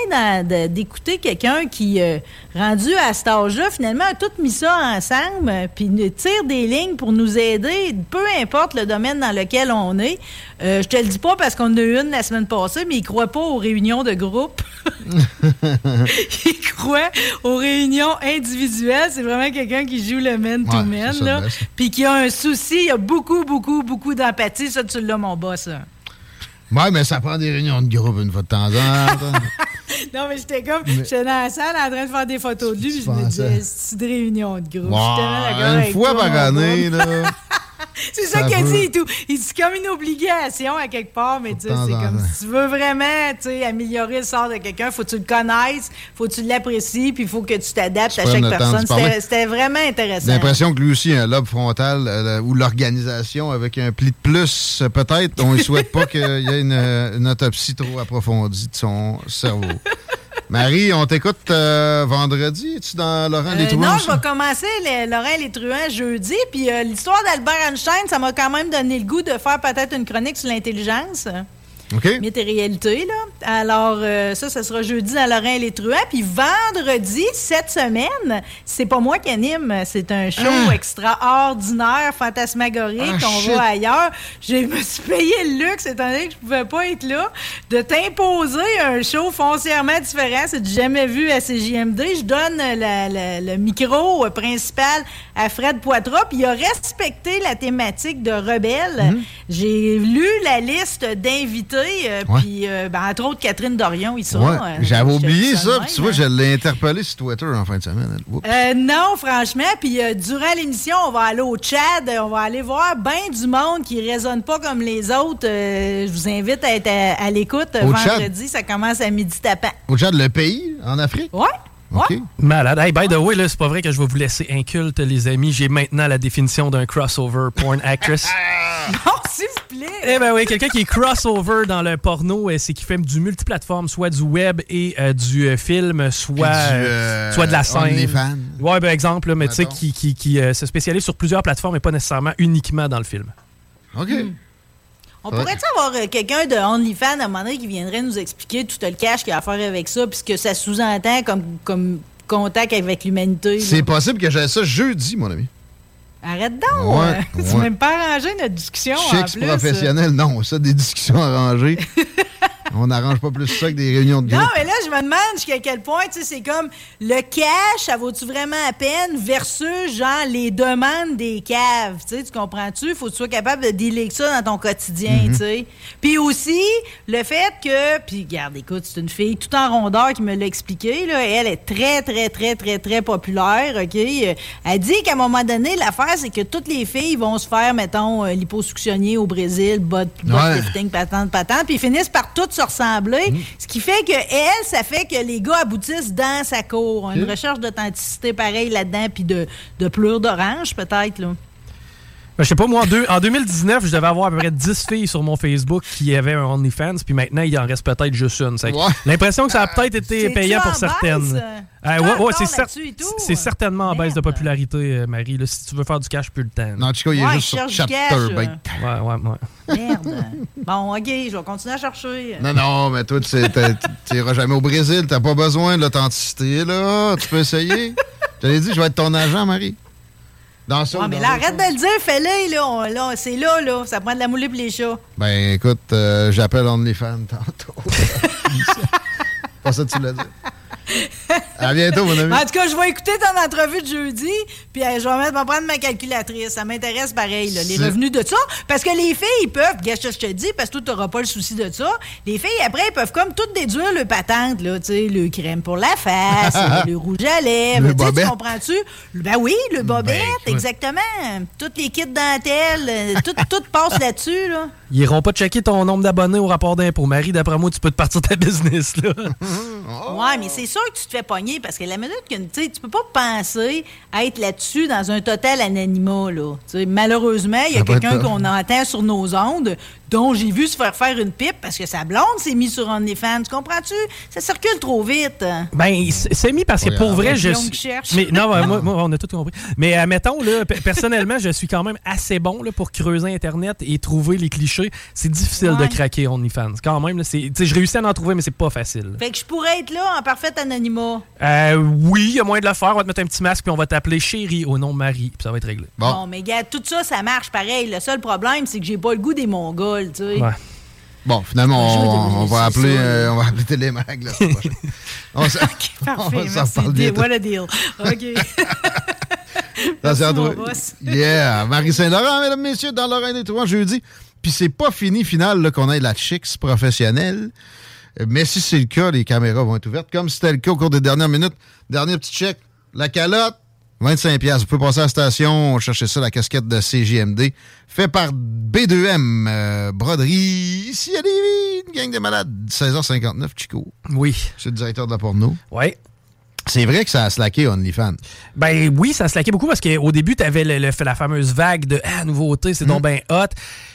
d'écouter quelqu'un qui, euh, rendu à cet âge-là, finalement, a tout mis ça ensemble, euh, puis tire des lignes pour nous aider, peu importe le domaine dans lequel on est. Euh, je te le dis pas parce qu'on en a eu une la semaine passée, mais il croit pas aux réunions de groupe. (laughs) il croit aux réunions individuelles. C'est vraiment quelqu'un qui joue le man-to-man, Ouais. Puis qui a un souci, il a beaucoup, beaucoup, beaucoup d'empathie. Ça, tu l'as, mon boss. là. Ouais, mais ça prend des réunions de groupe une fois de temps en temps. (laughs) Non, mais j'étais comme, j'étais dans la salle en train de faire des photos de lui, puis je me disais, c'est une réunion de groupe? Ouais, une fois par année, là. (laughs) (laughs) C'est ça, Ça qu'il a dit et tout. Il dit c'est comme une obligation à quelque part, mais tu sais, c'est comme si tu veux vraiment tu sais, améliorer le sort de quelqu'un, faut que tu le connaisses, faut que tu l'apprécies, puis il faut que tu t'adaptes à chaque personne. C'était vraiment J'ai intéressant. l'impression que lui aussi a un lobe frontal euh, ou l'organisation avec un pli de plus, peut-être. On ne souhaite pas (laughs) qu'il y ait une, une autopsie trop approfondie de son cerveau. (laughs) Marie, on t'écoute euh, vendredi. Es-tu dans Laurent Euh, Les Truands? non, je vais commencer les, Laurent les truands jeudi. Puis euh, l'histoire d'Albert Einstein, ça m'a quand même donné le goût de faire peut-être une chronique sur l'intelligence. OK. Mythe et réalité, là. Alors, euh, ça, ça sera jeudi dans Laurent et les Truands. Puis vendredi, cette semaine, c'est pas moi qui anime. C'est un show Ah. extraordinaire, fantasmagorique. Ah, on shit. va ailleurs. Je me suis payé le luxe, étant donné que je pouvais pas être là, de t'imposer un show foncièrement différent. C'est du jamais vu à CJMD. Je donne la- la- le micro principal à Fred Poitras. Puis il a respecté la thématique de Rebelle. Mhm. J'ai lu la liste d'invités. Euh, Ouais. Puis, euh, ben, entre autres, Catherine Dorion, ils sont. Ouais, euh, J'avais oublié ça. puis tu même, vois, hein. je l'ai interpellé sur Twitter en fin de semaine. Euh, non, franchement. Puis durant l'émission, on va aller au Tchad. On va aller voir bien du monde qui résonne pas comme les autres. Je vous invite à être à, à l'écoute Tchad? vendredi. Ça commence à midi tapant. Au Tchad, le pays, en Afrique? Ouais. OK. Malade. Hey, by the way, là, c'est pas vrai que je vais vous laisser inculte, les amis. J'ai maintenant la définition d'un crossover porn actress. (laughs) Non, s'il vous plaît. Eh ben oui, quelqu'un qui est crossover dans le porno, euh, c'est qui fait du multiplateforme, soit du web et euh, du euh, film, soit, du, euh, soit de la scène. OnlyFans. Ouais, ben exemple, là, mais tu sais, qui, qui, qui, euh, se spécialise sur plusieurs plateformes et pas nécessairement uniquement dans le film. OK. On Ouais. pourrait-tu avoir euh, quelqu'un de OnlyFans à un moment donné qui viendrait nous expliquer tout le cash qu'il y a à faire avec ça, puis ce que ça sous-entend comme, comme contact avec l'humanité? C'est possible que j'aie ça jeudi, mon ami. Arrête donc! Ouais, euh, (laughs) Tu ouais. même pas arrangé notre discussion en Chicks plus. professionnels, non. Ça, des discussions arrangées. (laughs) On n'arrange pas plus ça que des réunions de Non, groupe. mais là, je me demande jusqu'à quel point, tu sais, c'est comme le cash, ça vaut-tu vraiment la peine versus, genre, les demandes des caves, tu sais, tu comprends-tu? Faut que tu sois capable de dealer ça dans ton quotidien, Mhm. tu sais. Puis aussi, le fait que, puis regarde, écoute, c'est une fille tout en rondeur qui me l'a expliqué, là, elle est très, très, très, très, très populaire, OK? Euh, Elle dit qu'à un moment donné, l'affaire, c'est que toutes les filles vont se faire, mettons, euh, liposuctionner au Brésil, bot, bot Ouais. lifting, patente, patente, puis ils finissent par toutes se ressembler. Mm. Ce qui fait que elle, ça fait que les gars aboutissent dans sa cour. Une recherche d'authenticité pareil là-dedans, puis de, de pleurs d'orange, peut-être. là. Ben, je sais pas, moi, en, deux- en 2019, je devais avoir à peu près 10 filles sur mon Facebook qui avaient un OnlyFans, puis maintenant, il en reste peut-être juste une. L'impression que ça a peut-être été payant pour certaines. euh? Euh, ouais, c'est cer- certainement en baisse de popularité, euh, Marie. là. si tu veux faire du cash, plus le temps. Non, Chico, il est juste sur Ouais, ouais, ouais. Merde. bon, OK, je vais continuer à chercher. Non, non, mais toi, tu sais, t'as- tu iras jamais au Brésil. T'as pas besoin de l'authenticité, là. Tu peux essayer. Je te l'ai dit, je vais être ton agent, Marie. Dans ça. Ou mais là, arrête de le dire, fais-le, là. On- là, c'est là, là. Ça prend de la moulée pour les chats. Ben, écoute, euh, j'appelle OnlyFans tantôt. (laughs) pas ça que tu l'as dit. (laughs) À bientôt, mon ami. En tout cas, je vais écouter ton entrevue de jeudi, puis euh, je vais mettre, me prendre ma calculatrice. Ça m'intéresse pareil, là, les revenus de ça. Parce que les filles, ils peuvent, gars, je te dis, parce que toi, tu n'auras pas le souci de ça. Les filles, après, ils peuvent comme tout déduire le patente, là, tu sais, le crème pour la face, (laughs) le rouge à lèvres. Le tu sais, bobette. tu comprends-tu? Ben oui, le bobette, écoute. exactement. Toutes les kits dentelles, euh, tout, tout passe là-dessus, là. Ils iront pas checker ton nombre d'abonnés au rapport d'impôt. Marie, d'après moi, tu peux te partir ta (laughs) business, là. Ouais, mais c'est sûr que tu te fais pogner parce que la minute que tu peux pas penser à être là-dessus dans un total anonymat là. Malheureusement, il y a quelqu'un qu'on entend sur nos ondes dont j'ai vu se faire faire une pipe parce que sa blonde s'est mise sur OnlyFans. Tu comprends-tu? Ça circule trop vite. Ben, c'est mis parce que pour vrai, je suis. qui cherche. Mais non, moi, (laughs) moi, on a tout compris. Mais euh, mettons, là, pe- personnellement, je suis quand même assez bon là, pour creuser Internet et trouver les clichés. C'est difficile de craquer OnlyFans. Quand même, là, je réussis à en trouver, mais c'est pas facile. Fait que je pourrais être là en parfait anonymat. Euh, oui, il y a moyen de le faire. On va te mettre un petit masque puis on va t'appeler chérie au nom de Marie. Puis ça va être réglé. Bon. mais gars, tout ça, ça marche pareil. Le seul problème, c'est que j'ai pas le goût des Mongols, tu sais. Ouais. Bon, finalement, on, on va appeler, euh, on va appeler Télémag la semaine prochaine. (laughs) On s'en- Parfait, on s'en merci. parle Deal, bientôt. What a deal. OK. (laughs) Merci, boss. (laughs) Yeah! Marie Saint-Laurent, mesdames, messieurs, dans Lorraine des Trois jeudi. Puis c'est pas fini, final, là, qu'on ait la Chicks professionnelle. Mais si c'est le cas, les caméras vont être ouvertes, comme c'était le cas au cours des dernières minutes. Dernier petit check. La calotte, 25 pièces. Vous pouvez passer à la station, chercher ça, la casquette de CJMD. Fait par B2M, euh, broderie, ici à Lévis, une gang de malades. 16h59, Chico. Oui. C'est le directeur de la porno. Ouais. C'est vrai que ça a slacké OnlyFans. Ben oui, ça se laquait beaucoup parce qu'au début, tu avais la fameuse vague de ah, nouveauté, c'est donc bien hot.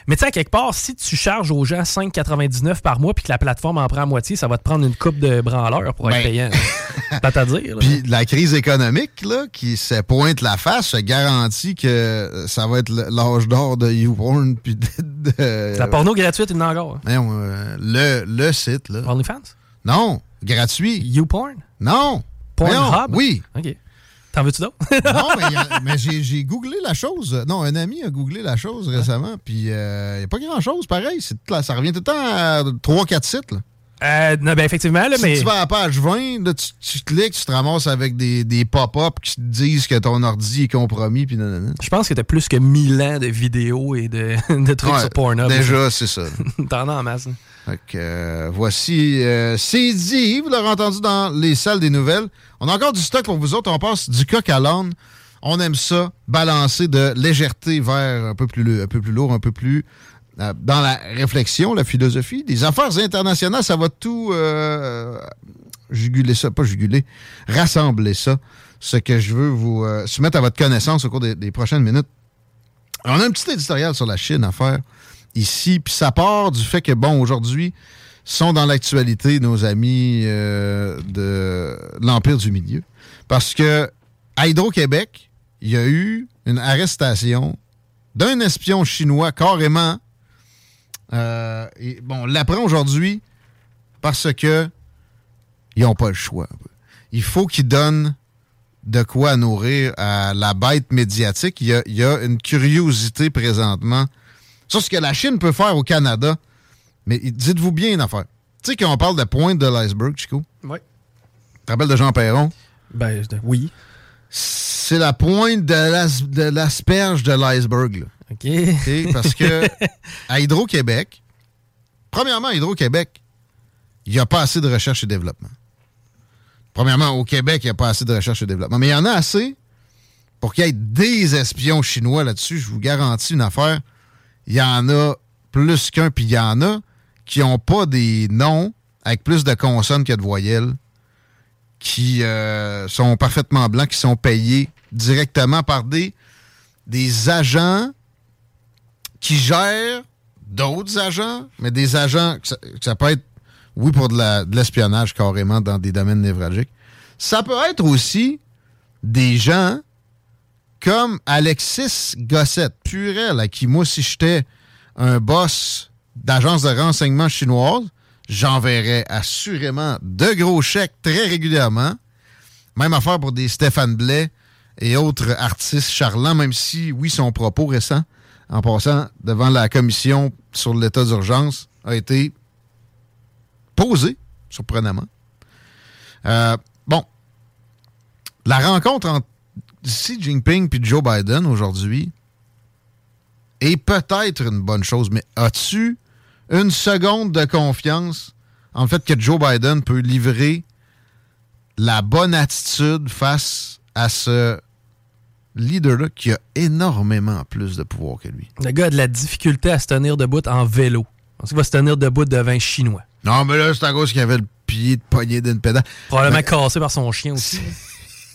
Mais tu sais, à quelque part, si tu charges aux gens 5,99 par mois puis que la plateforme en prend à moitié, ça va te prendre une coupe de branleurs pour être Ben. payant. (laughs) Pas à dire. Puis la crise économique là, qui se pointe la face se garantit que ça va être l'âge d'or de YouPorn. Puis de, de- La porno gratuite, il y en a encore. Voyons, euh, le, le site. là. OnlyFans? Non, gratuit. YouPorn? Non. Pornhub? Oui. OK. T'en veux-tu d'autres? (laughs) non, mais, a- j'ai, googlé la chose. Non, un ami a googlé la chose récemment, puis il n'y a pas grand-chose pareil. Là- ça revient tout le temps à 3-4 sites. Là. Euh, non, ben effectivement, là, si mais. tu vas à la page 20, là, tu, tu cliques, tu te ramasses avec des, des pop-up qui te disent que ton ordi est compromis, puis. Je pense que t'as plus que 1000 ans de vidéos et de, (laughs) de trucs Ouais, sur Pornhub. Déjà, c'est ça. (laughs) T'en as en masse. hein. Que, euh, voici, euh, c'est vous l'aurez entendu dans les salles des nouvelles. On a encore du stock pour vous autres, on passe du coq à l'âne. On aime ça, balancer de légèreté vers un peu plus, lourd, un peu plus euh, dans la réflexion, la philosophie. Des affaires internationales, ça va tout euh, juguler ça, pas juguler, rassembler ça. Ce que je veux vous soumettre à votre connaissance au cours des, des prochaines minutes. On a un petit éditorial sur la Chine à faire ici, puis ça part du fait que, bon, aujourd'hui, sont dans l'actualité nos amis euh, de l'Empire du Milieu. Parce que à Hydro-Québec, il y a eu une arrestation d'un espion chinois carrément. Euh, bon, on l'apprend aujourd'hui parce que ils n'ont pas le choix. Il faut qu'ils donnent de quoi nourrir à la bête médiatique. Il y a une curiosité présentement sur ce que la Chine peut faire au Canada. Mais dites-vous bien une affaire. Tu sais, quand on parle de pointe de l'iceberg, Chico, Oui. tu te rappelles de Jean Perron? Ben, oui. C'est la pointe de l'as- de l'asperge de l'iceberg. là. OK. Parce que (laughs) à Hydro-Québec, premièrement, à Hydro-Québec, il n'y a pas assez de recherche et développement. Premièrement, au Québec, il n'y a pas assez de recherche et développement. Mais il y en a assez pour qu'il y ait des espions chinois là-dessus. Je vous garantis une affaire. Il y en a plus qu'un, puis il y en a qui n'ont pas des noms avec plus de consonnes que de voyelles, qui euh, sont parfaitement blancs, qui sont payés directement par des, des agents qui gèrent d'autres agents, mais des agents, que ça, peut être, oui, pour de l'espionnage carrément dans des domaines névralgiques. Ça peut être aussi des gens comme Alexis Gossette, Purel, à qui moi, si j'étais un boss d'agence de renseignement chinoise, j'enverrais assurément de gros chèques très régulièrement. Même affaire pour des Stéphane Blais et autres artistes charlants, même si, oui, son propos récent, en passant devant la commission sur l'état d'urgence, a été posé, surprenamment. Euh, bon, la rencontre entre Xi Jinping et Joe Biden aujourd'hui est peut-être une bonne chose, mais as-tu une seconde de confiance en fait que Joe Biden peut livrer la bonne attitude face à ce leader-là qui a énormément plus de pouvoir que lui? Le gars a de la difficulté à se tenir debout en vélo. Parce qu'il va se tenir debout devant un Chinois. Non, mais là, c'est à cause qu'il avait le pied de poignet d'une pédale. Probablement Mais- cassé par son chien (laughs) aussi.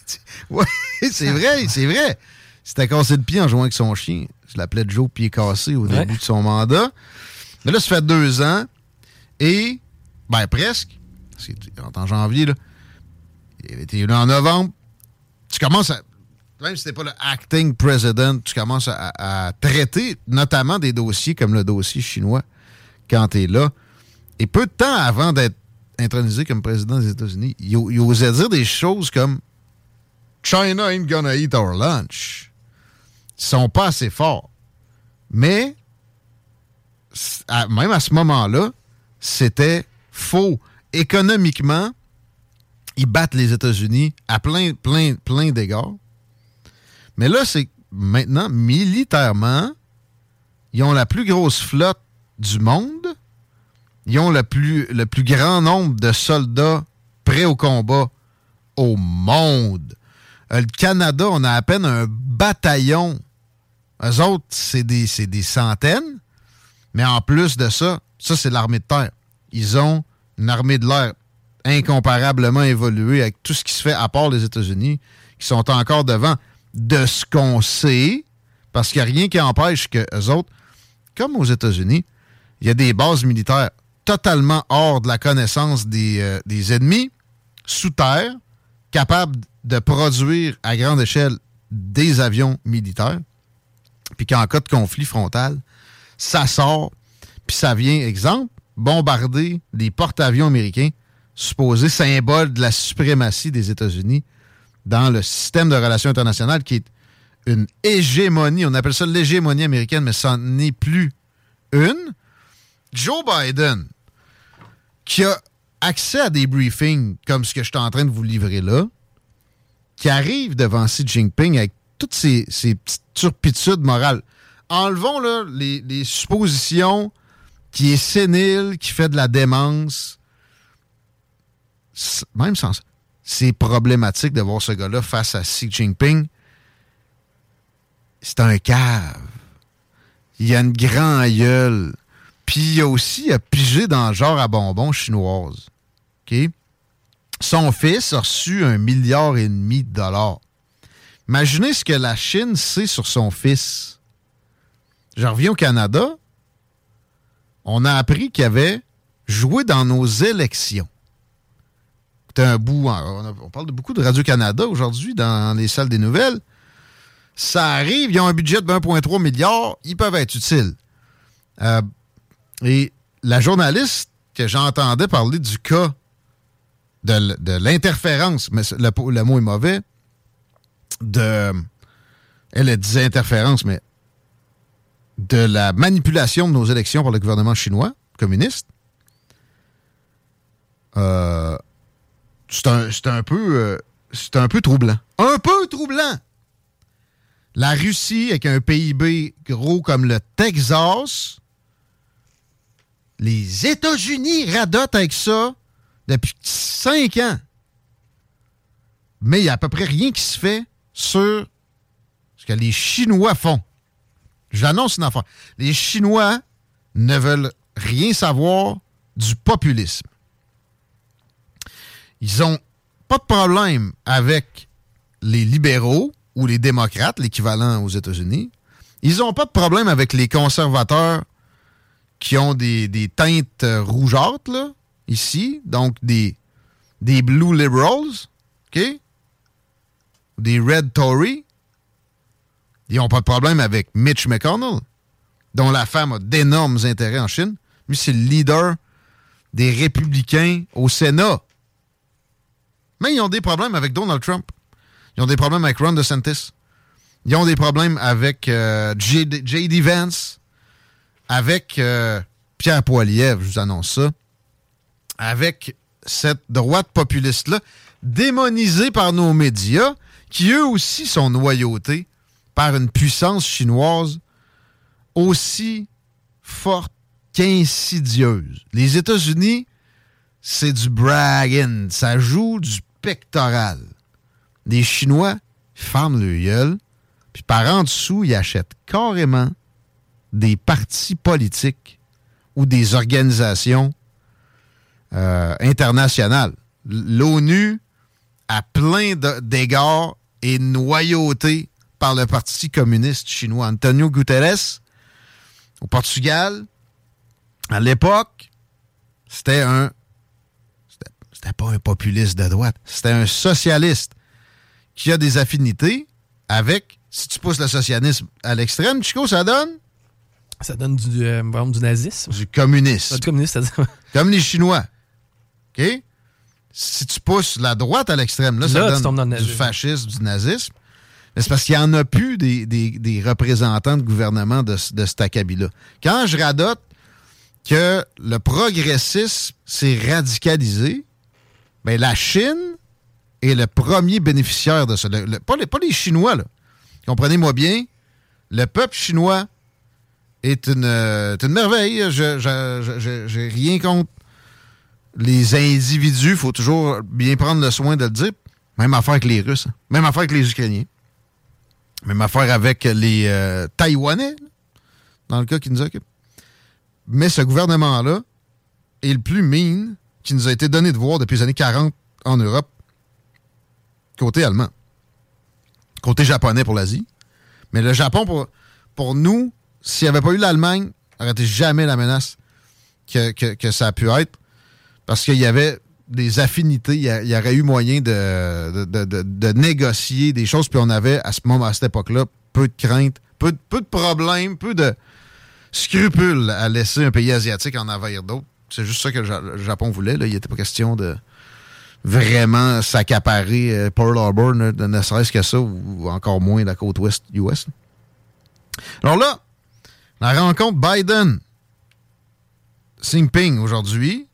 (laughs) Oui, c'est vrai, c'est vrai. C'était cassé le pied en jouant avec son chien. Je l'appelais Joe pied cassé au Ouais. début de son mandat. Mais là, ça fait deux ans. Et, ben presque, parce qu'il est en janvier, là, il avait été élu en novembre. Tu commences à, même si t'es pas le acting president, tu commences à, à traiter notamment des dossiers comme le dossier chinois quand t'es là. Et peu de temps avant d'être intronisé comme président des États-Unis, il, il osait dire des choses comme China ain't gonna eat our lunch. Ils sont pas assez forts. Mais, même à ce moment-là, c'était faux. Économiquement, ils battent les États-Unis à plein, plein, plein d'égards. Mais là, c'est maintenant, militairement, ils ont la plus grosse flotte du monde. Ils ont le plus, le plus grand nombre de soldats prêts au combat au monde. Euh, le Canada, on a à peine un bataillon. Eux autres, c'est des, des centaines. Mais en plus de ça, ça, c'est l'armée de terre. Ils ont une armée de l'air incomparablement évolué avec tout ce qui se fait à part les États-Unis, qui sont encore devant de ce qu'on sait, parce qu'il n'y a rien qui empêche que eux autres, comme aux États-Unis, il y a des bases militaires totalement hors de la connaissance des, euh, des ennemis, sous terre, capables de produire à grande échelle des avions militaires, puis qu'en cas de conflit frontal, ça sort, puis ça vient, exemple, bombarder des porte-avions américains, supposés symbole de la suprématie des États-Unis dans le système de relations internationales qui est une hégémonie. On appelle ça l'hégémonie américaine, mais ça n'est plus une. Joe Biden, qui a accès à des briefings comme ce que je suis en train de vous livrer là, qui arrive devant Xi Jinping avec toutes ces, petites turpitudes morales. Enlevons là, les, suppositions qui est sénile, qui fait de la démence. Même sans ça, c'est problématique de voir ce gars-là face à Xi Jinping. C'est un cave. Il a une grande gueule. Puis il a aussi a pigé dans le genre à bonbons chinoise. OK? Son fils a reçu un milliard et demi de dollars. Imaginez ce que la Chine sait sur son fils. Je reviens au Canada. On a appris qu'il avait joué dans nos élections. C'est un bout. on parle de beaucoup de Radio-Canada aujourd'hui dans les salles des nouvelles. Ça arrive, ils ont un budget de 1,3 milliard, ils peuvent être utiles. Euh, et la journaliste que j'entendais parler du cas de, l'interférence, mais le, mot est mauvais, de. Elle, interférence, mais de la manipulation de nos élections par le gouvernement chinois, communiste. Euh, c'est un, c'est un peu. euh, c'est un peu troublant. Un peu troublant! La Russie, avec un PIB gros comme le Texas, les États-Unis radotent avec ça depuis cinq ans. Mais il n'y a à peu près rien qui se fait sur ce que les Chinois font. J'annonce une affaire. Les Chinois ne veulent rien savoir du populisme. Ils ont pas de problème avec les libéraux ou les démocrates, l'équivalent aux États-Unis. Ils n'ont pas de problème avec les conservateurs qui ont des, des teintes rougeâtres, là, ici, donc des, des blue liberals, OK? Des red Tory. Ils n'ont pas de problème avec Mitch McConnell, dont la femme a d'énormes intérêts en Chine. Lui, c'est le leader des républicains au Sénat. Mais ils ont des problèmes avec Donald Trump. Ils ont des problèmes avec Ron DeSantis. Ils ont des problèmes avec euh, J.D. J.D. Vance, avec euh, Pierre Poilievre, je vous annonce ça, avec cette droite populiste-là, démonisée par nos médias, qui eux aussi sont noyautés par une puissance chinoise aussi forte qu'insidieuse. Les États-Unis, c'est du bragging, ça joue du pectoral. Les Chinois ferment le gueule, puis par en dessous, ils achètent carrément des partis politiques ou des organisations euh, internationales. L'ONU, à plein d'égards, est noyautée par le Parti communiste chinois. Antonio Guterres, au Portugal, à l'époque, c'était un. c'était- pas un populiste de droite, c'était un socialiste qui a des affinités avec. Si tu pousses le socialisme à l'extrême, Chico, ça donne? Ça donne du, euh, du nazisme. du communisme. Du communiste. Comme les Chinois. OK? Si tu pousses la droite à l'extrême, là, ça Là, dans donne du fascisme, du nazisme. Mais c'est parce qu'il n'y en a plus des, des- des représentants de gouvernement de, de cet acabit-là. Quand je radote que le progressisme s'est radicalisé, ben la Chine est le premier bénéficiaire de ça. Le- le- pas, les, pas les Chinois, là. Comprenez-moi bien, le peuple chinois est une, euh, est une merveille. Je j'ai rien contre les individus. Il faut toujours bien prendre le soin de le dire. Même affaire avec les Russes. hein. Même affaire avec les Ukrainiens. Même affaire avec les euh, Taïwanais, dans le cas qui nous occupe. Mais ce gouvernement-là est le plus mean qui nous a été donné de voir depuis les années 40 en Europe, côté allemand. Côté japonais pour l'Asie. Mais le Japon, pour, nous, s'il n'y avait pas eu l'Allemagne, n'aurait été jamais la menace que ça a pu être. Parce qu'il y avait des affinités, il y, aurait eu moyen de, négocier des choses, puis on avait à ce moment, à cette époque-là, peu de crainte, peu, de- problèmes, peu de scrupules à laisser un pays asiatique en envahir d'autres. C'est juste ça que le Ja- le Japon voulait. Il n'était pas question de vraiment s'accaparer euh, Pearl Harbor, ne, ne serait-ce que ça, ou, encore moins la côte ouest US. Alors là, la rencontre Biden Xi Jinping aujourd'hui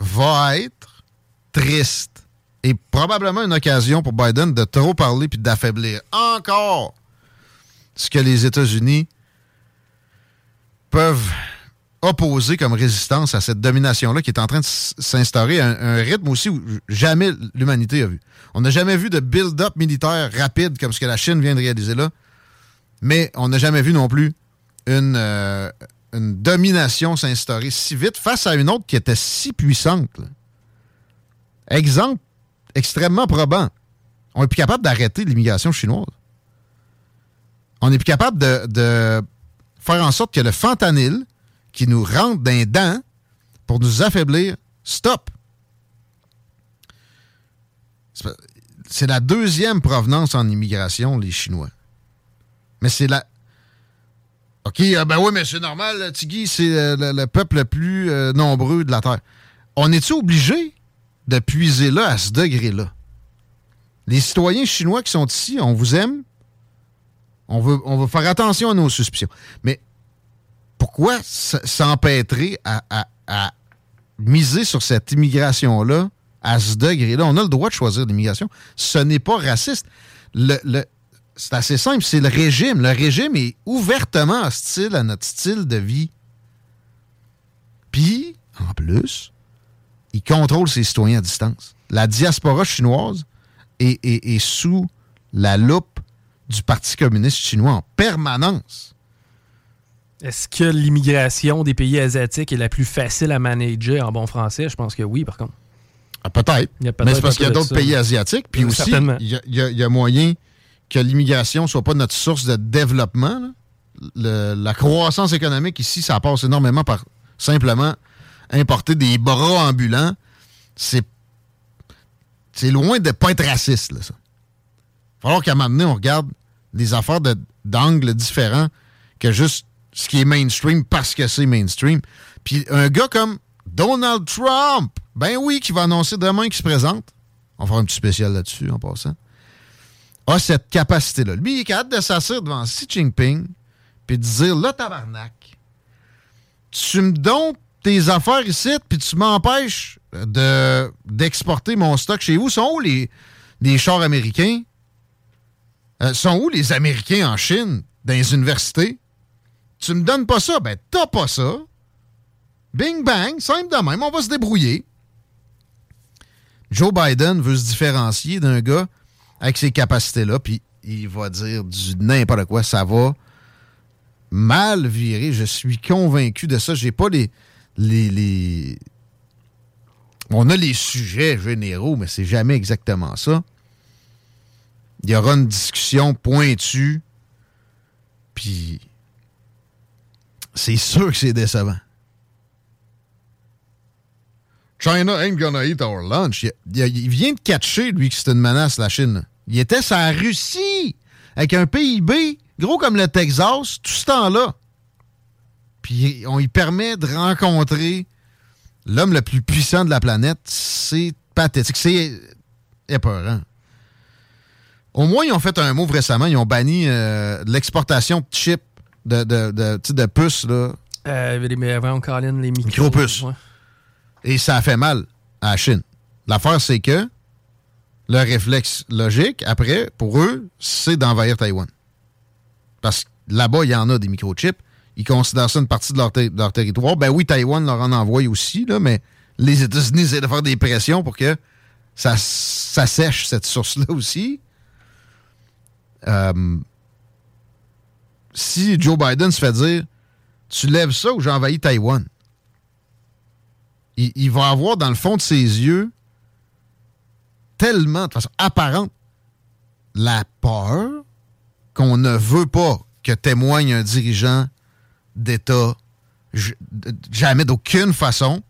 va être triste et probablement une occasion pour Biden de trop parler puis d'affaiblir encore ce que les États-Unis peuvent opposer comme résistance à cette domination-là qui est en train de s'instaurer à un, un rythme aussi où jamais l'humanité a vu. On n'a jamais vu de build-up militaire rapide comme ce que la Chine vient de réaliser là, mais on n'a jamais vu non plus une, euh, une domination s'instaurer si vite face à une autre qui était si puissante. Exemple extrêmement probant. On n'est plus capable d'arrêter l'immigration chinoise. On n'est plus capable de, de faire en sorte que le fentanyl qui nous rentre d'un dent pour nous affaiblir, stop. C'est la deuxième provenance en immigration, les Chinois. Mais c'est la. OK, euh, ben oui, mais c'est normal, Tigui, c'est euh, le, le peuple le plus euh, nombreux de la Terre. On est-tu obligé de puiser là à ce degré-là? Les citoyens chinois qui sont ici, on vous aime. On veut, faire attention à nos suspicions. Mais pourquoi s'empêtrer à, miser sur cette immigration-là à ce degré-là? On a le droit de choisir l'immigration. Ce n'est pas raciste. Le- c'est assez simple, c'est le régime. Le régime est ouvertement hostile à notre style de vie. Puis, en plus, il contrôle ses citoyens à distance. La diaspora chinoise est, est- est sous la loupe du Parti communiste chinois en permanence. Est-ce que l'immigration des pays asiatiques est la plus facile à manager en bon français? Je pense que oui, par contre. Ah, peut-être. Peut-être Mais c'est parce qu'il y a d'autres pays asiatiques. Puis Euh, aussi, y, y il y a moyen que l'immigration soit pas notre source de développement. la croissance économique ici, ça passe énormément par simplement importer des bras ambulants. C'est c'est loin de pas être raciste, là, ça. Il va falloir qu'à un moment donné, on regarde des affaires d'angles différents que juste ce qui est mainstream parce que c'est mainstream. Puis un gars comme Donald Trump, ben oui, qui va annoncer demain qu'il se présente. On va faire un petit spécial là-dessus en passant. A cette capacité-là. Lui, il est capable de s'asseoir devant Xi Jinping puis de dire là, tabarnak, tu me donnes tes affaires ici, puis tu m'empêches de, d'exporter mon stock chez vous. Sont où les, les chars américains? Euh, sont où les Américains en Chine, dans les universités? Tu me donnes pas ça? Ben, t'as pas ça. Bing bang, simple de même, on va se débrouiller. Joe Biden veut se différencier d'un gars avec ces capacités-là, puis il va dire du n'importe quoi. Ça va mal virer. Je suis convaincu de ça. J'ai pas les, les, les- On a les sujets généraux, mais c'est jamais exactement ça. Il y aura une discussion pointue, puis c'est sûr que c'est décevant. China ain't gonna eat our lunch. Il, il- il vient de catcher, lui, que c'est une menace, la Chine. Il était sa Russie, avec un PIB gros comme le Texas, tout ce temps-là. Puis on lui permet de rencontrer l'homme le plus puissant de la planète. C'est pathétique. C'est épeurant. Au moins, ils ont fait un move récemment. Ils ont banni euh, l'exportation de chips, de, de, de, puces, là, Euh, les, mais avant, Colin, les. Micro-puces. Ouais. Et ça a fait mal à la Chine. L'affaire, c'est que le réflexe logique, après, pour eux, c'est d'envahir Taïwan. Parce que là-bas, il y en a des microchips. Ils considèrent ça une partie de leur, territoire. Ben oui, Taïwan leur en envoie aussi, là, mais les États-Unis essaient de faire des pressions pour que ça, sèche cette source-là aussi. Euh, si Joe Biden se fait dire Tu lèves ça ou j'envahis Taïwan il va avoir dans le fond de ses yeux tellement, de façon apparente, la peur qu'on ne veut pas que témoigne un dirigeant d'État jamais d'aucune façon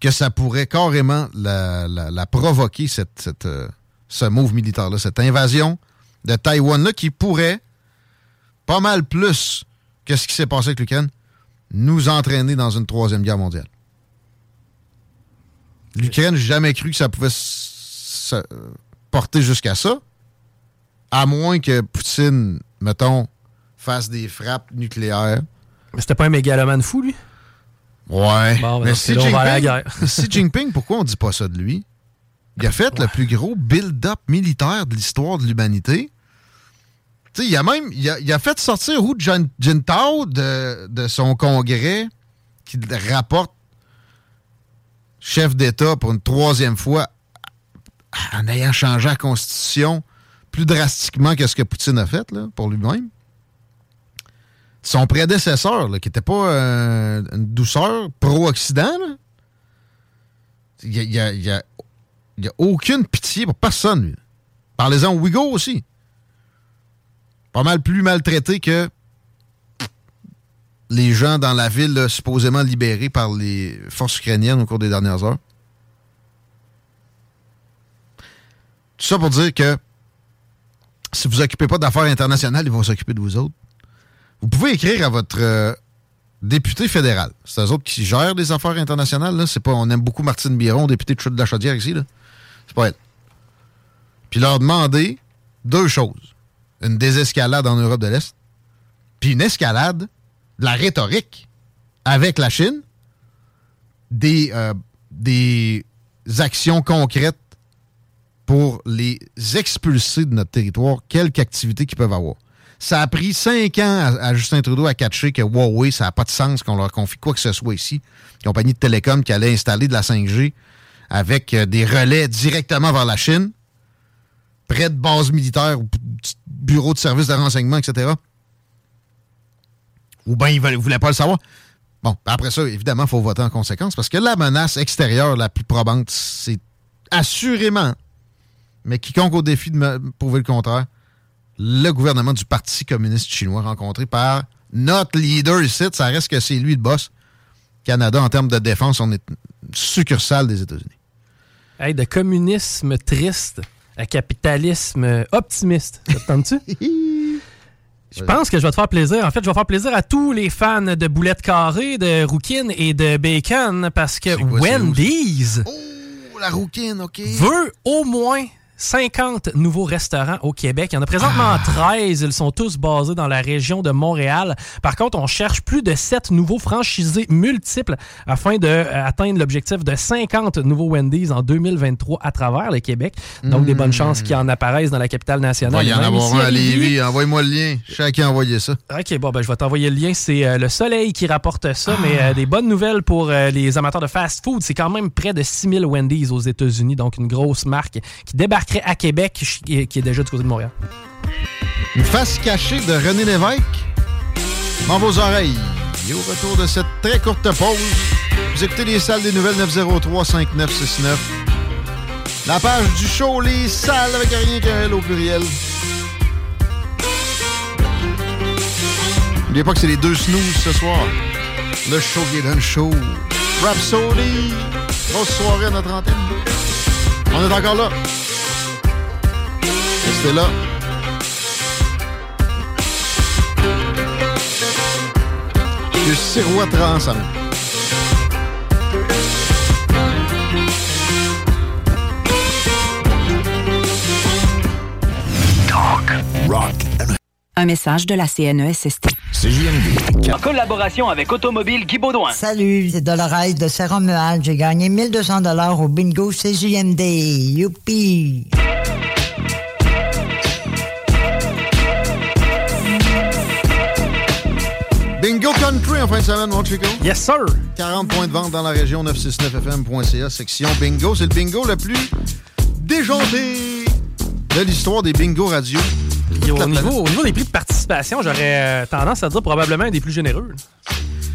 que ça pourrait carrément la, provoquer, cette, cette, euh, ce move militaire-là, cette invasion de Taïwan-là qui pourrait, pas mal plus que ce qui s'est passé avec l'Ukraine, nous entraîner dans une troisième guerre mondiale. L'Ukraine, j'ai jamais cru que ça pouvait se porter jusqu'à ça, à moins que Poutine, mettons, fasse des frappes nucléaires. Mais c'était pas un mégalomane fou, lui? Ouais. Bon, ben, mais la Jinping, guerre. Xi Jinping, pourquoi on dit pas ça de lui? Il a fait le plus gros build-up militaire de l'histoire de l'humanité. Tu sais, il a même il a, il a fait sortir Hu Jin- Jintao de, de son congrès qui rapporte chef d'État pour une troisième fois en ayant changé la constitution plus drastiquement que ce que Poutine a fait là, pour lui-même. Son prédécesseur, qui n'était pas euh, une douceur pro-Occident, il n'y a, aucune pitié pour personne. Parlez-en aux aussi. Pas mal plus maltraités que les gens dans la ville supposément libérés par les forces ukrainiennes au cours des dernières heures. Tout ça pour dire que si vous occupez pas d'affaires internationales, ils vont s'occuper de vous autres. Vous pouvez écrire à votre euh, député fédéral. C'est eux autres qui gèrent les affaires internationales. Pas, on aime beaucoup Martine Biron, députée de Chute de la Chaudière ici. C'est pas elle. Puis leur demander deux choses. Une désescalade en Europe de l'Est, puis une escalade de la rhétorique avec la Chine, des, euh, des actions concrètes pour les expulser de notre territoire, quelque activité qu'ils peuvent avoir. Ça a pris cinq ans à, Justin Trudeau à catcher que Huawei, ça n'a pas de sens qu'on leur confie quoi que ce soit ici. Compagnie de télécom qui allait installer de la 5G avec euh, des relais directement vers la Chine, près de bases militaires ou bureaux de services de renseignement, etc. Ou bien ils ne voulaient pas le savoir. Bon, après ça, évidemment, il faut voter en conséquence parce que la menace extérieure la plus probante, c'est assurément, mais quiconque au défi de me prouver le contraire, le gouvernement du Parti communiste chinois rencontré par notre leader ici, ça reste que c'est lui le boss. Canada, en termes de défense, on est une succursale des États-Unis. Hey, de communisme triste à capitalisme optimiste. Ça te tente-tu? (laughs) Je pense que je vais te faire plaisir. En fait, je vais faire plaisir à tous les fans de boulettes carrées, de rouquine et de bacon parce que quoi, Wendy's Oh, la rouquine, OK. veut au moins 50 nouveaux restaurants au Québec. Il y en a présentement Ah. 13. Ils sont tous basés dans la région de Montréal. Par contre, on cherche plus de 7 nouveaux franchisés multiples afin d'atteindre l'objectif de 50 nouveaux Wendy's en 2023 à travers le Québec. Donc, des bonnes chances qu'il en apparaissent dans la capitale Il va nationale. y en avoir un à Lévis. Envoyez-moi le lien. Chacun a envoyé ça. OK, bon, ben, je vais t'envoyer le lien. C'est euh, le soleil qui rapporte ça, mais euh, des bonnes nouvelles pour euh, les amateurs de fast-food. C'est quand même près de 6000 Wendy's aux États-Unis, donc une grosse marque qui à Québec, qui est déjà du côté de Montréal. Une face cachée de René Lévesque dans vos oreilles. Et au retour de cette très courte pause, vous écoutez les salles des nouvelles 903-5969. La page du show Les salles avec rien qu'un au pluriel. N'oubliez pas que c'est les deux snooze ce soir. Le show le show. Rhapsody. Grosse soirée à notre antenne. On est encore là. Restez là. Je siroiterai ensemble. Rock. Un message de la CNESST. CJMD. En collaboration avec Automobile Guy Baudouin. Salut, c'est Dolores de Saint-Romuald. J'ai gagné 1200 dollars au bingo CJMD. Youpi! Country en fin de semaine, mon Chico. Yes, sir. 40 points de vente dans la région 969fm.ca, section bingo. C'est le bingo le plus déjanté de l'histoire des bingo radio. Au, niveau, au niveau des prix de participation, j'aurais euh, tendance à dire probablement un des plus généreux.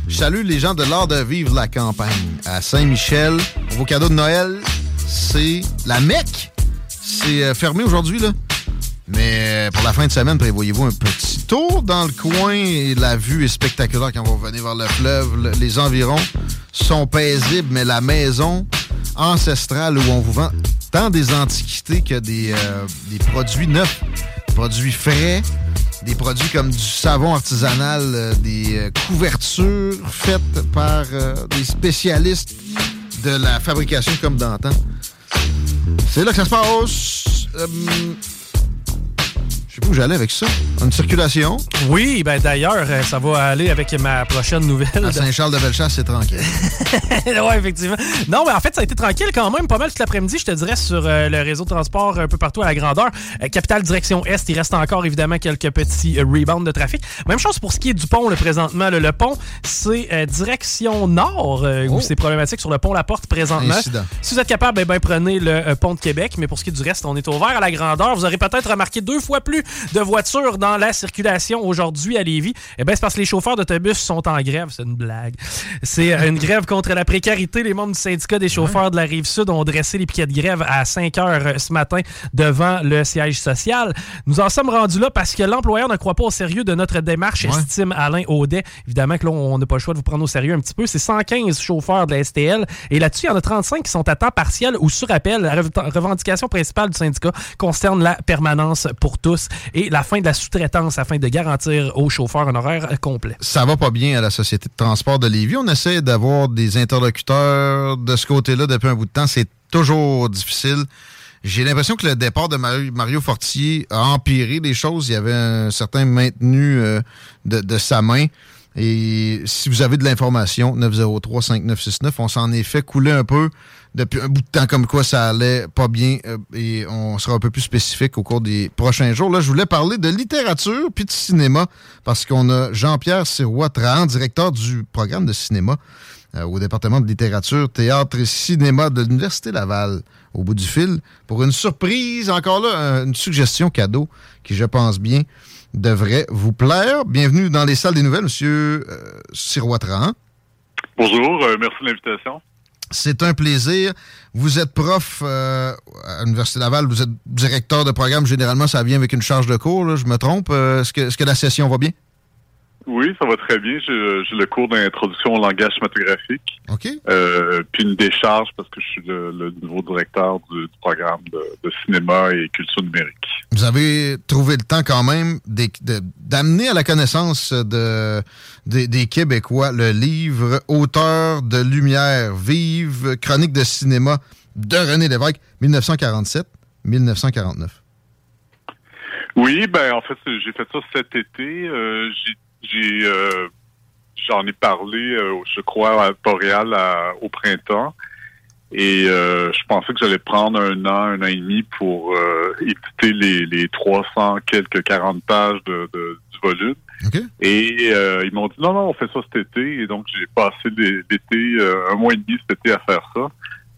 Je salue les gens de l'art de vivre la campagne à Saint-Michel. Vos cadeaux de Noël, c'est la Mecque. C'est euh, fermé aujourd'hui, là. Mais euh, pour la fin de semaine, prévoyez-vous un petit tour dans le coin et la vue est spectaculaire quand vous revenez vers le fleuve. Le- les environs sont paisibles, mais la maison ancestrale où on vous vend tant des antiquités que des, euh, des produits neufs, des produits frais, des produits comme du savon artisanal, euh, des couvertures faites par des spécialistes de la fabrication comme d'antan. C'est là que ça se passe. Je sais pas où j'allais avec ça. Une circulation? Oui, ben d'ailleurs, euh, ça va aller avec ma prochaine nouvelle. À Saint-Charles-de-Bellechasse, c'est tranquille. (laughs) ouais, effectivement. Non, mais en fait, ça a été tranquille quand même, pas mal toute l'après-midi, je te dirais, sur euh, le réseau de transport un peu partout à la grandeur. Euh, capitale direction Est, il reste encore évidemment quelques petits rebounds de trafic. Même chose pour ce qui est du pont, là, présentement. le pont, c'est direction Nord, où c'est problématique sur le pont La Porte présentement. Incident. Si vous êtes capable, eh ben, prenez le pont de Québec. Mais pour ce qui est du reste, on est ouvert à la grandeur. Vous aurez peut-être remarqué deux fois plus de voitures dans la circulation aujourd'hui à Lévis. Eh bien, c'est parce que les chauffeurs d'autobus sont en grève. C'est une blague. C'est euh, une grève contre la précarité. Les membres du syndicat des chauffeurs de la Rive-Sud ont dressé les piquets de grève à 5 heures euh, ce matin devant le siège social. Nous en sommes rendus là parce que l'employeur ne croit pas au sérieux de notre démarche, estime Alain Audet. Évidemment que là, on n'a pas le choix de vous prendre au sérieux un petit peu. C'est 115 chauffeurs de la STL et là-dessus, il y en a 35 qui sont à temps partiel ou sur appel. La rev- revendication principale du syndicat concerne la permanence pour tous et la fin de la sous-traitance afin de garantir aux chauffeurs un horaire euh, complet. Ça va pas bien à la Société de transport de Lévis. On essaie d'avoir des interlocuteurs de ce côté-là depuis un bout de temps. C'est toujours difficile. J'ai l'impression que le départ de Mario, Fortier a empiré les choses. Il y avait un certain maintenu euh, de sa main. Et si vous avez de l'information, 903-5969, on s'en est fait couler un peu depuis un bout de temps comme quoi ça allait pas bien euh, et on sera un peu plus spécifique au cours des prochains jours. Là, je voulais parler de littérature puis de cinéma parce qu'on a Jean-Pierre Sirois-Trahan, directeur du programme de cinéma euh, au département de littérature, théâtre et cinéma de l'Université Laval au bout du fil pour une surprise, encore là, un- une suggestion cadeau qui, je pense bien, devrait vous plaire. Bienvenue dans les salles des nouvelles, Monsieur euh. Bonjour, euh, merci de l'invitation. C'est un plaisir. Vous êtes prof euh, à l'Université Laval, vous êtes directeur de programme. Généralement, ça vient avec une charge de cours. là. Je me trompe. Euh, Est-ce que, est-ce que la session va bien? Oui, ça va très bien. J'ai j'ai le cours d'introduction au langage cinématographique. OK. Euh, puis une décharge parce que je suis le, le nouveau directeur du, du programme de, de cinéma et culture numérique. Vous avez trouvé le temps quand même d'amener à la connaissance de, des- des Québécois le livre Auteur de lumière vive, chronique de cinéma de René Lévesque, 1947-1949. Oui, ben en fait, j'ai fait ça cet été. Euh, j'ai- j'ai euh, j'en ai parlé, euh, je crois, à Boréal à- au printemps. Et euh, je pensais que j'allais prendre un an, un an et demi pour euh, éditer les, les 300 quelques 40 pages de, de- du volume. Et euh, ils m'ont dit non, non, on fait ça cet été. Et donc j'ai passé l'é- l'été, euh, un mois et demi cet été à faire ça,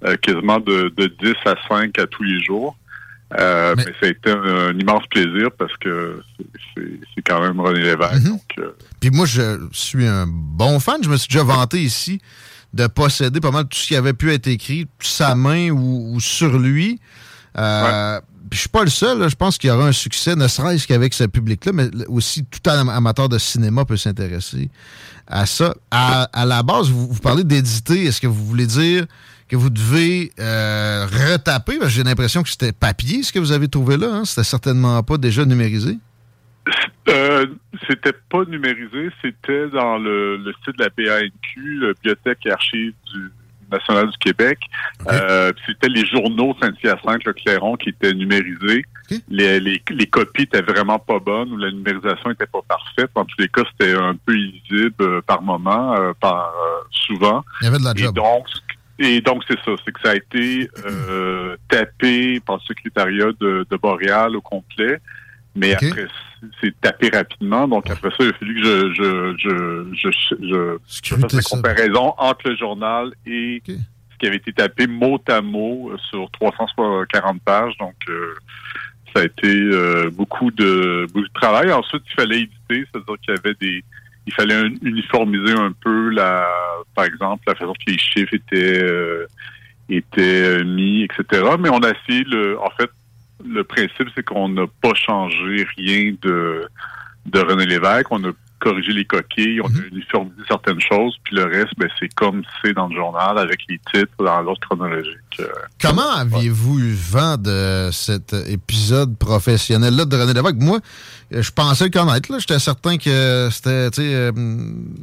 euh, quasiment de, de 10 à 5 à tous les jours. Euh, mais... ça a été un, un immense plaisir parce que c'est- quand même René Lévesque. donc, euh, Puis moi, je suis un bon fan. Je me suis déjà vanté ici de posséder pas mal tout ce qui avait pu être écrit sa main ou, ou sur lui. Euh, Puis je suis pas le seul. là. Je pense qu'il y aura un succès, ne serait-ce qu'avec ce public-là, mais aussi tout am- amateur de cinéma peut s'intéresser à ça. À, à la base, vous, vous parlez d'éditer. Est-ce que vous voulez dire que vous devez euh, retaper? Parce que J'ai l'impression que c'était papier, ce que vous avez trouvé là. Hein? C'était certainement pas déjà numérisé? Euh, c'était pas numérisé, c'était dans le, le site de la BANQ, le Bibliothèque et Archives du National du Québec. Euh, c'était les journaux Saint-Hyacinthe, le Clairon, qui étaient numérisés. Les, les, les copies étaient vraiment pas bonnes ou la numérisation était pas parfaite. En tous les cas, c'était un peu illisible par moment, par souvent. Il y avait de la Et job. donc, et donc c'est ça, c'est que ça a été euh, tapé par le secrétariat de, de Boréal au complet, mais après c'est tapé rapidement. Donc après ça, il a fallu que je je je je, je, je fasse la comparaison entre le journal et ce qui avait été tapé mot à mot euh, sur 340 pages. Donc euh, ça a été euh, beaucoup de beaucoup de travail. Ensuite, il fallait éditer, c'est-à-dire qu'il y avait des il fallait un- uniformiser un peu la, par exemple, la façon que les chiffres étaient euh, étaient euh, mis, etc. Mais on a essayé le, en fait, le principe c'est qu'on n'a pas changé rien de de René Lévesque. On a corrigé les coquilles, on a uniformisé certaines choses, puis le reste, ben, c'est comme c'est dans le journal avec les titres dans l'ordre chronologique. Euh, Comment aviez-vous eu vent de cet épisode professionnel-là de René Lévesque? Moi, euh, je pensais le connaître. là. J'étais certain que c'était euh,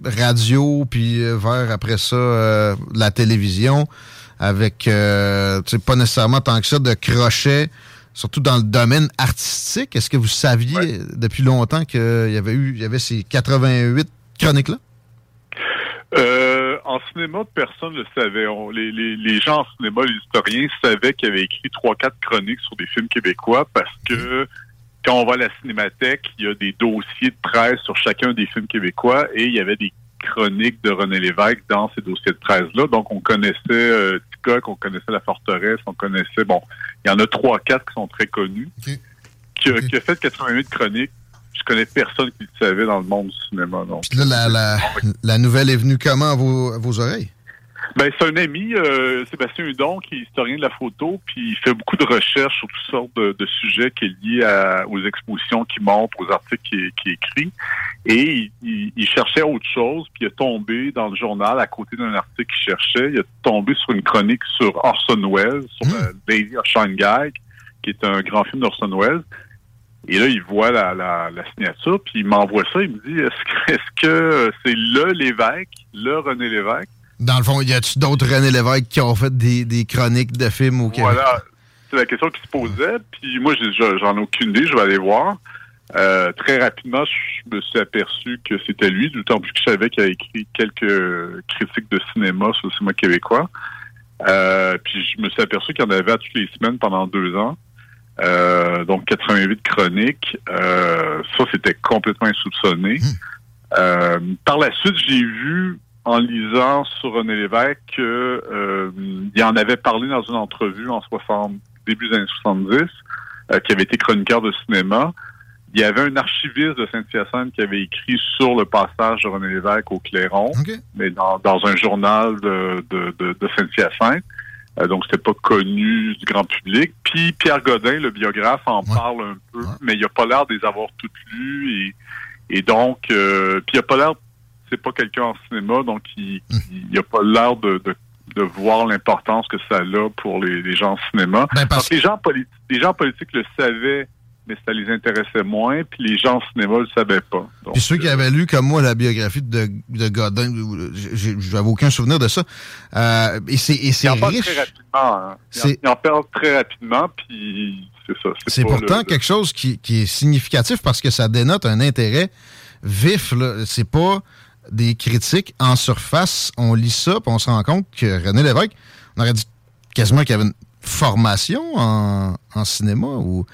radio, puis vers après ça, euh, la télévision, avec euh, tu sais, pas nécessairement tant que ça de crochet, surtout dans le domaine artistique. Est-ce que vous saviez depuis longtemps qu'il y avait eu il y avait ces 88 chroniques-là? Euh, en cinéma, personne ne le savait. On- les, les, les gens en cinéma, les historiens, savaient qu'il avait écrit trois, quatre chroniques sur des films québécois parce que quand on va à la cinémathèque, il y a des dossiers de presse sur chacun des films québécois et il y avait des chroniques de René Lévesque dans ces dossiers de presse-là. Donc, on connaissait euh, Ticoc, on connaissait La Forteresse, on connaissait, bon, il y en a trois, quatre qui sont très connus. Qui, a, qui a fait 88 chroniques. Je connais personne qui le savait dans le monde du cinéma. Puis là, la, la, la nouvelle est venue comment à vos, à vos oreilles? Ben, c'est un ami, euh, Sébastien Hudon, qui est historien de la photo, puis il fait beaucoup de recherches sur toutes sortes de, de sujets qui est liés à- aux expositions qu'il montre, aux articles qu'il écrit. Et il, il- il cherchait autre chose, puis il est tombé dans le journal, à côté d'un article qu'il cherchait, il est tombé sur une chronique sur Orson Welles, sur la Lady of Shanghai, qui est un grand film d'Orson Welles. Et là, il voit la, la, la signature, puis il m'envoie ça. Il me dit, est-ce que est-ce que c'est le Lévesque, le René Lévesque? Dans le fond, y a-tu d'autres René Lévesque qui ont fait des, des chroniques de films Québec? Voilà, c'est la question qui se posait. Puis moi, j'en ai aucune idée. Je vais aller voir. Euh, très rapidement, je me suis aperçu que c'était lui, d'autant plus que je savais qu'il a écrit quelques critiques de cinéma sur le cinéma québécois. Euh, puis je me suis aperçu qu'il y en avait à toutes les semaines pendant deux ans. Euh, donc 88 chroniques. Ça, c'était complètement insoupçonné. Euh, par la suite, j'ai vu en lisant sur René Lévesque que euh, il en avait parlé dans une entrevue en 60, début des années 70, euh, qui avait été chroniqueur de cinéma. Il y avait un archiviste de Saint-Hyacinthe qui avait écrit sur le passage de René Lévesque au Clairon, mais dans, dans un journal de, de, de, de Saint-Hyacinthe. Euh, donc, c'était pas connu du grand public. Puis Pierre Godin, le biographe, en parle un peu, mais il a pas l'air de les avoir toutes lues. Et, et donc, euh, puis il a pas l'air, c'est pas quelqu'un en cinéma, donc il, il a pas l'air de, de, de voir l'importance que ça a pour les, les gens en cinéma. Donc, les gens, les gens politiques le savaient, mais ça les intéressait moins, puis les gens en cinéma le savaient pas. Donc, Puis ceux qui avaient lu comme moi la biographie de, de Godin, j'avais aucun souvenir de ça. Euh, et c'est il en riche. très rapidement. hein. Il, en, en très rapidement, puis c'est ça. C'est pourtant le- quelque chose qui, qui est significatif parce que ça dénote un intérêt vif. C'est pas des critiques en surface. On lit ça, puis on se rend compte que René Lévesque, on aurait dit quasiment qu'il y avait une formation en, en cinéma ou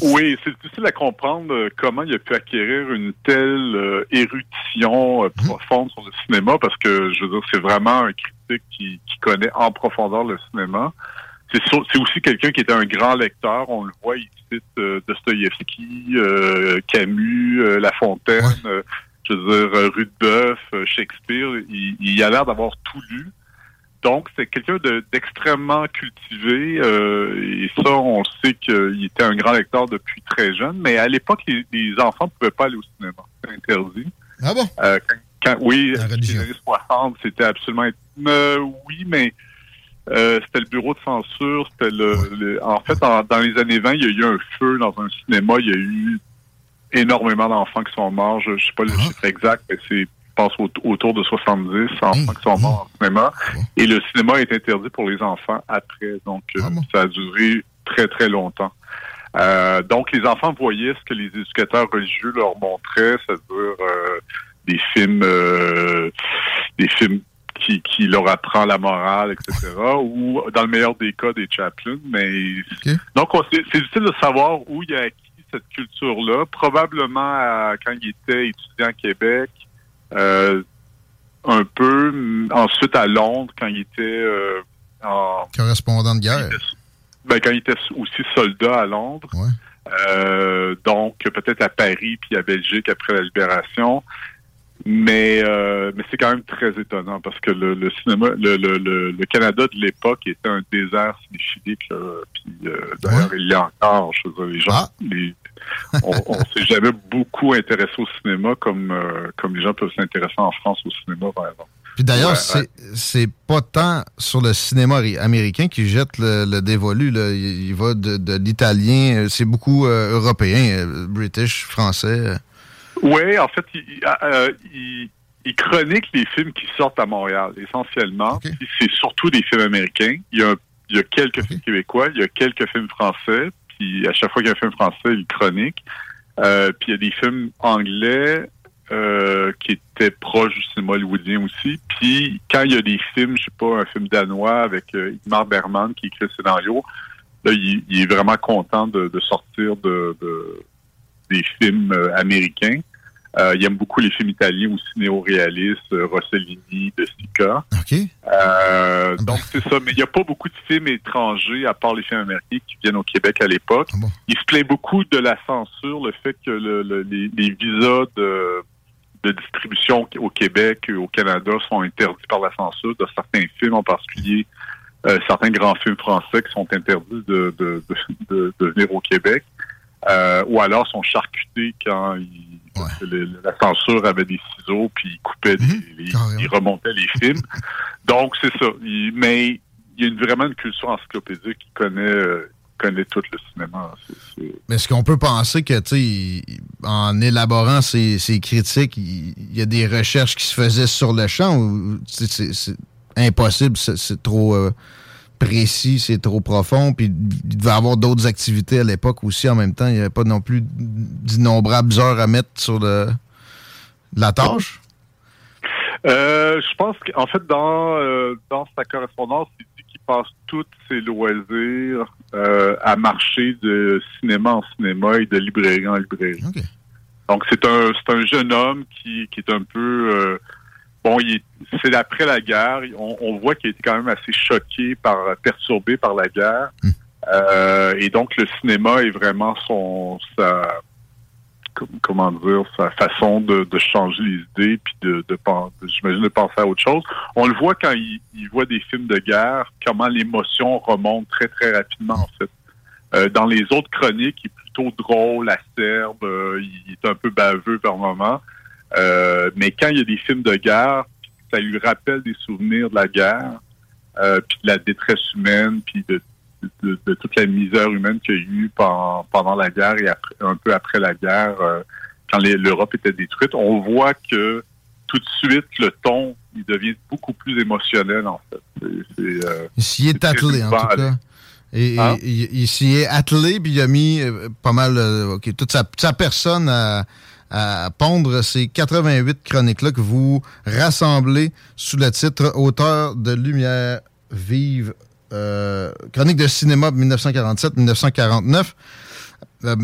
Oui, c'est difficile à comprendre euh, comment il a pu acquérir une telle euh, érudition euh, profonde sur le cinéma, parce que je veux dire, c'est vraiment un critique qui, qui connaît en profondeur le cinéma. C'est aussi quelqu'un qui était un grand lecteur. On le voit, il cite euh, Dostoïevski, Camus, La Fontaine, je veux dire, euh, Rudebeuf, Shakespeare. Il, il a l'air d'avoir tout lu. Donc, c'est quelqu'un de- d'extrêmement cultivé. euh, et ça, on sait qu'il était un grand lecteur depuis très jeune. Mais à l'époque, les, les enfants ne pouvaient pas aller au cinéma. C'était interdit. Ah bon? Euh, quand, quand- oui, dans les années 60, c'était absolument... Euh, oui, mais c'était le bureau de censure. C'était le, le- En fait, en- dans les années 20, il y a eu un feu dans un cinéma. Il y a eu énormément d'enfants qui sont morts. Je ne sais pas le chiffre exact, mais c'est, pense, au- autour de 70 enfants qui sont morts en cinéma. Et le cinéma est interdit pour les enfants après. Donc, euh, ça a duré très, très longtemps. Euh, donc, les enfants voyaient ce que les éducateurs religieux leur montraient, c'est-à-dire euh, des films, euh, des films qui, qui leur apprend la morale, etc. ou, dans le meilleur des cas, des chaplains. Mais donc, on- c'est difficile de savoir où il a acquis cette culture-là. Probablement à- quand il était étudiant à Québec, euh, un peu. mm, Ensuite à Londres, quand il était euh, en correspondant de guerre. ben, quand il était aussi soldat à Londres. Euh, donc, peut-être à Paris puis à Belgique après la libération. Mais, euh, mais c'est quand même très étonnant parce que le, le cinéma, le, le, le, Canada de l'époque était un désert cinéphilique. Là, puis euh, d'ailleurs, il y a encore, je veux dire, les gens, les- on, on (laughs) s'est jamais beaucoup intéressé au cinéma comme euh, comme les gens peuvent s'intéresser en France au cinéma, par exemple. Puis d'ailleurs, Ouais, c'est c'est pas tant sur le cinéma ri- américain qui jette le, le dévolu. Là. Il, il va de, de l'italien, euh, c'est beaucoup euh, européen, euh, british, français. Euh. Oui, en fait, il, il- euh, il- il chronique les films qui sortent à Montréal, essentiellement. Puis C'est surtout des films américains. Il y a, il y a quelques films québécois, il y a quelques films français. Puis à chaque fois qu'il y a un film français, il chronique. Euh, puis il y a des films anglais euh, qui étaient proches du cinéma hollywoodien aussi. Puis quand il y a des films, je sais pas, un film danois avec euh, Igmar Bergman qui écrit le scénario, là, il, il est vraiment content de, de sortir de, de- des films euh, américains. Euh, il aime beaucoup les films italiens aussi néo-réalistes, euh, Rossellini, De Sica. Euh, donc c'est ça, mais il n'y a pas beaucoup de films étrangers à part les films américains qui viennent au Québec à l'époque. Il se plaint beaucoup de la censure, le fait que le- le- les, les visas de, de distribution au Québec et au Canada sont interdits par la censure de certains films, en particulier euh, certains grands films français qui sont interdits de venir au Québec, euh, ou alors sont charcutés quand ils, la censure avait des ciseaux puis ils coupaient, des- les- ils remontaient les films. (laughs) Donc c'est ça. Il- mais il y a une- vraiment une culture encyclopédique qui connaît euh, connaît tout le cinéma. Mais est-ce qu'on peut penser que, tu en élaborant ces, ces critiques, il y a des recherches qui se faisaient sur le champ ou c'est impossible, c'est c'est trop euh, précis, c'est trop profond, puis il devait y avoir d'autres activités à l'époque aussi en même temps. Il n'y avait pas non plus d'innombrables heures à mettre sur le, la tâche. Euh, je pense qu'en fait, dans, euh, dans sa correspondance, il dit qu'il passe tous ses loisirs euh, à marcher de cinéma en cinéma et de librairie en librairie. Donc, c'est un, c'est un jeune homme qui, qui est un peu... bon, c'est après la guerre. On, on voit qu'il a été quand même assez choqué, par, perturbé par la guerre. Euh, et donc, le cinéma est vraiment son... Sa, com- comment dire, sa façon de, de changer les idées, puis de, de, j'imagine, de penser à autre chose. On le voit quand il, il voit des films de guerre, comment l'émotion remonte très, très rapidement, en fait. Euh, dans les autres chroniques, il est plutôt drôle, acerbe, euh, il est un peu baveux par moment. Euh, mais quand il y a des films de guerre, ça lui rappelle des souvenirs de la guerre, euh, puis de la détresse humaine, puis de, de, de toute la misère humaine qu'il y a eu pendant, pendant la guerre et après- un peu après la guerre, euh, quand l'Europe était détruite, on voit que tout de suite, le ton, il devient beaucoup plus émotionnel, en fait. Il s'y est attelé, en tout cas. Et- Hein? il, il s'y est attelé, puis il a mis pas mal, euh, OK, toute sa, sa personne à, à pondre ces 88 chroniques-là que vous rassemblez sous le titre Auteur de lumière vive, euh, chronique de cinéma 1947-1949. Euh,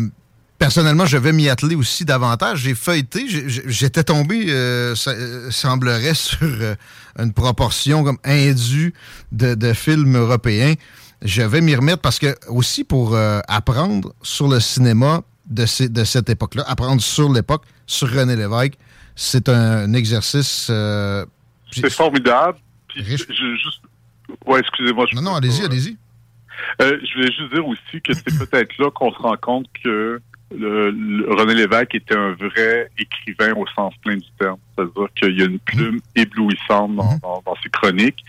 personnellement, je vais m'y atteler aussi davantage. J'ai feuilleté, j'étais tombé, euh, euh, semblerait, (laughs) sur euh, une proportion comme indue de, de films européens. Je vais m'y remettre parce que aussi pour apprendre sur le cinéma de, ces- de cette époque-là, apprendre sur l'époque, sur René Lévesque, c'est un exercice... euh, C'est formidable. Puis je, je- juste... Ouais, excusez-moi. Non, non, allez-y, allez-y. Euh, je voulais juste dire aussi que c'est peut-être là qu'on se rend compte que le, le- René Lévesque était un vrai écrivain au sens plein du terme. C'est-à-dire qu'il y a une plume éblouissante dans, dans- dans ses chroniques,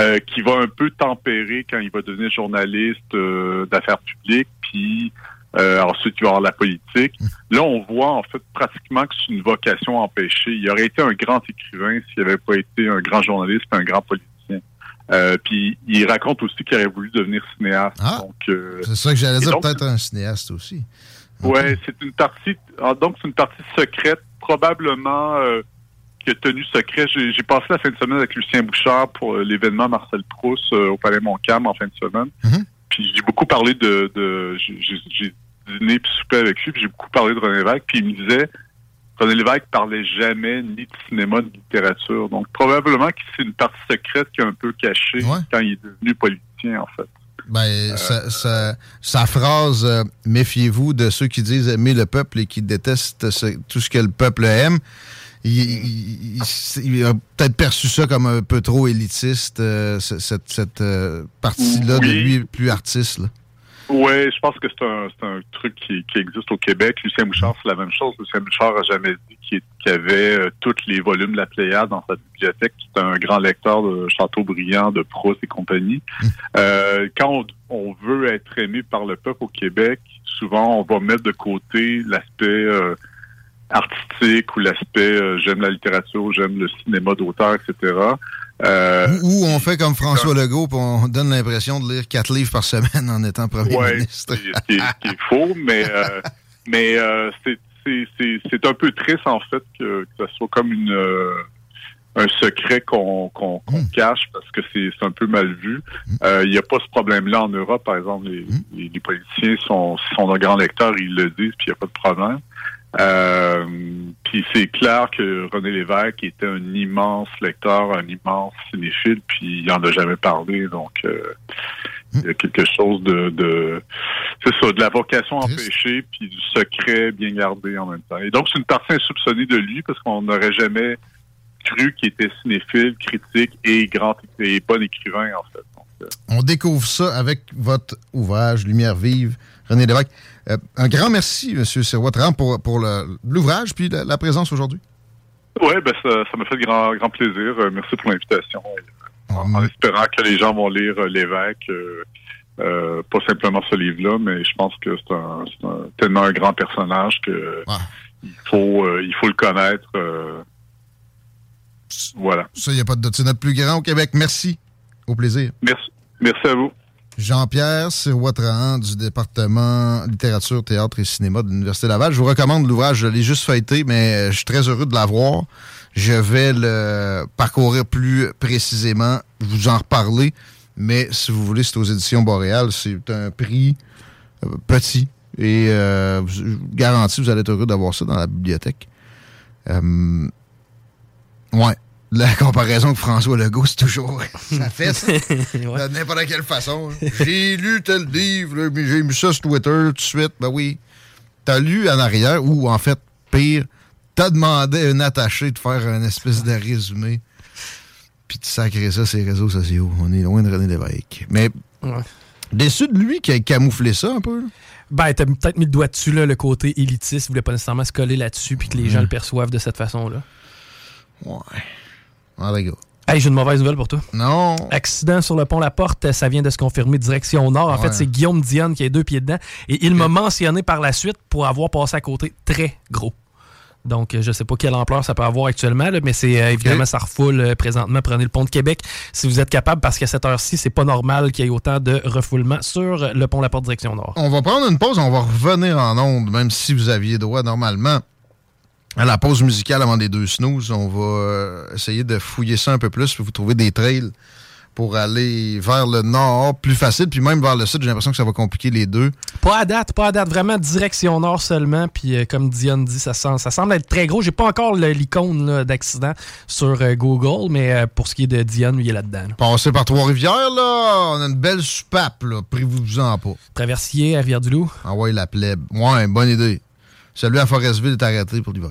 euh, qui va un peu tempérer quand il va devenir journaliste euh, d'affaires publiques, puis euh, ensuite il va avoir la politique. Là, on voit en fait pratiquement que c'est une vocation empêchée. Il aurait été un grand écrivain s'il n'avait pas été un grand journaliste et un grand politicien. Euh, puis il raconte aussi qu'il aurait voulu devenir cinéaste. Donc, euh, C'est ça que j'allais dire, peut-être un cinéaste aussi. Ouais, c'est une partie. ah, donc, c'est une partie secrète, probablement qui a tenu secret. J'ai passé la fin de semaine avec Lucien Bouchard pour l'événement Marcel Proust au Palais Montcalm en fin de semaine. Puis j'ai beaucoup parlé de. de j'ai- dîné puis soupé avec lui, puis j'ai beaucoup parlé de René Lévesque. Puis il me disait. René Lévesque parlait jamais ni de cinéma ni de littérature. Donc, probablement que c'est une partie secrète qui est un peu cachée quand il est devenu politicien, en fait. Ben, sa, sa- sa phrase euh, Méfiez-vous de ceux qui disent aimer le peuple et qui détestent ce- tout ce que le peuple aime il, il- il- il a peut-être perçu ça comme un peu trop élitiste, euh, ce- cette, cette, euh, partie-là de Oui. lui plus artiste. là. Oui, je pense que c'est un, truc qui, qui existe au Québec. Lucien Bouchard, c'est la même chose. Lucien Bouchard a jamais dit qu'il avait euh, tous les volumes de la Pléiade dans sa bibliothèque. C'est un grand lecteur de Chateaubriand, de Proust et compagnie. Euh, quand on, on veut être aimé par le peuple au Québec, souvent on va mettre de côté l'aspect euh, artistique ou l'aspect euh, j'aime la littérature, j'aime le cinéma d'auteur, etc. Euh, Ou on fait comme François Legault, puis on donne l'impression de lire quatre livres par semaine en étant premier Ouais, ministre. est- ce qui est, faux, mais euh, (laughs) mais euh, c'est c'est- c'est c'est un peu triste en fait que, que ce soit comme une euh, un secret qu'on qu'on qu'on cache parce que c'est c'est un peu mal vu. Euh, Il n'y a pas ce problème-là en Europe, par exemple. Les, les, les politiciens sont sont de grands lecteurs, ils le disent, puis il n'y a pas de problème. Euh, puis c'est clair que René Lévesque était un immense lecteur, un immense cinéphile, puis il en a jamais parlé, donc euh, il y a quelque chose de, de c'est ça, de la vocation empêchée, puis du secret bien gardé en même temps. Et donc c'est une partie insoupçonnée de lui parce qu'on n'aurait jamais cru qu'il était cinéphile, critique et grand et bon écrivain en fait. Donc, euh, On découvre ça avec votre ouvrage Lumière vive, René Lévesque. Euh, un grand merci, M. Sirois-Tran, pour, pour l'ouvrage puis la, la présence aujourd'hui. Ouais, ben ça, ça m'a fait grand, grand plaisir. Euh, merci pour l'invitation. En, en espérant que les gens vont lire euh, l'évêque, euh, euh, pas simplement ce livre-là, mais je pense que c'est un, c'est un- tellement un grand personnage que il faut, euh, il faut le connaître. euh, voilà. Ça, il n'y a pas de doute. C'est notre plus grand au Québec. Merci. Au plaisir. Merci. Merci à vous. Jean-Pierre Sirois-Trahan du département littérature, théâtre et cinéma de l'Université Laval. Je vous recommande l'ouvrage. Je l'ai juste feuilleté, mais euh, je suis très heureux de l'avoir. Je vais le parcourir plus précisément, vous en reparler. Mais si vous voulez, c'est aux éditions Boréal. C'est un prix euh, petit. Et euh, je vous garantis, vous allez être heureux d'avoir ça dans la bibliothèque. Ouais. La comparaison avec François Legault, c'est toujours. Ça fait ça. De n'importe quelle façon. hein. J'ai lu tel livre, j'ai mis ça sur Twitter tout de suite. Ben oui. T'as lu en arrière, ou en fait, pire, t'as demandé à un attaché de faire un espèce de résumé. Puis tu sacré ça sur les réseaux sociaux. On est loin de René Lévesque. Mais déçu de lui qui a camouflé ça un peu. là. Ben, t'as peut-être mis le doigt dessus, là, le côté élitiste. Il voulait pas nécessairement se coller là-dessus puis que les gens le perçoivent de cette façon-là. Ouais. Ah, gars. Hey, j'ai une mauvaise nouvelle pour toi. Non. Accident sur le pont La Porte, ça vient de se confirmer direction nord. En Ouais. fait, c'est Guillaume Dionne qui a deux pieds dedans. Et il m'a mentionné par la suite pour avoir passé à côté très gros. Donc, euh, je sais pas quelle ampleur ça peut avoir actuellement, là, mais c'est euh, évidemment, ça refoule euh, présentement. Prenez le pont de Québec si vous êtes capable, parce qu'à cette heure-ci, c'est pas normal qu'il y ait autant de refoulement sur le pont La Porte direction nord. On va prendre une pause, on va revenir en onde, même si vous aviez droit normalement à la pause musicale avant des deux snooze. On va euh, essayer de fouiller ça un peu plus, puis vous trouver des trails pour aller vers le nord plus facile, puis même vers le sud, j'ai l'impression que ça va compliquer les deux. Pas à date, pas à date. Vraiment direction nord seulement. Puis euh, comme Dion dit, ça, sent- ça semble être très gros. J'ai pas encore l'icône d'accident sur euh, Google, mais euh, pour ce qui est de Dion, il est là-dedans. là. Passer par Trois-Rivières, là, on a une belle soupape, là, privez-vous-en pas. Traversier à Rivière-du-Loup. Ah ouais, la plèbe. Ouais, bonne idée. Celui à Forestville est arrêté pour l'hiver.